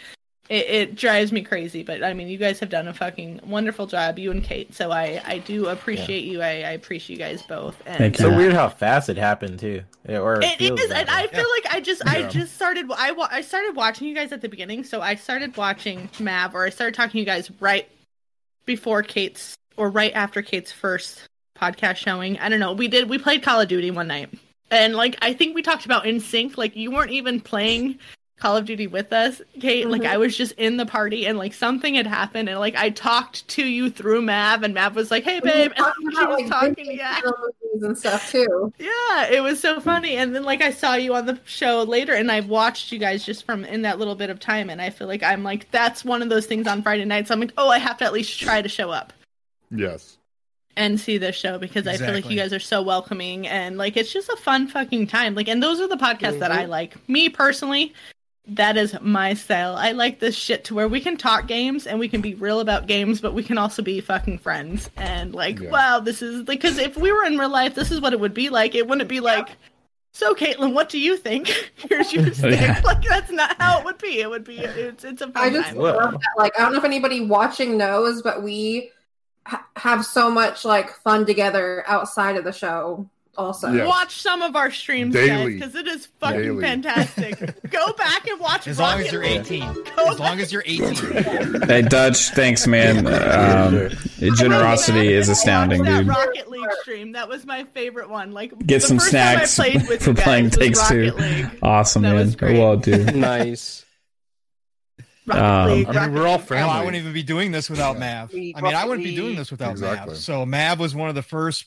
it, it drives me crazy but I mean you guys have done a fucking wonderful job you and Kate so I I do appreciate you I, I appreciate you guys both and Thank it's you. so weird how fast it happened too. Yeah, Or it, it feels is, that and way. I feel like I just I just started I wa- I started watching you guys at the beginning, so I started watching Mav, or I started talking to you guys right before Kate's or right after Kate's first podcast showing. I don't know. We did we played Call of Duty one night, and like I think we talked about in sync. Like you weren't even playing Call of Duty with us, Kate. Like Mhm. I was just in the party, and like something had happened, and like I talked to you through Mav, and Mav was like, "Hey, We babe," and talking she about, was like, talking, vintage yeah. and stuff too. Yeah, it was so funny. And then like I saw you on the show later and I've watched you guys just from in that little bit of time and I feel like I'm like that's one of those things on Friday nights. I'm like, "Oh, I have to at least try to show up Yes. and see this show because I feel like you guys are so welcoming and like it's just a fun fucking time. Like and those are the podcasts that I like. Me personally, that is my style. I like this shit to where we can talk games and we can be real about games, but we can also be fucking friends. And like, Yeah. wow, this is like because if we were in real life, this is what it would be like. It wouldn't be like, so Caitlin, what do you think? Here's your stick. Yeah. Like that's not how it would be. It would be it's it's a fun I just time. Love that. Like, I don't know if anybody watching knows, but we ha- have so much like fun together outside of the show. Also, Yeah. Watch some of our streams, Daily. guys, because it is fucking Daily. fantastic. Go back and watch. As long as you're 18. Go As long as you're 18. Hey, Dutch, thanks, man. Um, generosity is astounding, that dude. Rocket League stream. That was my favorite one. Like Get some first time I snacks for playing Takes Two. League. Awesome, That man. great. Well, dude. nice. Um, League. I mean, we're all Oh, I wouldn't even be doing this without Mav. I mean, I wouldn't be doing this without Exactly. Mav. So Mav was one of the first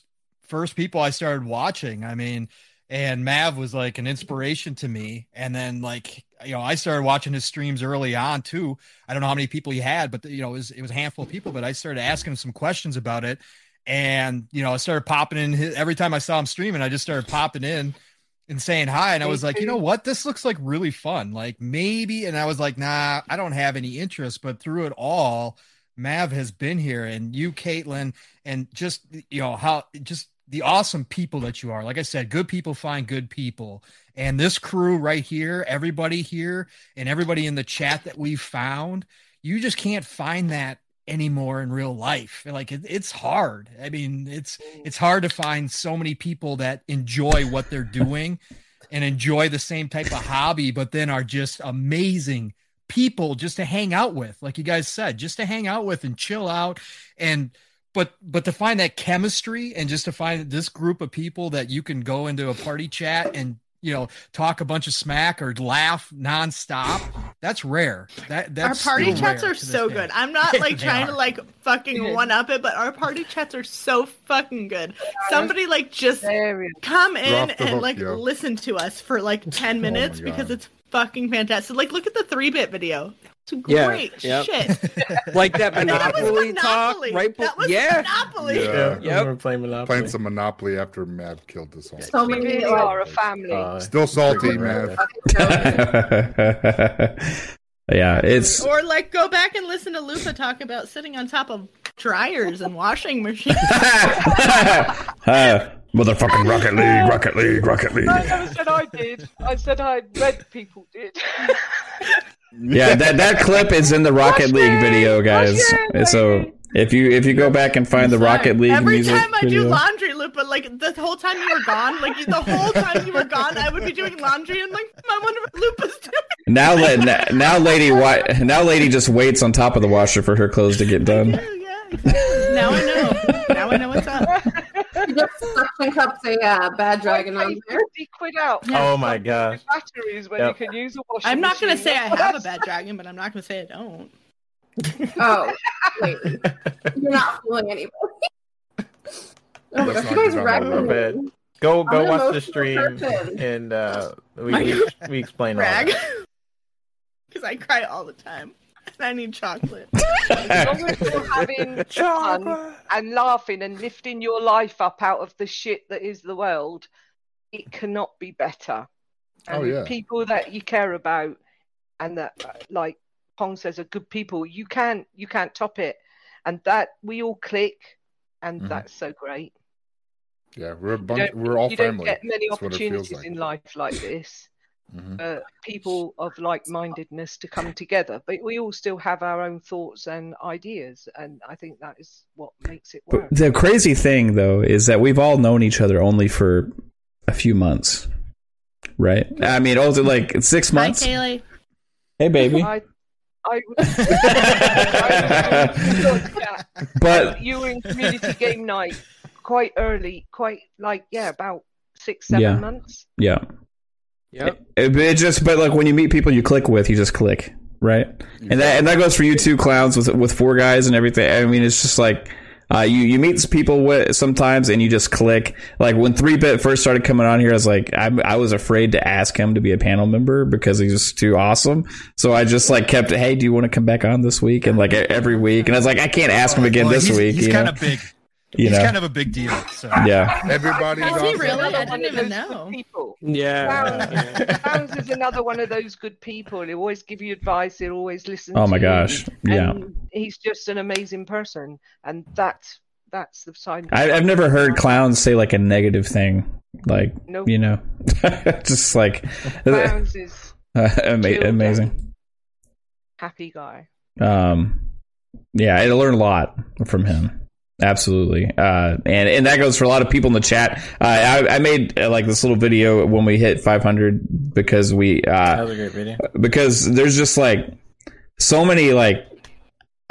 first people I started watching. I mean, and Mav was like an inspiration to me. And then like you know, I started watching his streams early on too. I don't know how many people he had, but you know, it was it was a handful of people. But I started asking him some questions about it, and you know, I started popping in his, every time I saw him streaming. I just started popping in and saying hi. And I was like, you know what? This looks like really fun. Like maybe. And I was like, nah, I don't have any interest. But through it all, Mav has been here and you, Caitlin, and just, you know, how just the awesome people that you are. Like I said, good people find good people. And this crew right here, everybody here, and everybody in the chat that we've found, you just can't find that anymore in real life. Like it, it's hard. I mean, it's mm. it's hard to find so many people that enjoy what they're doing and enjoy the same type of hobby, but then are just amazing people just to hang out with. Like you guys said, just to hang out with and chill out and but but to find that chemistry and just to find this group of people that you can go into a party chat and you know talk a bunch of smack or laugh nonstop that's rare that Our party chats are to this so day. good. I'm not like They trying to like fucking one up it, but our party chats are so fucking good. Somebody like just come in You're off the and hook, like yo. listen to us for like 10 Oh minutes my because it's fucking fantastic. Like look at the 3-bit video. It's Yeah, yep. shit. like that I think that was Monopoly talk, right? That was yeah, Monopoly. Yeah. Yeah, we're playing Monopoly. Playing some Monopoly after Mav killed us all. So we many really like, are a family. Uh, Still salty, freaking Mav. yeah, it's Or like go back and listen to Lupa talk about sitting on top of dryers and washing machines. uh, motherfucking Rocket League, Rocket League, Rocket League. I never said I did. I said I read people did. Yeah, that that clip is in the Rocket League video, guys. It, So if you if you go back and find the. Rocket League video. Every music time I video, do laundry, Lupa, like the whole time you were gone, like the whole time you were gone, I would be doing laundry and like I wonder what Lupa's doing. now now, now lady now lady just waits on top of the washer for her clothes to get done. Yeah. exactly. Now I know. Now I know what's up. He just suction cups a uh, bad dragon on there. quid out. Oh my gosh. Batteries when Yep. you can use a washing I'm not gonna say I have a bad dragon, but I'm not gonna say I don't. Oh, wait. You're not fooling anybody. Oh my gosh, you guys get on wrecked bed. Go I'm go watch the stream person. and uh, we, we we explain all that. Because I cry all the time. And I need chocolate. As long as you're having fun and laughing and lifting your life up out of the shit that is the world, it cannot be better. And Oh, yeah. people that you care about and that, like Pong says, are good people. You can't you can't top it, and that we all click, and Mhm. that's so great. Yeah, we're a bunch. We're all you family. don't get many That's what it feels opportunities like. in life like this. Mhm. uh, people of like-mindedness to come together but we all still have our own thoughts and ideas and i think that is what makes it work But the crazy thing though is that we've all known each other only for a few months, right? I mean, also like six Hi, months. Kaylee. Hey, baby. i i yeah. But you were in community game night quite early quite like yeah about six seven Yeah. months yeah, Yep. it, it just but like when you meet people you click with, you just click, right? And that and that goes for you two clowns with with four guys and everything. I mean, it's just like. Uh, you you meet people with sometimes and you just click. Like when three bit first started coming on here, I was like, I, I was afraid to ask him to be a panel member because he's just too awesome. So I just like kept, hey, do you want to come back on this week? And like every week, and I was like, I can't ask him again Well, this he's, week. He's you kind know? of big. You he's know, kind of a big deal. So yeah. Everybody's Is he really? I didn't even know. people Yeah. Clowns, Clowns is another one of those good people. He'll always give you advice. He'll always listen. Oh to my you, gosh, yeah. and he's just an amazing person, and that's that's the side. I, I've never heard clowns say like a negative thing, like Nope. you know, just like Clowns is ama- amazing. happy guy. Um, yeah, I learned a lot from him. Absolutely, uh, and and that goes for a lot of people in the chat. Uh, I, I made uh, like this little video when we hit 500 because we That uh, was a great video. because there's just like so many like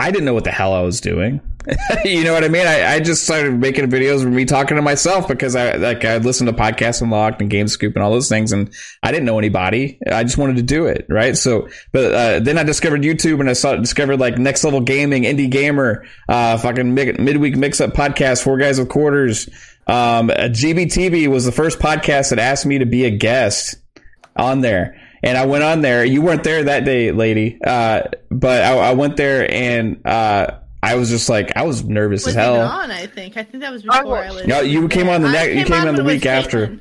I didn't know what the hell I was doing. you know what I mean? I, I just started making videos of me talking to myself because I like I listened to Podcast Unlocked and Game Scoop and all those things, and I didn't know anybody. I just wanted to do it, right? So, but uh, then I discovered YouTube and I saw discovered like Next Level Gaming, Indie Gamer, uh, fucking mid- midweek mix up podcast, Four Guys with Quarters. Um, uh, GBTV was the first podcast that asked me to be a guest on there. And I went on there. You weren't there that day, lady. Uh, but I, I went there and, uh, I was just like, I was nervous Was as hell. on, I think. I think that was I before I, was. No, you came on the I next- you came on the week after.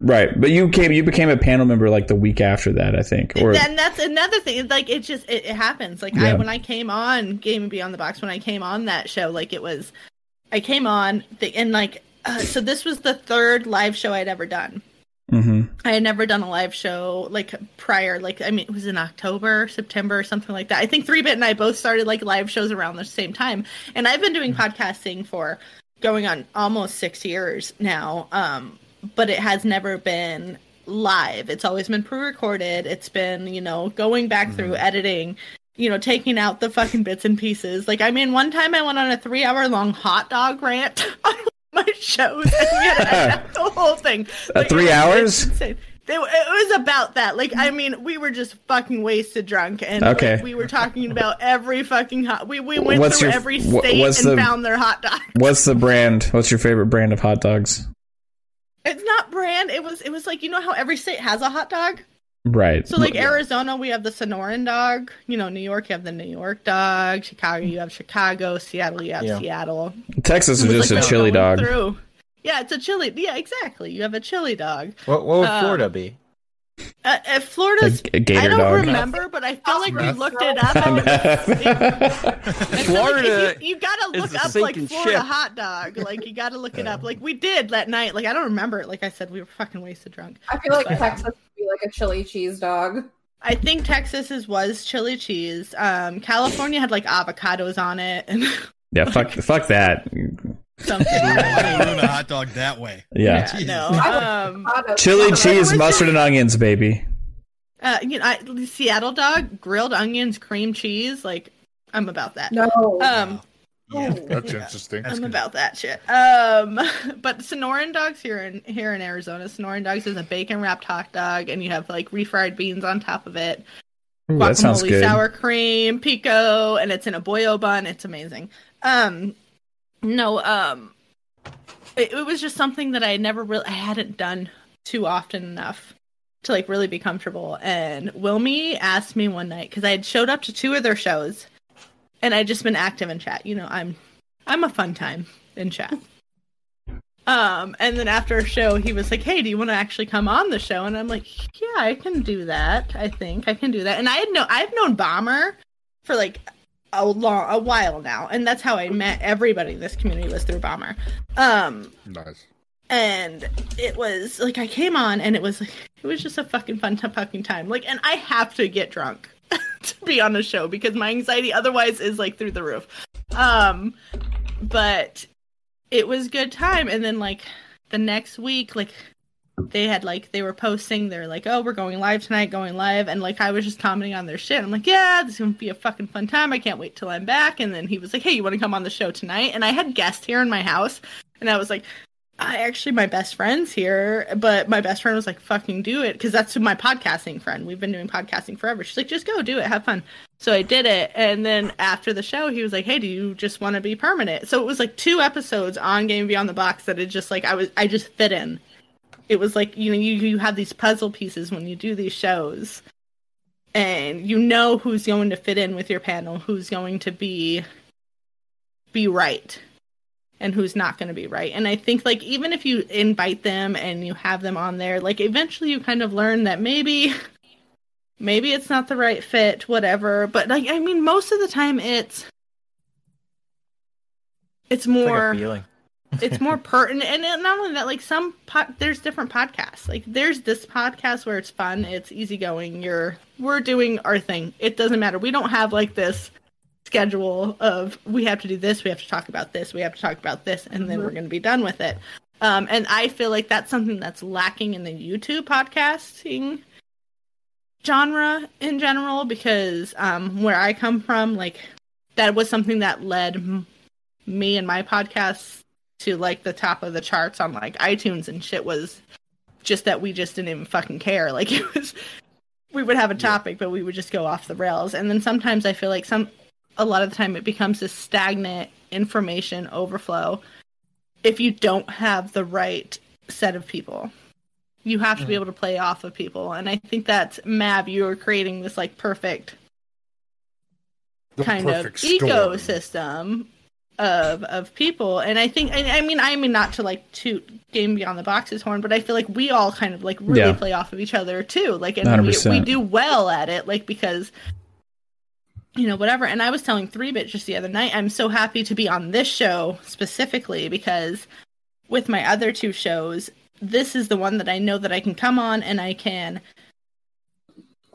Right. But you came, you became a panel member like the week after that, I think. Or, and that's another thing. It's Like it just it, it happens. Like Yeah. I when I came on Game and Beyond the Box, when I came on that show, like it was, I came on the and like uh, so this was the third live show I'd ever done. Hmm I had never done a live show like prior, like I mean, it was in October, September, or something like that. I think Three Bit and I both started like live shows around the same time, and I've been doing podcasting for going on almost six years now. Um, but it has never been live. It's always been pre-recorded. It's been you know going back through editing. You know, taking out the fucking bits and pieces. Like, I mean, one time I went on a three-hour-long hot dog rant my shows, and we had to edit the whole thing. Uh, three hours? insane. It, it was about that. Like, I mean, we were just fucking wasted drunk, and like, we were talking about every fucking hot. We we went What's through your- every state and the- found their hot dog. What's the brand? What's your favorite brand of hot dogs? It's not brand. It was it was like you know how every state has a hot dog. Right. So like Arizona, we have the Sonoran dog. You know, New York, you have the New York dog. Chicago, you have Chicago. Seattle, you have Yeah. Seattle. Texas is just like a chili dog. Through. Yeah, it's a chili. Yeah, exactly. You have a chili dog. What, what would Uh, Florida be? Uh, uh, A, Florida's. a gator I don't dog. remember, but I feel like we looked it up. I was- I feel like Florida you, you gotta look up like Florida ship. hot dog. Like you gotta look it up. Like we did that night. Like I don't remember it. Like I said, we were fucking wasted drunk. I feel like But- Texas would be like a chili cheese dog. I think Texas's was chili cheese. Um, California had like avocados on it and yeah, fuck, fuck that. Something. Why do you ruin a hot dog that way? Yeah. Jesus. no. Um, Chili cheese, mustard, and onions, baby. uh, you know, I, Seattle dog, grilled onions, cream cheese. Like I'm about that. No. Um, Yeah. That's Yeah. interesting. I'm good. about that shit. Um, but Sonoran dogs here in here in Arizona, Sonoran dogs is a bacon wrapped hot dog, and you have like refried beans on top of it, Ooh, that sounds guacamole, good. sour cream, pico, and it's in a bolillo bun. It's amazing. Um, no, um, it, it was just something that I never really I hadn't done too often enough to like really be comfortable. And Wilmy asked me one night because I had showed up to two of their shows, and I'd just been active in chat. You know, I'm I'm a fun time in chat. Um, and then after a show, he was like, "Hey, do you want to actually come on the show?" And I'm like, "Yeah, I can do that. I think I can do that." And I had no, I've known Bomber for like a long, a while now, and that's how I met everybody in this community was through Bomber. Um, Nice. and it was like I came on, and it was like it was just a fucking fun t- fucking time. Like, and I have to get drunk to be on the show because my anxiety otherwise is like through the roof. Um, but it was good time, and then like the next week, like they had like they were posting they're like oh we're going live tonight going live and like i was just commenting on their shit. I'm like yeah this is gonna be a fucking fun time. I can't wait till i'm back. And then he was like hey you want to come on the show tonight? And i had guests here in my house and i was like i actually my best friend's here but my best friend was like fucking do it because that's my podcasting friend we've been doing podcasting forever. She's like just go do it have fun. So i did it and then after the show he was like hey do you just want to be permanent? So it was like two episodes on game beyond the box that it just like i was i just fit in it was like you know you, you have these puzzle pieces when you do these shows. And you know who's going to fit in with your panel who's going to be be right and who's not going to be right. And i think like even if you invite them and you have them on there like eventually you kind of learn that maybe maybe it's not the right fit whatever. But like i mean most of the time it's it's It's like more feeling. It's more pertinent and not only that like some pod, there's different podcasts. Like there's this podcast where it's fun it's easygoing you're we're doing our thing. It doesn't matter. We don't have like this schedule of we have to do this we have to talk about this we have to talk about this and then we're going to be done with it. Um, and i feel like that's something that's lacking in the youtube podcasting genre in general because um, where i come from like that was something that led m- me and my podcasts to like the top of the charts on like iTunes and shit was just that we just didn't even fucking care. Like it was we would have a topic but we would just go off the rails. And then sometimes I feel like some a lot of the time it becomes this stagnant information overflow if you don't have the right set of people. You have to be mm. able to play off of people. And I think that's Mav, you are creating this like perfect The kind of storm. ecosystem of of people and i think I, I mean i mean not to like toot game beyond the boxes horn but i feel like we all kind of like really Yeah. play off of each other too like and we, we do well at it like because you know whatever and i was telling three bit just the other night i'm so happy to be on this show specifically because with my other two shows, this is the one that I know that I can come on and I can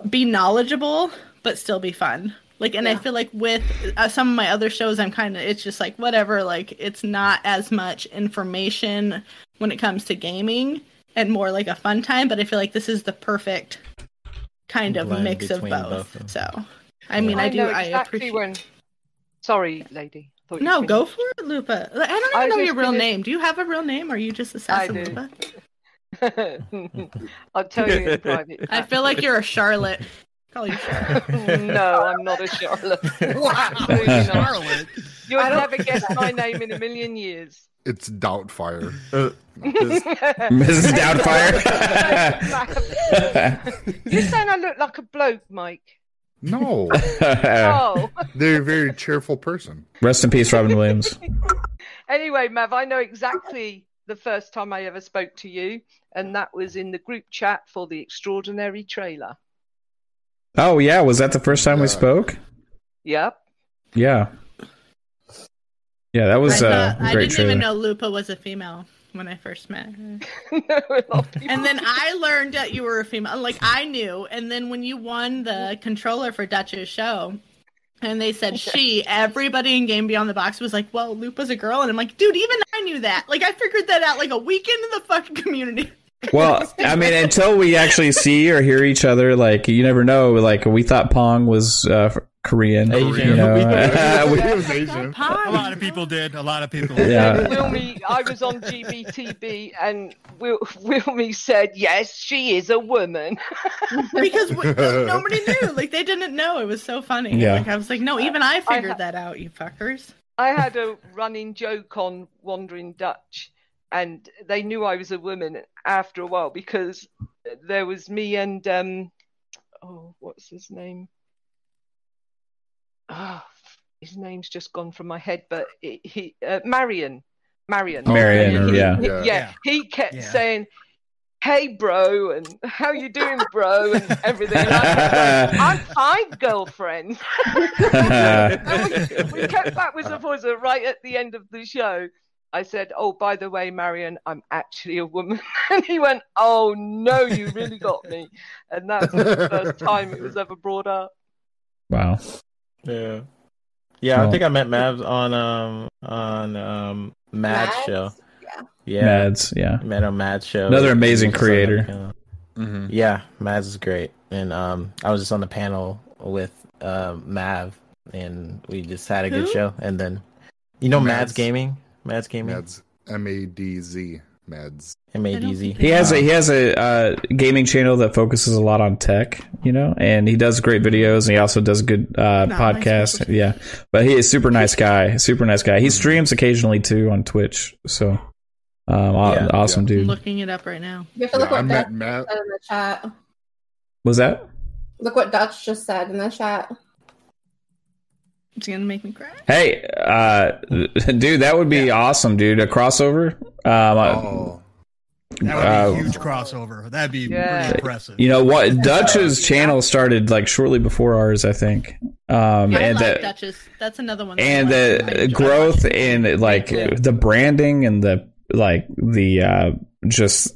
be knowledgeable but still be fun. Like, and I feel like with uh, some of my other shows, I'm kind of, it's just like, whatever, like, it's not as much information when it comes to gaming and more like a fun time, but I feel like this is the perfect kind of Blend mix of both. both of. So, I mean, I, do, know I exactly appreciate. when. Sorry, lady. No, finished. go for it, Lupa. I don't even was know your real gonna- name. Do you have a real name, or are you just Assassin do. Lupa? I'll tell you in private. I feel like you're a Charlotte. Call you Charlotte. no, I'm not a Charlotte. Wow, Charlotte. You'll never guess my name in a million years. It's Doubtfire. Uh, this- Mrs. Doubtfire. you saying I look like a bloke, Mike? No, Oh. they're a very cheerful person. Rest in peace, Robin Williams. anyway, Mav, I know exactly the first time I ever spoke to you, and that was in the group chat for the extraordinary trailer. Oh yeah, was that the first time we spoke? Yep. Yeah. Yeah, that was I, uh, thought, a I great didn't trailer. even know Lupa was a female when I first met her. No, a lot of people And then I learned that you were a female. Like I knew. And then when you won the controller for Dutch's show, and they said she, everybody in Game Beyond the Box was like, "Well, Lupa's a girl," and I'm like, "Dude, even I knew that. Like I figured that out like a week into the fucking community." Well, I mean, until we actually see or hear each other, like you never know. Like we thought Pong was uh, Korean, Asian. you know. We- We- was Asian. A lot of people did. A lot of people. Yeah. Wilmy, I was on GBTB, and Wil- Wilmy said, "Yes, she is a woman." because w- nobody knew. Like they didn't know. It was so funny. Yeah. Like I was like, "No, even I I figured ha- that out, you fuckers." I had a running joke on Wandering Dutch, and they knew I was a woman after a while because there was me and um, oh, what's his name? Oh, his name's just gone from my head, but it, he uh, Marion, Marion, Marion, He- yeah. he- Yeah. yeah, he kept Yeah. saying. Hey bro, and how you doing, bro, and everything. And I kept going, I'm fine, girlfriend. And we, we kept backwards and forwards and right at the end of the show. I said, "Oh, by the way, Marion, I'm actually a woman," and he went, "Oh no, you really got me," and that's the first time it was ever brought up. wow. yeah. Yeah, Oh. I think I met Mavs on um on um Mad Madz? show. Yeah. Yeah. Madz, yeah. Met on Mad show. Another amazing He was just on the creator. panel. hmm Yeah, Madz is great, and um, I was just on the panel with uh, Mav, and we just had a good show. And then, you know, Madz, Madz. Gaming, Madz Gaming, Madz. M A D Z. Madz. M A D Z. He has a he has a uh, gaming channel that focuses a lot on tech, you know, and he does great videos. and He also does good uh, Not podcasts. nice. Yeah, but he is super nice guy. Super nice guy. He streams occasionally too on Twitch. So, um, aw- Yeah, awesome I'm dude. looking it up right now. You have to Yeah, look I what met Dutch Matt. said in the chat. Was that? Look what Dutch just said in the chat. It's gonna make me cry. Hey, uh, dude, that would be awesome, dude. A crossover. Um, Oh, That would be Uh, a huge crossover. That'd be Yeah. pretty impressive. you know what? Dutch's channel started like shortly before ours, I think. Um, I and like the Duchess. That's another one. that and like. The growth watching. in like the branding and the like the uh just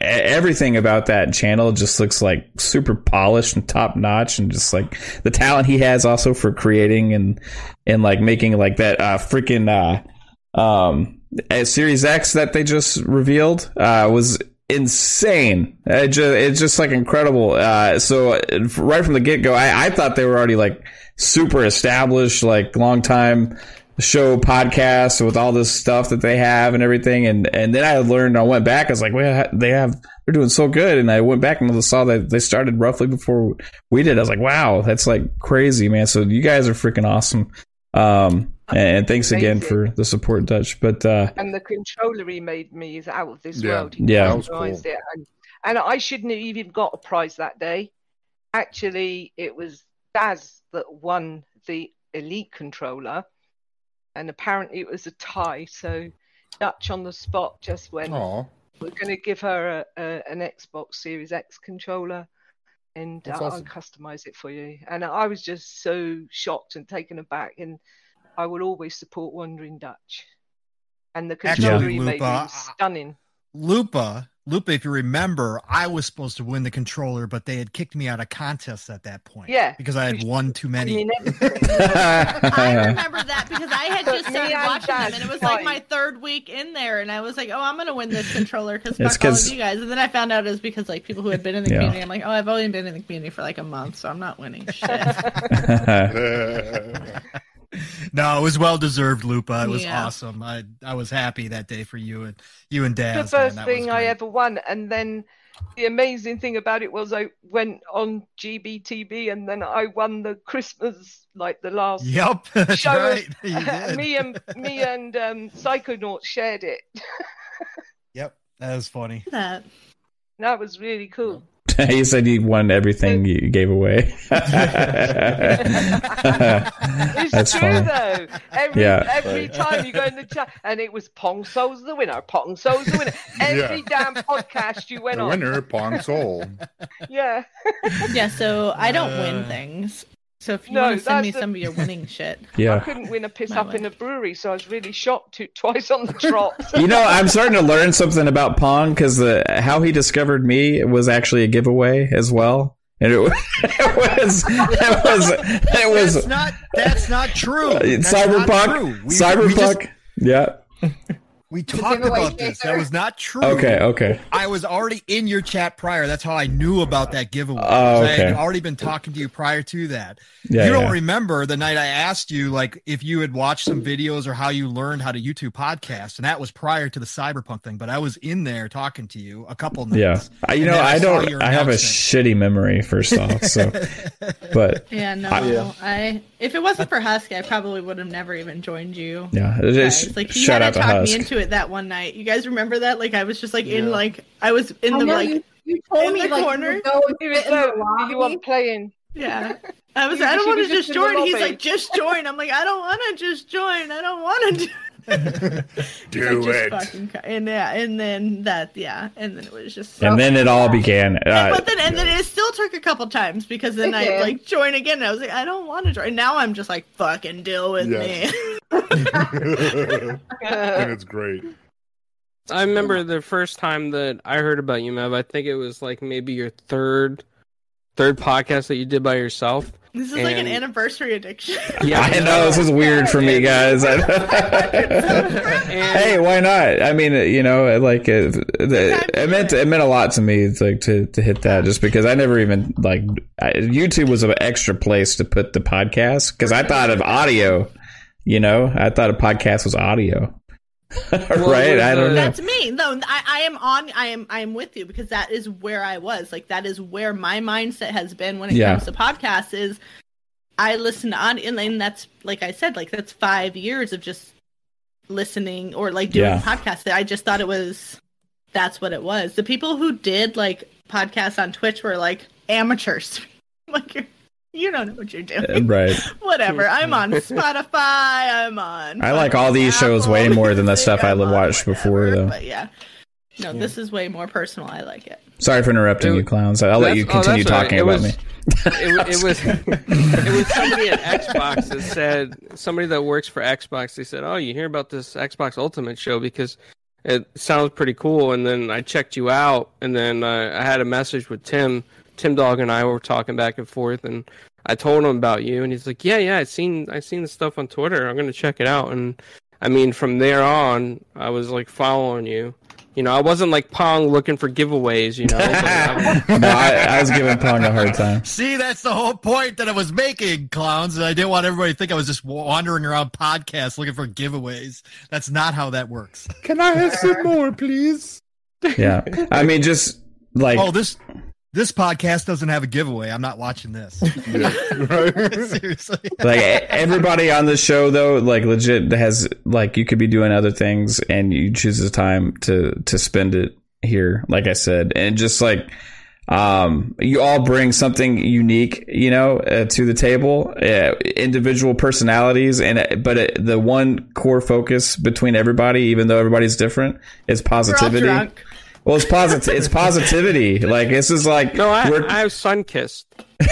everything about that channel just looks like super polished and top notch and just like the talent he has also for creating and and like making like that uh freaking uh um series x that they just revealed uh was insane. It just, it's just like incredible. Uh so uh, right from the get-go I, I thought they were already like super established like long time show podcast with all this stuff that they have and everything and and then I learned I went back I was like well they have they're doing so good and I went back and saw that they started roughly before we did I was like wow that's like crazy man so you guys are freaking awesome um and, and thanks again for the support Dutch but uh And the controller he made me is out of this Yeah. world. He Yeah. Was cool. And, and I shouldn't have even got a prize that day. Actually, it was Daz that won the elite controller, and apparently it was a tie. So Dutch on the spot just went, oh, "We're going to give her a, a, an Xbox Series X controller." And That's uh, I'll customize it for you. And I was just so shocked and taken aback. And I will always support Wandering Dutch. and the Actually, controller made Lupa, was stunning. Lupa, Lupa, if you remember, I was supposed to win the controller, but they had kicked me out of contests at that point. Yeah. Because I had won too I many. mean, I remember that because I had just Me started and watching them, and it was like my third week in there, and I was like, "Oh, I'm gonna win this controller because It's fuck all 'cause- of you guys." And then I found out it was because like people who had been in the Yeah. community. I'm like, "Oh, I've only been in the community for like a month, so I'm not winning shit." No, it was well deserved, Lupa. It was Yeah. awesome. I I was happy that day for you and you and Daz. the first That was thing I ever won, and then the amazing thing about it was I went on GBTB, and then I won the Christmas, like the last. Yep, that's show. right. You did. me and me and um, Psychonaut shared it. Yep, that was funny. that That was really cool. you said you won everything you gave away. It's That's true funny. though. Every Yeah. every time you go in the chat, and it was Pong Soul's the winner. Pong Soul's the winner. Every damn podcast you went the on. winner, Pong Soul. Yeah. yeah. So I don't win Uh, things. So if you No, want to send me the- some of your winning shit, I yeah. couldn't win a piss My up in a brewery, so I was really shocked to, twice on the trot. You know, I'm starting to learn something about Pong because the how he discovered me was actually a giveaway as well, and it, was it was it was it was That's not. That's not true. Uh, that's not cyberpunk. true. We- we cyberpunk. just- yeah. We talked about this. That was not true. Okay. Okay. I was already in your chat prior. That's how I knew about that giveaway. Oh, I had okay. already been talking to you prior to that. Yeah. you don't yeah. remember the night I asked you, like, if you had watched some videos or how you learned how to YouTube podcast, and that was prior to the cyberpunk thing. But I was in there talking to you a couple nights. Yeah. I, you know, I I don't. I have a shitty memory. First off, so but yeah, no, I- Yeah. I if it wasn't for Husky, I probably would have never even joined you. yeah. It is, guys. Like he shout had out to to talk Husk. me into it that one night. You guys remember that? Like I was just like in like I was in I the know like you, you told in me the like corner. you would go and Even sit in the though you weren't playing. yeah. I was You- I don't want to just just join. He's like just join. I'm like I don't want to just join. I don't want to. Do just it. Fucking, and yeah, and then that yeah, and then it was just. and then it all began. And- Uh, but then and then it still took a couple times because then It I like join again. And I was like, I don't want to join. Now I'm just like, fucking deal with Yes. me. and it's great. I remember the first time that I heard about you, Mav. I think it was like maybe your third third podcast that you did by yourself. This is like an anniversary addiction addiction. Yeah, I know this is weird for me, guys. And hey, why not? I mean, you know, like it, it, it meant it meant a lot to me, like to to hit that, just because I never even like I, YouTube was an extra place to put the podcast because I thought of audio. You know, I thought a podcast was audio. right? was, I don't uh, know. That's me. No, I, I am on. I am. I am with you because that is where I was. Like that is where my mindset has been when it Yeah. comes to podcasts. Is I listen to on, and then that's like I said, like that's five years of just listening or like doing Yeah. podcasts. I just thought it was. That's what it was. The people who did like podcasts on Twitch were like amateurs. like you're, you don't know what you're doing. right. Whatever. I'm on Spotify. I'm on. I like all these shows way more than the stuff I I'm on watched before, though. But yeah. No, this is way more personal. I like it. Sorry for interrupting It- you, clowns. I'll let you oh, continue that's all right. talking It about was- me. it, it was it was somebody at Xbox that said somebody that works for Xbox. They said, "Oh, you hear about this Xbox Ultimate show because it sounds pretty cool." And then I checked you out, and then uh, I had a message with Tim. Tim Dog and I were talking back and forth, and I told him about you, and he's like, "Yeah, yeah, I seen I seen the stuff on Twitter. I'm gonna check it out." And I mean, from there on, I was like following you. You know, I wasn't like Pong looking for giveaways. You know, but I- no, I, I was giving Pong a hard time. See, that's the whole point that I was making, clowns. And I didn't want everybody to think I was just wandering around podcasts looking for giveaways. That's not how that works. Can I have some more, please? Yeah. I mean, just like Oh, this this podcast doesn't have a giveaway. I'm not watching this. Yeah, right? Seriously. like everybody on the show though like legit has like you could be doing other things and you choose the time to to spend it here like i said and just like um you all bring something unique you know uh, to the table uh, individual personalities and but uh, the one core focus between everybody even though everybody's different is We're all positivity drunk. Well it's positive it's positivity like this is like no, I, we're- I have sun kissed. you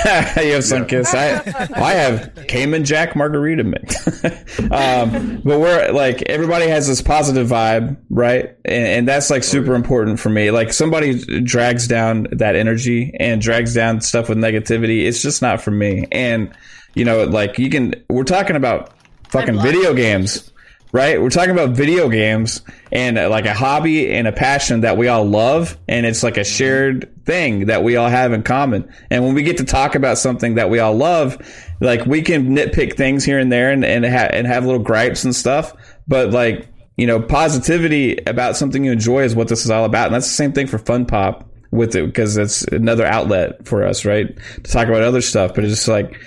have Sunkist. I I have Cayman Jack Margarita mix. um, but we're like everybody has this positive vibe, right? And, and that's like super important for me. Like somebody drags down that energy and drags down stuff with negativity. It's just not for me. And you know, like you can. We're talking about fucking video it. games right? We're talking about video games and uh, like a hobby and a passion that we all love, and it's like a shared thing that we all have in common. And when we get to talk about something that we all love, like we can nitpick things here and there and and, ha- and have little gripes and stuff, but like you know, positivity about something you enjoy is what this is all about, and that's the same thing for Fun Pop with it because it's another outlet for us, right? To talk about other stuff, but it's just like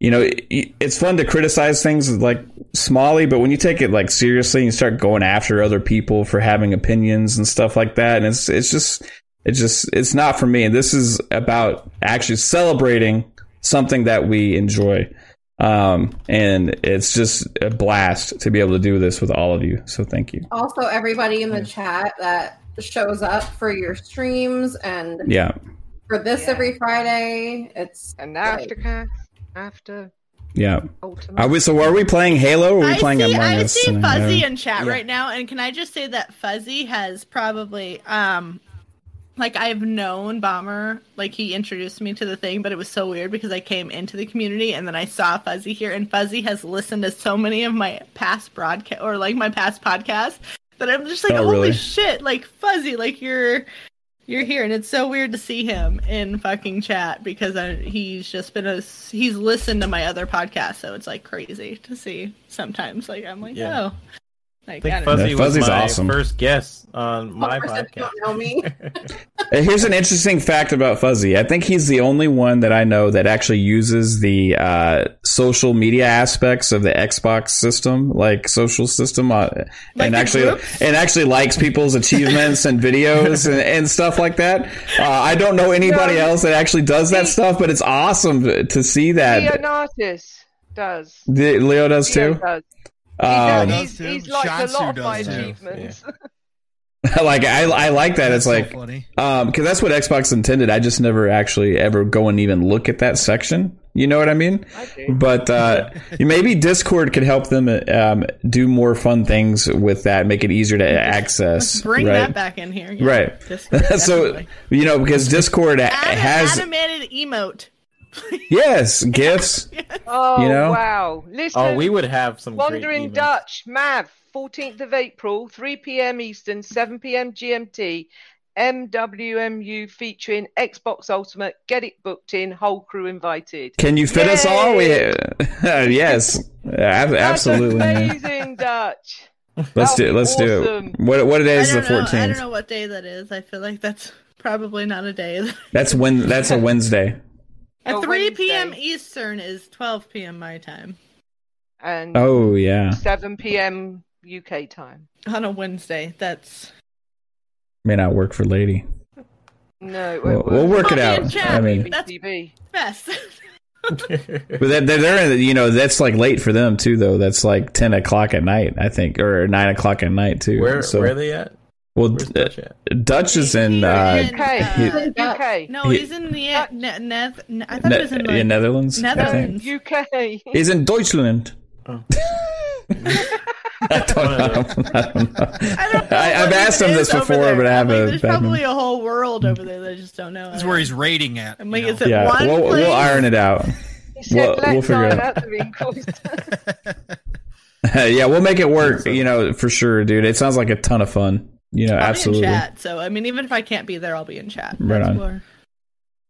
you know, it, it's fun to criticize things like Smalley, but when you take it like seriously and you start going after other people for having opinions and stuff like that, and it's it's just it's just it's not for me. And this is about actually celebrating something that we enjoy. Um, and it's just a blast to be able to do this with all of you. So thank you. Also, everybody in the chat that shows up for your streams and Yeah. for this Yeah. every Friday. It's And great. after cast, after Yeah. ultimate. Are we, so are we playing Halo or are we I playing see, Among I Us? see And, Fuzzy in chat Yeah. right now, and can I just say that Fuzzy has probably, um, like I've known Bomber, like he introduced me to the thing, but it was so weird because I came into the community and then I saw Fuzzy here, and Fuzzy has listened to so many of my past broadcast or like my past podcasts that I'm just like, Oh, holy really? shit, like Fuzzy, like you're. You're here, and it's so weird to see him in fucking chat because I, he's just been a he's listened to my other podcast, so it's like crazy to see sometimes. Like I'm like, Yeah. oh, like I think I don't know. Fuzzy Yeah, was Fuzzy's my awesome. first guest on my Of course, if you podcast. don't know me. Here's an interesting fact about Fuzzy. I think he's the only one that I know that actually uses the uh, social media aspects of the Xbox system, like social system, uh, and actually groups? and actually likes people's achievements and videos and, and stuff like that. Uh, I don't know anybody No. else that actually does that stuff, but it's awesome to see that. Leonatus does. The- Leo does Leo too. does. He Um, does. Does He's, too. he's like a lot of my achievements. like I, I like that. That's it's like so. Um, because that's what Xbox intended. I just never actually ever go and even look at that section. You know what I mean? I. But uh, maybe Discord could help them um, do more fun things with that, make it easier to access. Bring right? that back in here. Yeah, Right. Discord, so you know because Discord add, has add a man emote. yes gifts. Oh You know? wow! Oh, Listen, Oh, we would have some Wandering great. Dutch, Mav, 14th of April, 3 p.m. Eastern, 7 p.m. GMT. MWMU featuring Xbox Ultimate. Get it booked in. Whole crew invited. Can you fit us all? We, Yay! yes, Ab- That's absolutely. amazing, Dutch. Let's do That'd be let's do it. What what day is the don't know. I don't know what day that is. I feel like that's probably not a day. That's when that's a Wednesday. At Oh, 3 p.m. Eastern is 12 p.m. my time And Oh yeah, 7 p.m. UK time. on a Wednesday. That's may not work for Lady. No, it We'll, won't we'll work it I'll be in out. chat. I mean, That's- BTB. best. but they're, they're in, you know that's like late for them too, though. That's like ten o'clock at night, I think, or nine o'clock at night too. where so, where are they at? Well, Where's uh, Dutch? Dutch is in uh, in, UK. uh, He's in UK. no, he's in the uh, ne- neth- ne- I thought Ne- it was in like, in Netherlands. I. Netherlands. UK. He's in Deutschland. Oh. I don't know. I don't know. I don't know I, I've asked him this before, there. but I have I'm like, a There's bad probably memory. a whole world over there that I just don't know. This is where he's rating at. I'm you like, know. it's Yeah, one we'll, place. we'll iron it out. Said, We'll- we'll figure it out. out the wrinkles. yeah, we'll make it work. You know, for sure, dude. It sounds like a ton of fun. You know, I'll absolutely. be in chat. So I mean, even if I can't be there, I'll be in chat. Right That's on. where-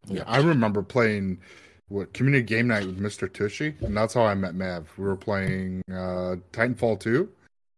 Yeah, I remember playing what community game night with Mr. Tushy, and that's how I met Mav. We were playing uh, Titanfall 2,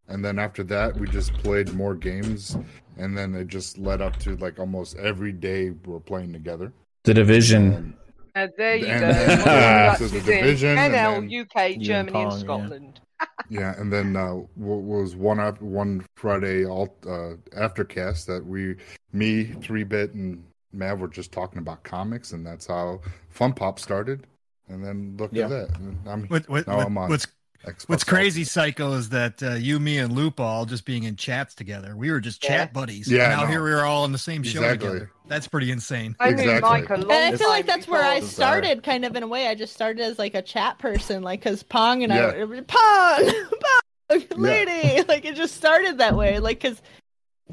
and then after that, we just played more games, and then it just led up to like almost every day we were playing together. The division. And And there you And go. then, uh, Dutch to the is in division, and NL, then- UK, Germany, and and Pong, yeah. Scotland. yeah, and then uh, what was one up one Friday alt uh, aftercast that we, me, three bit, and Mav were just talking about comics, and that's how Fun Pop started. And then look Yeah. at that. I'm What, what, No, what- I'm on. what's Xbox What's crazy, Psycho, is that uh, you, me, and Lupa all just being in chats together. We were just Yeah. chat buddies. Yeah, and now no. here we are all in the same show Exactly. together. That's pretty insane. I knew Exactly. Mike a long And I feel like that's where I before. started, kind of in a way. I just started as like a chat person, like because Pong and Yeah. I Pong, Pong, lady. Like it just started that way, like because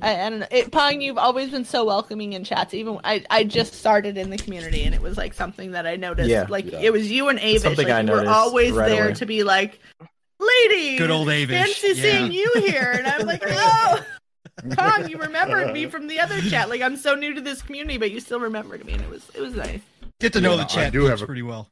I, I don't know. It, Pong, you've always been so welcoming in chats. Even I, I just started in the community, and it was like something that I noticed. Yeah. like Yeah. it was you and Avish. Something like, I you were noticed always right there away. to be like, lady, Good old Avish. fancy yeah. seeing you here, and I'm like, oh. Pong, you remembered me from the other chat. Like I'm so new to this community, but you still remembered me, and it was it was nice. Get to know Yeah, the I chat do groups have a- pretty well.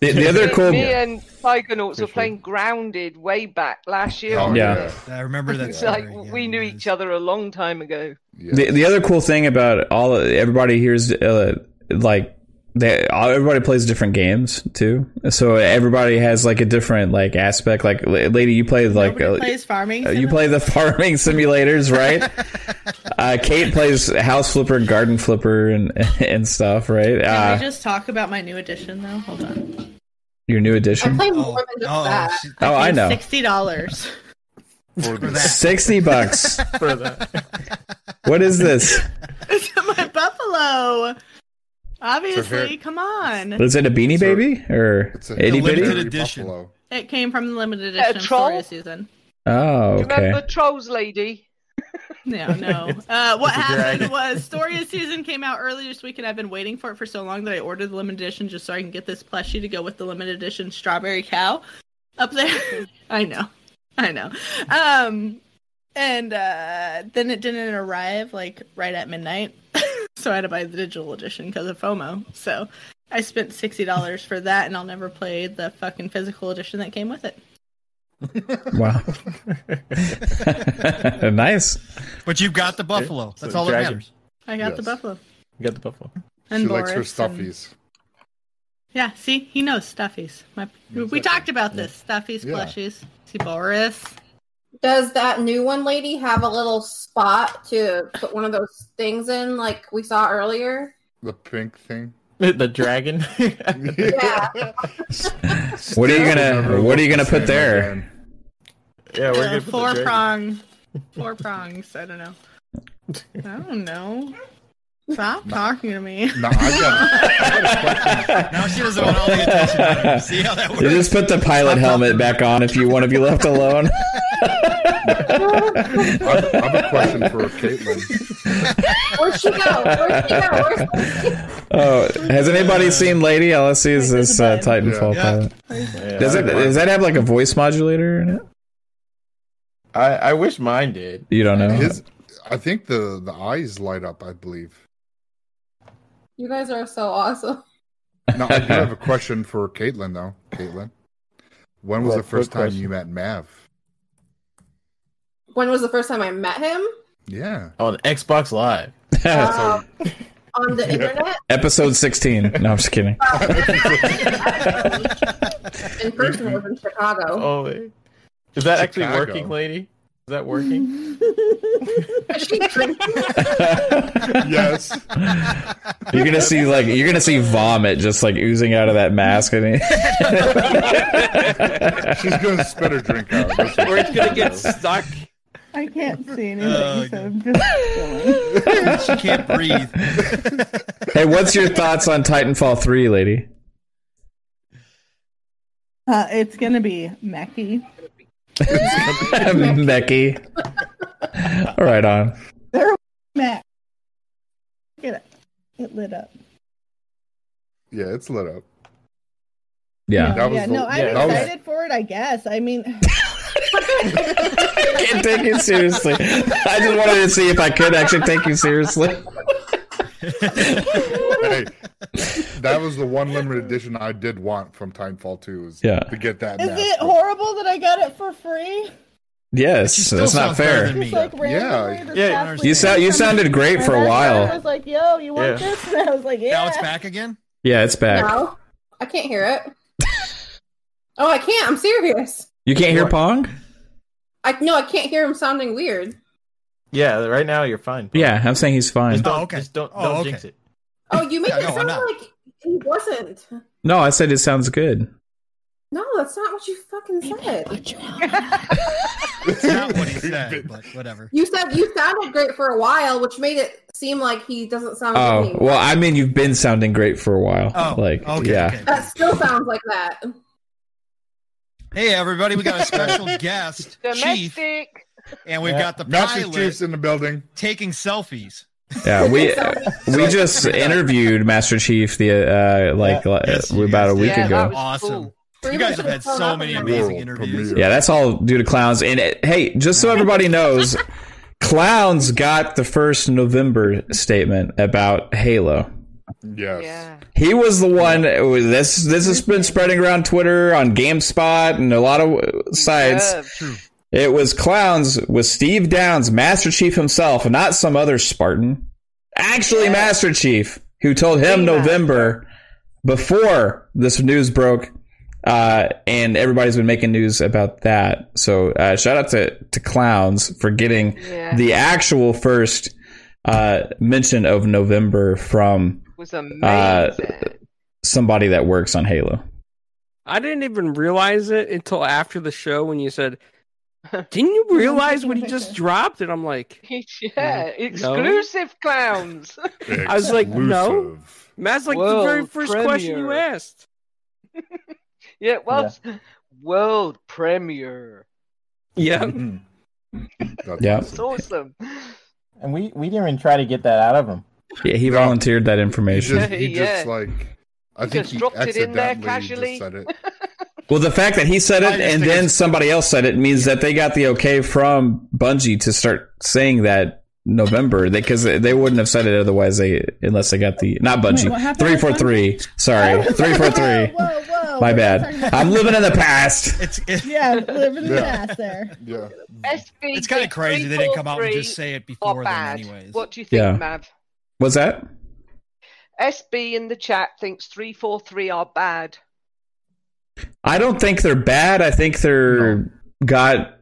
The, the other cool. Me and Psychonauts were playing Grounded way back last year. Oh, Yeah. I remember that. It's like yeah, we knew it each other a long time ago. Yeah. The, the other cool thing about all everybody here is uh, like they everybody plays different games too. So everybody has like a different like aspect. Like lady, you play like Nobody uh, plays farming. uh, you play the farming simulators, right? uh, Kate plays house flipper, garden flipper, and and stuff, right? Can Uh, we just talk about my new edition though? Hold on. your new I edition, play Oh, more than just oh, that. she- Oh, I know. Sixty dollars. For for that. sixty bucks. for that. What is this? It's my buffalo. Obviously, here- come on. Is it a beanie So- baby or It's a itty bitty? limited Hairy edition. buffalo. It came from the limited A edition troll? Story of Seasons. Oh, Do you Remember okay. Trolls Lady? No, no. Uh, what happened dragon. was Story of Seasons came out earlier this week, and I've been waiting for it for so long that I ordered the limited edition just so I can get this plushie to go with the limited edition strawberry cow up there. I know, I know. Um, and uh, then it didn't arrive like right at midnight, so I had to buy the digital edition because of FOMO. So I spent sixty dollars for that, and I'll never play the fucking physical edition that came with it. Wow. nice. But you've got the buffalo. So That's all that dragon. matters. I got the buffalo You got the buffalo. and She Boris likes her and- stuffies. Yeah, see, he knows stuffies. My, we talked about this stuffies, Yeah. plushies. See, Boris. Does that new one lady have a little spot to put one of those things in, like we saw earlier? The pink thing. The dragon. Yeah. What are you gonna What are you gonna put there? again. yeah, we're Uh, gonna put the four dragon. prong. Four prongs. I don't know. I don't know. Stop talking to me. No, I got. Now she doesn't want all the attention. out her. See how that You works? just put the pilot helmet back on if you want to be left alone. I have, I have a question for Caitlin. Where'd she go? Where'd she go? Where's she? oh, has anybody seen Lady? All is this uh, Titanfall Yeah. pilot. Yeah, Does it? Does that have like a voice modulator in it? I, I wish mine did. You don't know. His, I think the the eyes light up. I believe. You guys are so awesome. Now I do have a question for Caitlin though. Caitlin, when was What- the first time question? you met Mav? When was the first time I met him? Yeah. On Xbox Live. Uh, on the internet? Episode sixteen. No, I'm just kidding. In person, was in Chicago. Oh, wait. is that actually working, lady? Is that working? Is she drinking? yes. You're gonna see like you're gonna see vomit just like oozing out of that mask. I mean, She's gonna spit her drink out. That's what Or it's gonna get stuck. I can't see anything, Oh, so I'm just she can't breathe. hey, what's your thoughts on Titanfall three, lady? Uh, it's gonna be Mackie. Becky. All right, on. There, Mac. Look at it. It lit up. Yeah, it's lit up. Yeah. That was yeah, the- no, I'm yeah, that was- excited for it. I guess. I mean, I can't take you seriously. I just wanted to see if I could actually take you seriously. Hey, that was the one limited edition I did want from Titanfall 2 is Yeah. to get that is mask. it horrible that I got it for free? Yes, that's not fair. Just like Yeah. Yeah, you week, You sound you sounded great for a while. I was like, "Yo, you want Yeah. this?" And I was like, "Yeah." Now it's back again. Yeah, it's back. No, I can't hear it. Oh, I can't. I'm serious. You can't hear Pong? I no, I can't hear him sounding weird. Yeah, right now you're fine. Yeah, I'm saying he's fine. Just don't, Oh, okay. just don't, Oh, don't okay. jinx it. Oh, you make Yeah, it no, sound like he wasn't. No, I said it sounds good. No, that's not what you fucking said. It's not what he said, but whatever. You said you sounded great for a while, which made it seem like he doesn't sound Oh anymore. well, I mean, you've been sounding great for a while. Oh, like okay, yeah. okay. That still sounds like that. Hey, everybody, we got a special guest, Chief, Domestic. And we've Yeah. got the Master pilot Chief's in the building. taking selfies. Yeah, we we just interviewed Master Chief the uh like uh, Yes, about a week Yeah, ago. that was Awesome. cool. You guys have had so many amazing interviews. Yeah, that's all due to clowns. And uh, hey, just so everybody knows, clowns got the first November statement about Halo. Yes. Yeah. He was the one. This this has been spreading around Twitter, on GameSpot, and a lot of uh, sites. Yeah. True. It was clowns with Steve Downes, Master Chief himself, not some other Spartan. Actually, Yeah. Master Chief, who told him The November before this news broke, uh, and everybody's been making news about that. So, uh, shout out to, to clowns for getting Yeah. the actual first uh, mention of November from. Uh, somebody that works on Halo. I didn't even realize it until after the show when you said, "Didn't you realize what he just dropped?" And I'm like, yeah, exclusive clowns. I was like, no. Exclusive. "Matt's like the very World first question you asked." yeah, well, was world premiere. Yeah, Mhm. That's Yeah. It's awesome. And we, we didn't even try to get that out of him. Yeah, he volunteered that He information. just, he Yeah. just like I He think just he dropped it in there casually. just said it. Well, the fact that he said it and then somebody else said it means that they got the okay from Bungie to start saying that November because they, they wouldn't have said it otherwise. They unless they got the not Bungie Wait, what happened three with three. Sorry, three four three. Whoa, whoa, My what are you bad. I'm living in the past. it's it, Yeah, living in the Yeah. past there. Yeah. SB it's kind of crazy they didn't come out and just say it before then, anyways. What do you think, Yeah. Mav? What's that? SB in the chat thinks three four three are bad. I don't think they're bad. I think they're got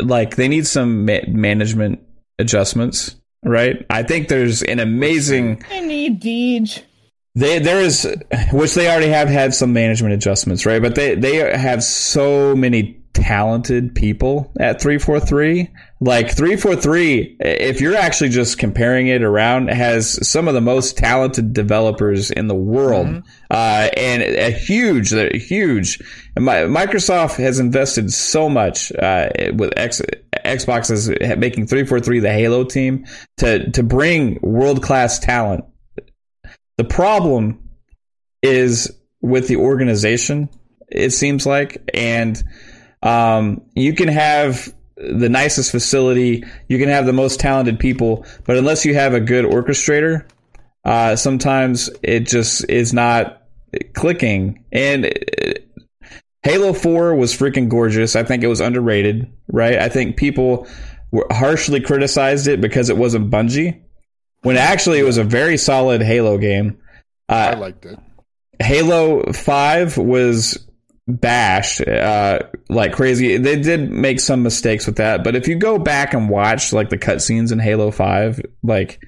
like they need some ma- management adjustments. Right. I think there's an amazing. I need Deej. They there is which they already have had some management adjustments, right? But they they have so many talented people at 343. Like 343 if you're actually just comparing it around has some of the most talented developers in the world. Uh and a huge they're huge and my, Microsoft has invested so much uh, with X, Xbox is making 343 the Halo team to to bring world class talent the problem is with the organization, it seems like, and um, you can have the nicest facility, you can have the most talented people, but unless you have a good orchestrator, uh, sometimes it just is not clicking. And uh, Halo 4 was freaking gorgeous. I think it was underrated, right? I think people were harshly criticized it because it wasn't Bungie when actually it was a very solid Halo game. I Uh, liked it. Halo Five was bashed uh, like crazy. They did make some mistakes with that, but if you go back and watch like the cutscenes in Halo Five, like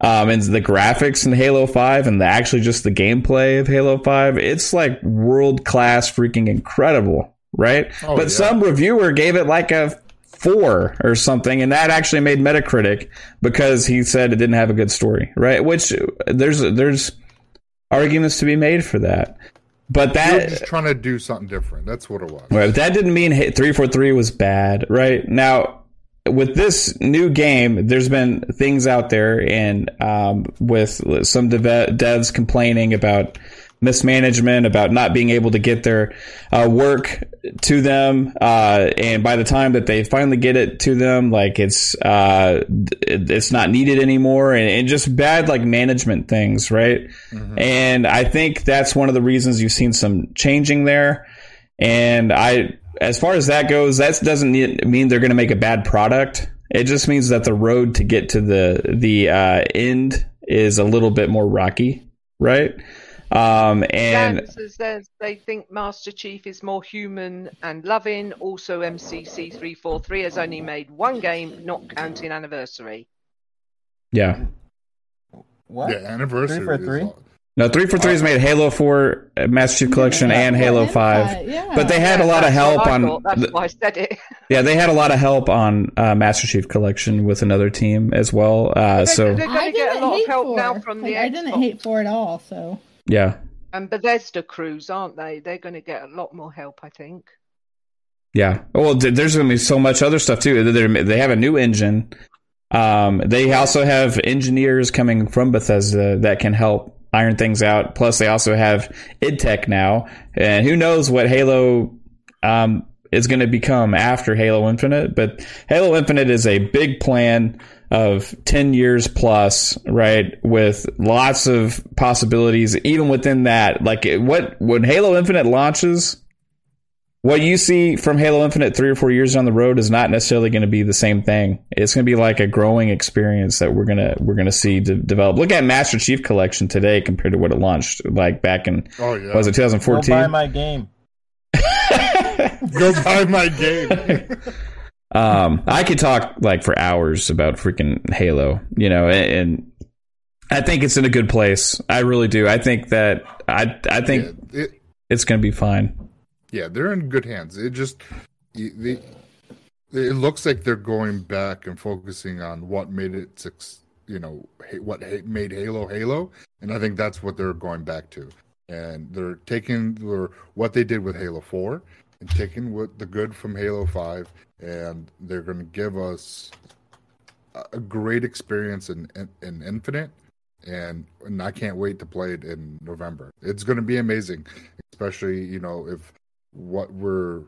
um, and the graphics in Halo Five, and the, actually just the gameplay of Halo Five, it's like world class, freaking incredible, right? Oh, but yeah. some reviewer gave it like a four or something, and that actually made Metacritic because he said it didn't have a good story, right? Which there's there's arguments to be made for that, but that just trying to do something different. That's what it was. right, that didn't mean three four three was bad, right? Now with this new game, there's been things out there, and um, with some dev- devs complaining about mismanagement, about not being able to get their uh, work to them, uh, and by the time that they finally get it to them, like it's uh, it's not needed anymore, and, and just bad like management things, right? And I think that's one of the reasons you've seen some changing there. And I, as far as that goes, that doesn't mean they're going to make a bad product. It just means that the road to get to the the uh, end is a little bit more rocky, right? Um, and Dan says they think Master Chief is more human and loving. Also, MCC three four three has only made one game, not counting anniversary. yeah, What? Yeah, anniversary. Three four three? all- No, three four threes made Halo Four, uh, Master Chief Collection, and Halo Five. Yeah. But they had a lot of help I on. thought, That's why I said it. yeah, they had a lot of help on uh, Master Chief Collection with another team as well. Uh, so They're I going to get a didn't lot of hate help for now it. from Like, the I didn't hate for it all. So yeah, and Bethesda crews, aren't they? They're going to get a lot more help, I think. yeah. Well, there's going to be so much other stuff too. They're, they have a new engine. Um, they also have engineers coming from Bethesda that can help iron things out. Plus, they also have id Tech now, and who knows what Halo um, is going to become after Halo Infinite. But Halo Infinite is a big plan of 10 years plus, right? With lots of possibilities, even within that. Like, what when Halo Infinite launches, what you see from Halo Infinite three or four years down the road is not necessarily going to be the same thing. It's going to be like a growing experience that we're gonna we're gonna see de- develop. Look at Master Chief Collection today compared to what it launched like back in Oh yeah. was it Go buy 2014? my game. Go buy my game. um, I could talk like for hours about freaking Halo, you know, and, and I think it's in a good place. I really do. I think that I I think yeah, it, it's going to be fine. yeah, they're in good hands. It just it, they, it looks like they're going back and focusing on what made it you know what made Halo Halo, and I think that's what they're going back to. And they're taking their, what they did with Halo Four and taking what the good from Halo Five, and they're going to give us a, great experience in, in in Infinite. And, and I can't wait to play it in November. It's going to be amazing, especially you know if what we're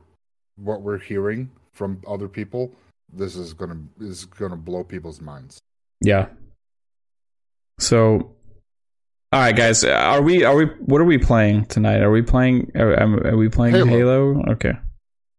what we're hearing from other people this is gonna is gonna blow people's minds Yeah. So, all right, guys, are we are we what are we playing tonight? Are we playing? Are, are we playing Halo? Halo. Okay.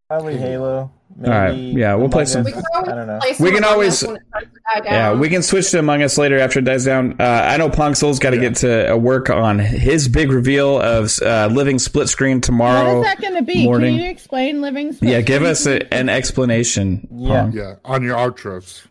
Probably Halo. Maybe All right, yeah, we'll play some- We can I always don't know. We can always- Us when it starts to die Yeah, we can switch to Among Us later after it dies down. Uh, I know Punksoul's got to Yeah. get to uh, work on his big reveal of uh, living split screen what tomorrow. What is that going to be? morning. Can you explain living? Split Yeah, give us a, an explanation. Yeah. Punk. yeah on your outros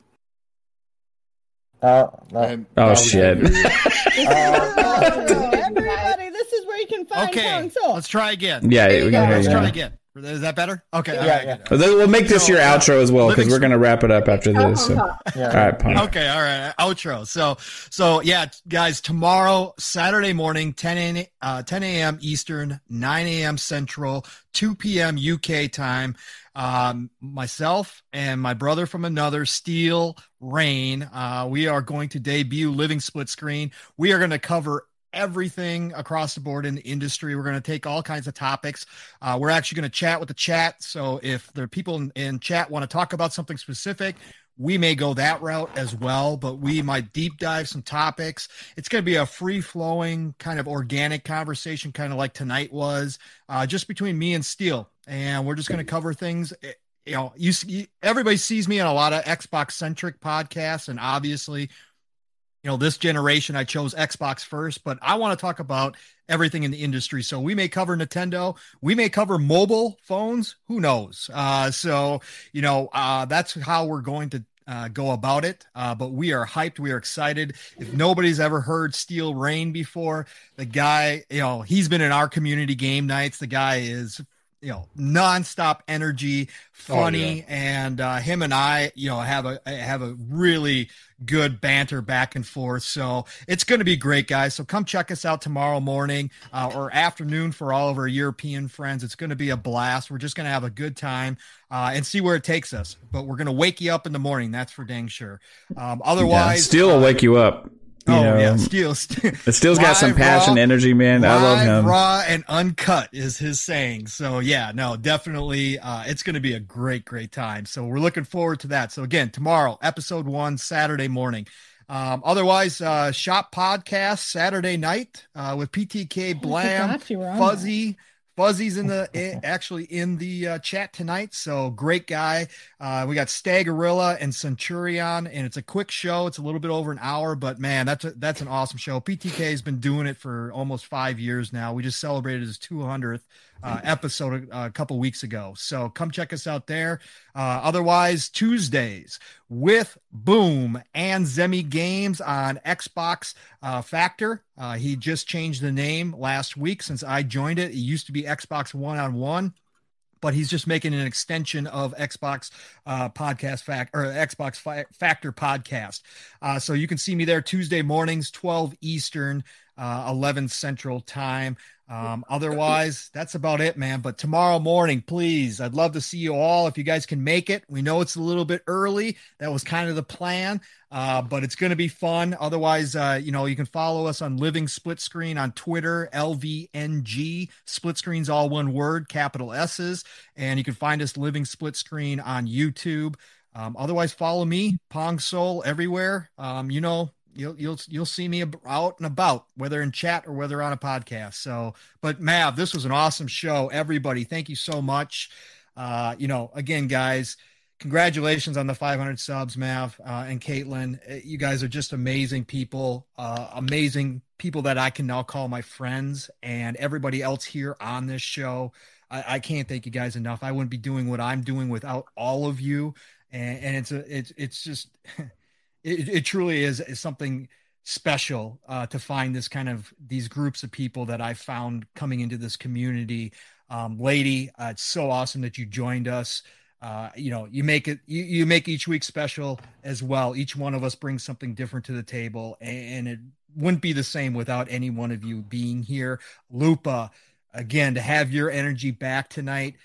Uh, no. And Oh, that shit. it. Oh, everybody, this is where you can find Okay, Kong Soul. let's try again. Yeah, we go. can hear Let's you. try now. again. Is that better? Okay. all Yeah, right, yeah. good. We'll make this So, your uh, outro as well because we're going to wrap it up after this. So. yeah. All right, Punk. Okay, all right. Outro. So, so yeah, guys, tomorrow, Saturday morning, 10 a, uh, 10 a.m. Eastern, 9 a.m. Central, 2 p.m. UK time. Um, myself and my brother from another, Steel Rain, uh, we are going to debut Living Split Screen. We are going to cover everything across the board in the industry. We're going to take all kinds of topics. Uh, we're actually going to chat with the chat. So if there are people in, in chat want to talk about something specific, we may go that route as well, but we might deep dive some topics. It's going to be a free flowing kind of organic conversation, kind of like tonight was, uh, just between me and Steele. And we're just going to cover things. eh, You know, you, see- everybody sees me on a lot of Xbox centric podcasts, and obviously, you know, this generation I chose Xbox first, but I want to talk about everything in the industry. So we may cover Nintendo, we may cover mobile phones, who knows? Uh, so you know, uh, that's how we're going to uh, go about it. Uh, but we are hyped. We are excited. If nobody's ever heard Steel Rain before, the guy, you know, he's been in our community game nights. The guy is, you know, nonstop energy, funny, and uh, him and I, you know, have a have a really good banter back and forth. So it's going to be great, guys. So come check us out tomorrow morning uh, or afternoon for all of our European friends. It's going to be a blast. We're just going to have a good time uh, and see where it takes us. But we're going to wake you up in the morning. That's for dang sure. Um, Yeah, otherwise, Steel will uh, wake you up. You oh know. yeah, Steel. But Steel's got some passion, raw, energy, man. I love him. Raw and uncut is his saying. So yeah, no, definitely, uh, it's going to be a great, great time. So we're looking forward to that. So again, tomorrow, episode one, Saturday morning. Um, otherwise, uh, shop podcast Saturday night uh, with PTK Blam, forgot you were on Fuzzy. Fuzzy's in the eh, actually in the uh, chat tonight, so great guy. Uh, we got Stagorilla and Centurion, and it's a quick show. It's a little bit over an hour, but man, that's a, that's an awesome show. PTK has been doing it for almost five years now. We just celebrated his 200th uh, episode a, a, couple weeks ago. So come check us out there. Uh, otherwise, Tuesdays with Boom and Zemi Games on Xbox uh, Factor. Uh, he just changed the name last week since I joined it. It used to be Xbox One on One but he's just making an extension of Xbox uh, podcast fact or Xbox Fi- Factor podcast. Uh, so you can see me there Tuesday mornings, 12 Eastern, uh, 11 Central time. Um, otherwise, that's about it, man. But tomorrow morning, please, I'd love to see you all if you guys can make it. We know it's a little bit early. That was kind of the plan, uh, but it's going to be fun. Otherwise, uh, you know, you can follow us on Living Split Screen on Twitter, LVNG. Split Screen's all one word, capital S's. And you can find us Living Split Screen on YouTube. Um, otherwise, follow me, Pong Soul, everywhere. Um, you know, you'll you'll you'll see me out and about, whether in chat or whether on a podcast. So, but Mav, this was an awesome show. Everybody, thank you so much. Uh, you know, again, guys, congratulations on the 500 subs, Mav uh, and Caitlin. Uh, you guys are just amazing people, uh, amazing people that I can now call my friends, and everybody else here on this show. I, I can't thank you guys enough. I wouldn't be doing what I'm doing without all of you. And, and it's a, it's it's just. it, it truly is, is something special uh, to find this kind of these groups of people that I found coming into this community. Um, lady, uh, it's so awesome that you joined us. Uh, you know, you make it, you, you make each week special as well. Each one of us brings something different to the table, and, and it wouldn't be the same without any one of you being here. Lupa, again, to have your energy back tonight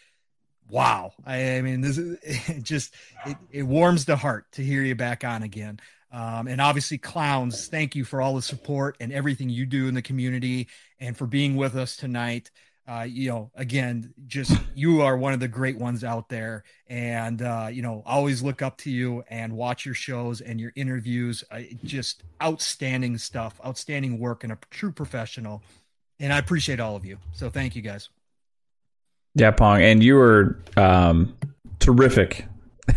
wow. I, I mean, this is it just it, it warms the heart to hear you back on again. Um, and obviously, clowns, thank you for all the support and everything you do in the community and for being with us tonight. Uh, you know, again, just you are one of the great ones out there, and uh, you know, always look up to you and watch your shows and your interviews. Uh, just outstanding stuff, outstanding work, and a true professional. And I appreciate all of you. So thank you guys. Yeah, Pong, and you were um, terrific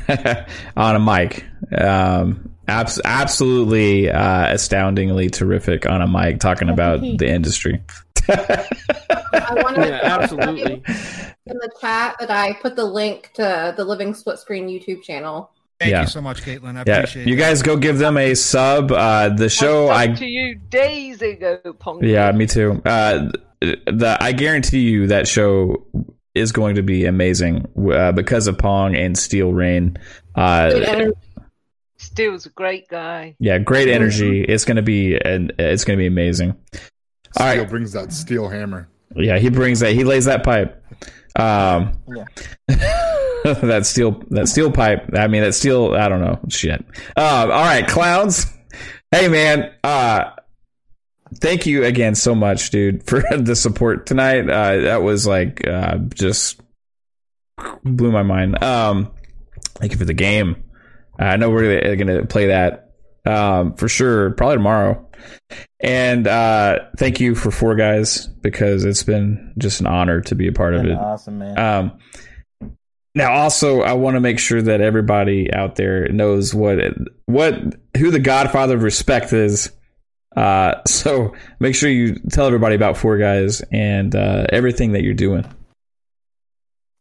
on a mic. Um, abs- absolutely uh, astoundingly terrific on a mic talking about the industry. I want to yeah, absolutely in the chat that I put the link to the Living Split Screen YouTube channel. Thank yeah. you so much, Caitlin. I yeah. appreciate it. you guys go give them a sub. Uh, the show I to you days ago, Pong. Yeah, me too. Uh, the I guarantee you that show is going to be amazing uh, because of Pong and Steel Rain. Uh, Steel's a great guy. Yeah, great energy. It's going to be and it's going to be amazing. Steel All right. brings that steel hammer. Yeah, he brings that. He lays that pipe. Um, yeah. that steel that steel pipe. I mean, that steel. I don't know. Shit. Um, all right, clowns. Hey, man. Uh, thank you again so much, dude, for the support tonight. Uh, that was like uh, just blew my mind. Um, thank you for the game. I know we're gonna play that um, for sure, probably tomorrow. And uh, thank you for four guys because it's been just an honor to be a part of it. Awesome, man. Um, now, also, I want to make sure that everybody out there knows what what who the Godfather of respect is uh, so make sure you tell everybody about Four Guys and uh, everything that you're doing.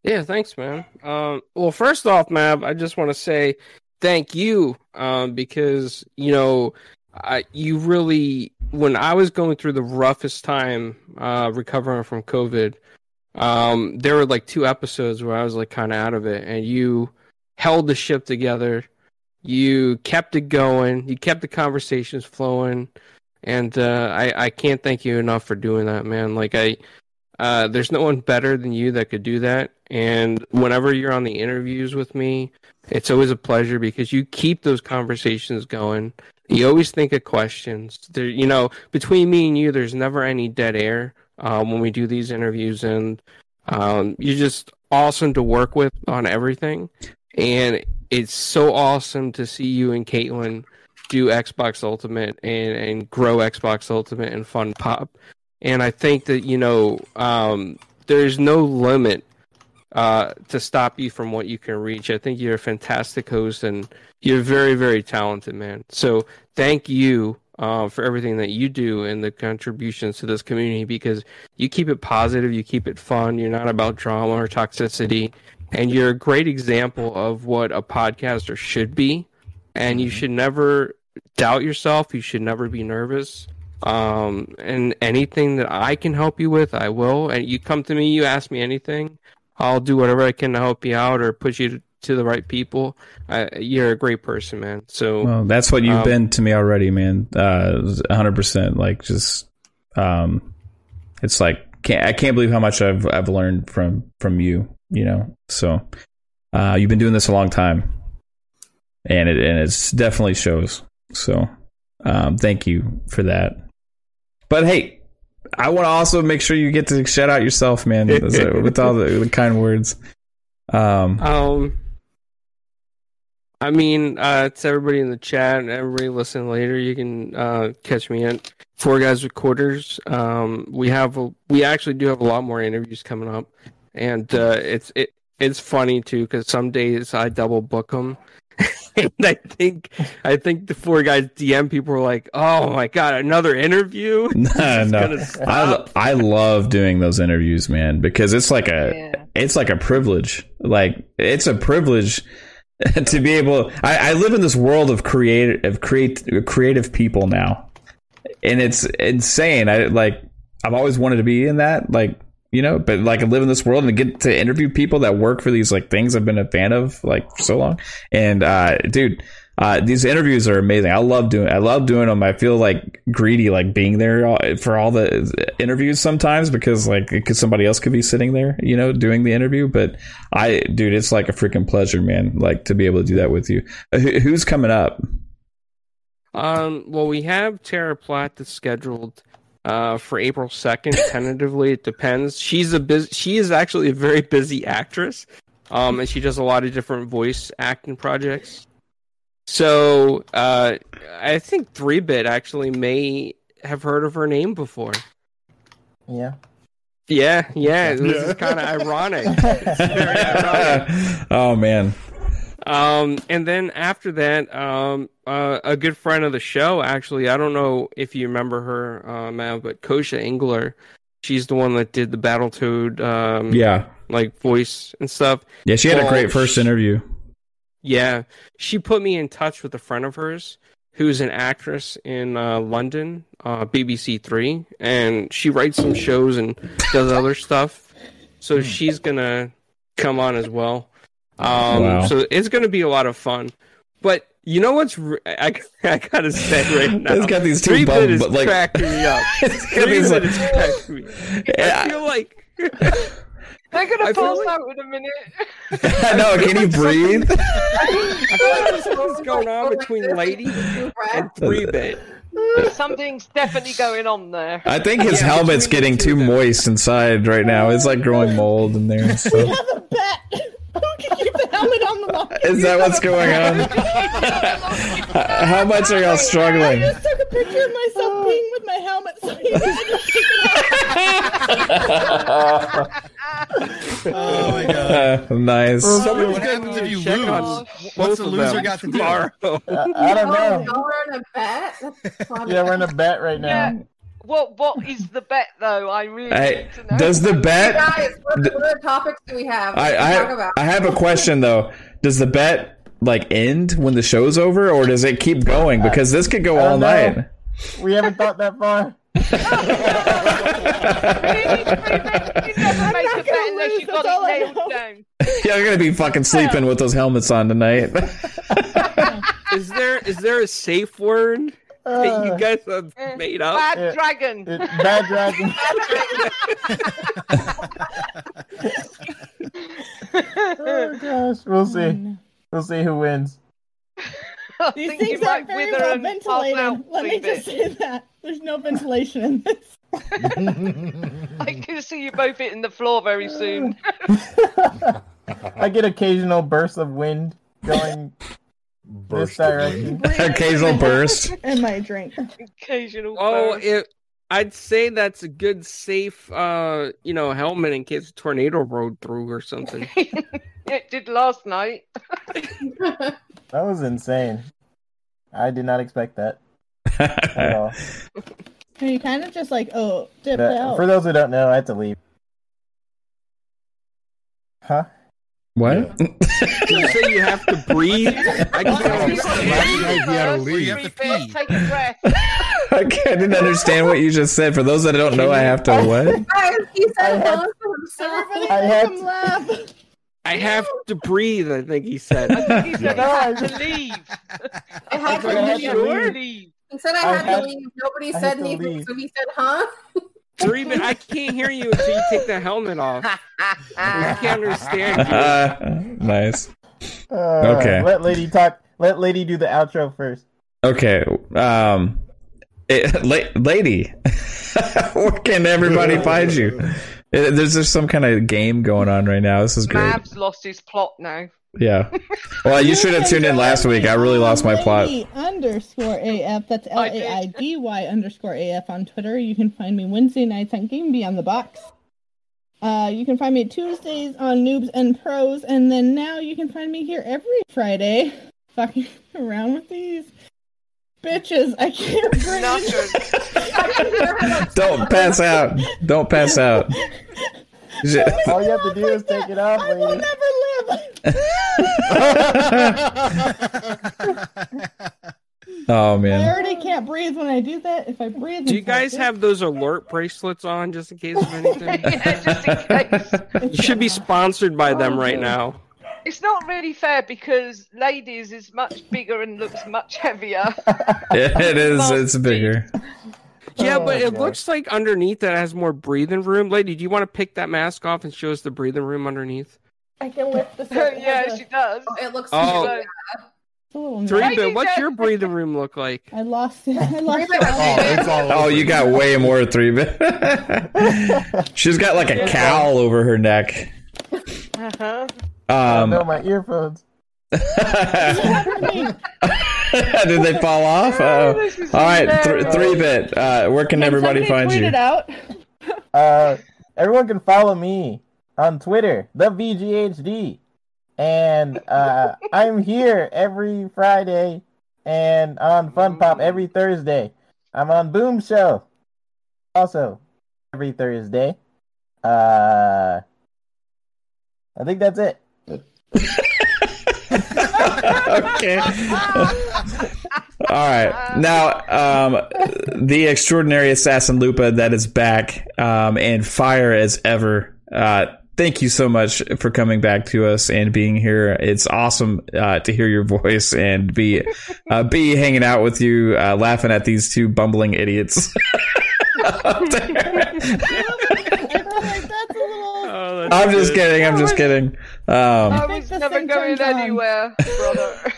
Yeah, thanks, man. Um, well, first off, Mav, I just want to say thank you um, because you know I, you really when I was going through the roughest time uh, recovering from COVID, um, there were like two episodes where I was like kind of out of it, and you held the ship together. You kept it going. You kept the conversations flowing and uh, I I can't thank you enough for doing that, man. Like I, uh, there's no one better than you that could do that. And whenever you're on the interviews with me, it's always a pleasure because you keep those conversations going. You always think of questions. There, you know, between me and you, there's never any dead air um, when we do these interviews, and um, you're just awesome to work with on everything. And it's so awesome to see you and Caitlin do Xbox Ultimate and, and grow Xbox Ultimate and Fun Pop. And I think that, you know, um, there's no limit uh, to stop you from what you can reach. I think you're a fantastic host and you're very, very talented, man. So thank you uh, for everything that you do and the contributions to this community because you keep it positive, you keep it fun. You're not about drama or toxicity, and you're a great example of what a podcaster should be. And you should never doubt yourself. You should never be nervous. Um, and anything that I can help you with, I will. And you come to me, you ask me anything, I'll do whatever I can to help you out or push you to, to the right people. Uh, you're a great person, man. So Well, that's what you've Um, been to me already, man. Uh, 100%. Like, just, um, it's like, can't, I can't believe how much I've, I've learned from, from you, you know? So, uh, you've been doing this a long time and it, and it's definitely shows. So, um, thank you for that. But hey, I want to also make sure you get to shout out yourself, man, with all the, the kind words. Um, Um, I mean, uh, to everybody in the chat and everybody listening later, you can uh, catch me at Four Guys Quarters. Um, we have a, we actually do have a lot more interviews coming up, and uh, it's it it's funny too because some days I double book them. and I think I think the four guys DM people were like, "Oh my god, another interview!" no, no. I. I love doing those interviews, man, because it's like a Yeah. it's like a privilege. Like it's a privilege to be able. I, I live in this world of creative of create creative people now, and it's insane. I like I've always wanted to be in that. Like you know, but like I live in this world and get to interview people that work for these like things I've been a fan of like for so long. And uh, dude, uh, these interviews are amazing. I love doing. I love doing them. I feel like greedy, like being there for all the interviews sometimes because like because somebody else could be sitting there, you know, doing the interview. But I, dude, it's like a freaking pleasure, man. Like to be able to do that with you. Uh, who- who's coming up? Um, well, we have Tara Platt that's scheduled uh, for April second. Tentatively, it depends. She's a bus- She is actually a very busy actress, um, and she does a lot of different voice acting projects. So uh, I think Three Bit actually may have heard of her name before. Yeah. Yeah, yeah. This Yeah. is kind of ironic. Ironic. oh man, Um, and then after that, um, uh, a good friend of the show, actually, I don't know if you remember her, uh, but Kosha Engler, she's the one that did the Battletoad, um, yeah, like voice and stuff. yeah. She had a great first sh- interview. Yeah, she put me in touch with a friend of hers who's an actress in uh, London, uh, BBC Three, and she writes some shows and does other stuff. So she's gonna come on as well. Um, Wow. So it's gonna be a lot of fun. But you know what's re- I, I gotta say right now? It's got these two Three bum- bit is but, like- cracking me up. It's got Three these, bit like- is cracking me. Yeah. I feel like They're gonna I feel like- out in a minute. no, can you breathe? I feel like there's something's going on between Lady and Three Bit. Something's definitely going on there. I think his Yeah, helmet's getting too two moist inside right now. It's like growing mold in there. and We stuff. have a bet. Who can keep the helmet on the line? Is that what's going on? How much are y'all struggling? I just took a picture of myself oh. peeing with my helmet, so you had to take it off. Oh my god. nice. So Maybe what happens if you lose? on What's the loser got to do? tomorrow? I, I don't Oh, know. y'all are in a bet? Yeah, we're in a bet right now. Yeah. What what is the bet though? I really Hey, need to know. does the bet? Guys, what, what other topics do we have I, I. I have a question though. Does the bet like end when the show's over, or does it keep going? Because this could go uh, all know. night. We haven't thought that far. Really? You never make not a bet gonna unless lose, you got that's all I it nailed know. down. You're gonna be fucking sleeping with those helmets on tonight. Is there is there a safe word that you Uh, guys have Eh, made up? Bad Yeah. dragon. it, bad dragon. oh gosh, we'll see. We'll see who wins. I These think you things might aren't very wither well and pass ventilated. Let me just it. say that. There's no ventilation in this. I can see you both hitting the floor very soon. I get occasional bursts of wind going this Burst of direction. Occasional burst. And my drink. Occasional. Oh, burst. it, I'd say that's a good safe, uh, you know, helmet in case a tornado rode through or something. it did last night. That was insane. I did not expect that. at all. And you kind of just like, oh, dipped But out. for those who don't know, I had to leave. Huh? What? You say you have to breathe. I can't understand. Last night he had to You leave. have to pee. Take a breath. I didn't understand what you just said. For those that don't know, I have to what? He I said had- hello to himself. I make had him to- laugh. I have to breathe. I think he said. He said I have to leave. I have to to leave. leave. leave. He said I I had, had- to leave. Nobody I said anything, so he said, huh? Three, but I can't hear you until you take the helmet off. I can't understand you. Uh, nice. Uh, Okay. Let lady talk. Let lady do the outro first. Okay. Um, it, la- lady, where can everybody find you? There's just some kind of game going on right now. This is great. Mav's lost his plot now. Yeah. Well, you should have tuned in last week. I really lost my plot. Lady underscore AF. That's L I A did. I D Y underscore AF on Twitter. You can find me Wednesday nights on Game Beyond the Box. Uh, you can find me Tuesdays on Noobs and Pros, and then now you can find me here every Friday, fucking around with these bitches. I can't breathe. Nutters. Don't pass out. Don't pass out. Shit. All you have to do is take it off, I will never live. Oh man! I already can't breathe when I do that. If I breathe, Do you guys like have those alert bracelets on just in case of anything? yeah, just in case. You should be sponsored by them right now. It's not really fair because ladies is much bigger and looks much heavier. It is. It's bigger. Yeah, Oh, but it God. looks like underneath that has more breathing room. Lady, do you want to pick that mask off and show us the breathing room underneath? I can lift this. up. It yeah, she does. Oh, it looks Oh. so it's Three Lady bit, what's your breathing room look like? I lost it. I lost it. Oh, it's all Oh, you got way more three bit. She's got like a cowl over her neck. Uh-huh. Oh, Um, no, my earphones. did they fall off? Oh. This All right, th- three bit. Uh, where can Can everybody find you? it out? Uh, everyone can follow me on Twitter, the VGHD, and uh, I'm here every Friday and on Fun Pop every Thursday. I'm on Boom Show, also every Thursday. Uh, I think that's it. okay. All right. Now, um, the extraordinary assassin Lupa that is back um, and fire as ever. Uh, thank you so much for coming back to us and being here. It's awesome uh, to hear your voice and be uh, be hanging out with you, uh, laughing at these two bumbling idiots. Up there. I feel like that's a little. Oh, that's I'm just good. kidding. I'm just kidding. Um, I was never going turns on. anywhere, brother.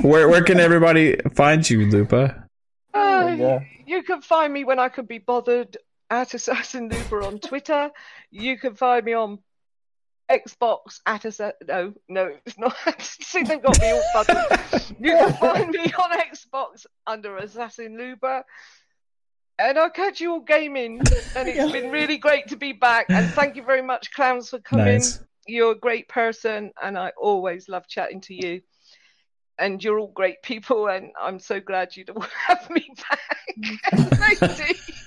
where where can everybody find you, Lupa? Uh, you you can find me when I can be bothered at Assassin Lupa on Twitter. You can find me on Xbox at Assa- no, no, it's not. See, they've got me all fuddled. You can find me on Xbox under Assassin Lupa. And I'll catch you all gaming. And it's been really great to be back. And thank you very much, clowns, for coming. Nice. You're a great person, and I always love chatting to you. And you're all great people, and I'm so glad you'd all have me back.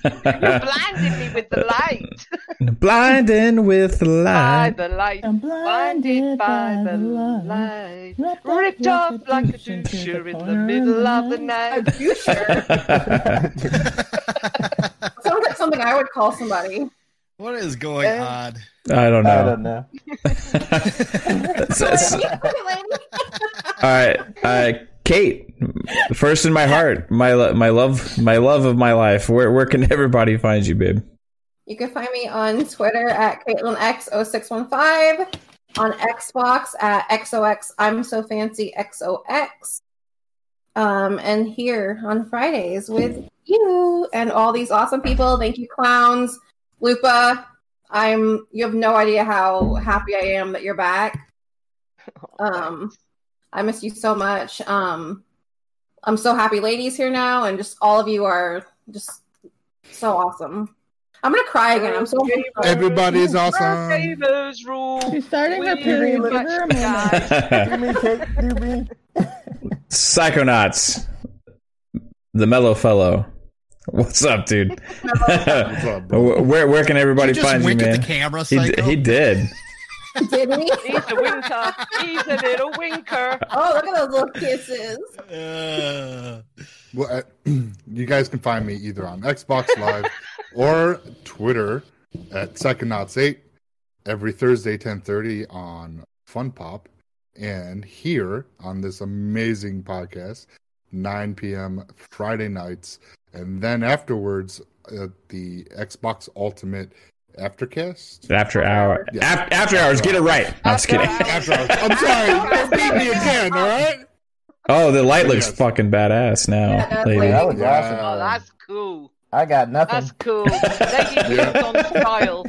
You're blinding me with the light. Blinding with the By light. the light. I'm Blinded by the light. Wrapped Ripped up up like a douche doucher in the middle of the A night. doucher. Sounds like something I would call somebody. What is going on? I don't know. I don't know. It's- it's- all right, uh, Kate, first in my heart, my lo- my love, my love of my life. Where where can everybody find you, babe? You can find me on Twitter at CaitlinX0615, on Xbox at XOX I'm So Fancy XOX, um, and here on Fridays with you and all these awesome people. Thank you, clowns. Lupa, I'm. You have no idea how happy I am that you're back. Um, I miss you so much. Um, I'm so happy ladies here now, and just all of you are just so awesome. I'm gonna cry again. I'm so Everybody is awesome. Favors rule. She's starting her period. Give much her a moment. die. Do me, Kate. Do me. Psychonauts. the mellow fellow. What's up, dude? What's up, bro? where where can everybody you find you, wink man? at the camera, he, d- he did. Did he? He's a winker. He's a little winker. Oh, look at those little kisses. Uh, Well, uh, you guys can find me either on Xbox Live or Twitter at Second Knots Eight every Thursday, ten thirty on Fun Pop, and here on this amazing podcast, nine p.m. Friday nights, and then afterwards at the Xbox Ultimate Aftercast. After hour, Yeah. af- after hours. Get it right. I'm just kidding. After hours. I'm sorry, don't beat me again. All right. Oh, the light looks Yes. fucking badass now, Yeah, lady. like- That was Yeah. awesome. Oh, that's cool. I got nothing. That's cool. Lady Yeah. yeah. on style.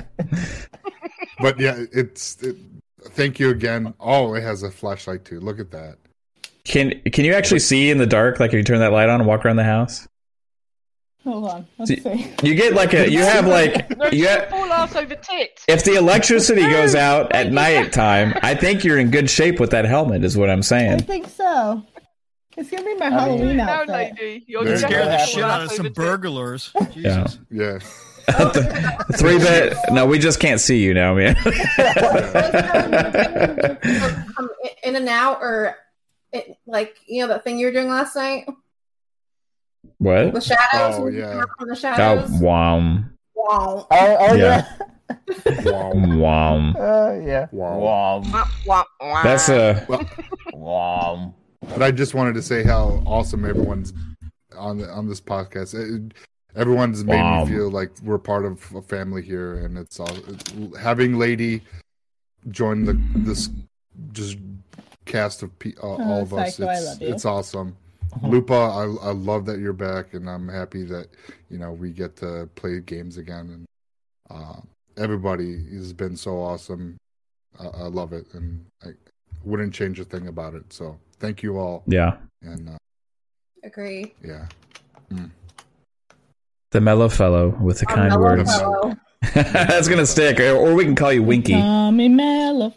But yeah, it's. It, thank you again. Oh, it has a flashlight too. Look at that. Can can you actually see in the dark? Like if you turn that light on and walk around the house, Hold on. Let's See- see. you get like a. You have like No, you you have, fall ass over tit. if the electricity goes out at night time, I think you're in good shape with that helmet. Is what I'm saying. I think so. It's gonna be my Halloween No, outfit. lady. You're There you Scare the shit out of some burglars. Yeah. Jesus. Yeah. Oh, three bit. No, we just can't see you now, man. In and out, or it, like you know that thing you were doing last night, what? the shadows. Oh, yeah. come out the Oh, shadows. wow. Wow. Oh, oh Yeah. yeah. Wow. Wow. Uh, yeah. Wow. Wow. Wah, wah, wah. That's a. Wow. But I just wanted to say how awesome everyone's on the, on this podcast. It, everyone's made Wow. me feel like we're part of a family here, and it's all it's, having Lady join the this just cast of pe- uh, all of us. Psycho, I It's, love you. it's awesome. Lupa, I, I love that you're back, and I'm happy that you know we get to play games again. And uh, everybody has been so awesome. I, I love it, and I wouldn't change a thing about it. So thank you all, Yeah. and uh, Agree. yeah, The mellow fellow with the A kind words. fellow. That's gonna stick, or, or we can call you Winky. All Tommy Malafo.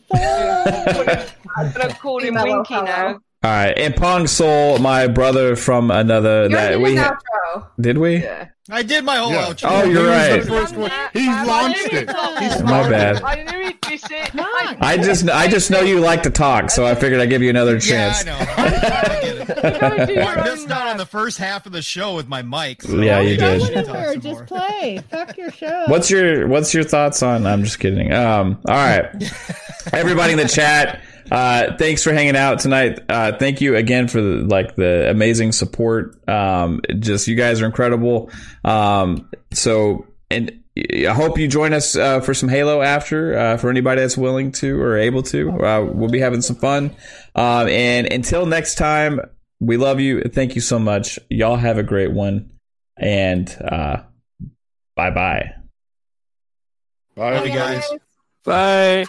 I'm gonna call him Winky fellow. Now. right, and Pong Soul, my brother from another You that already we did ha- outro. did we? Yeah. I did my whole Yeah. outro. Oh, you're He right. the first. He launched it. he'd He launch My bad. I knew he'd miss I just I just know you like to talk, so I figured I'd give you another Yeah, chance. I know. I get it. Go do Well, your I missed out on the first half of the show with my mic. Yeah, you did. should Go talk anywhere, some just play. Fuck your show. What's your What's your thoughts on? I'm just kidding. Um, all right, everybody in the chat. Uh, thanks for hanging out tonight. Uh, thank you again for the, like the amazing support. Um, just you guys are incredible. Um, so and I hope you join us uh, for some Halo after uh, for anybody that's willing to or able to. Uh, we'll be having some fun. Um, and until next time, we love you. Thank you so much. Y'all have a great one. And uh, bye bye. Bye, Bye, guys. Bye.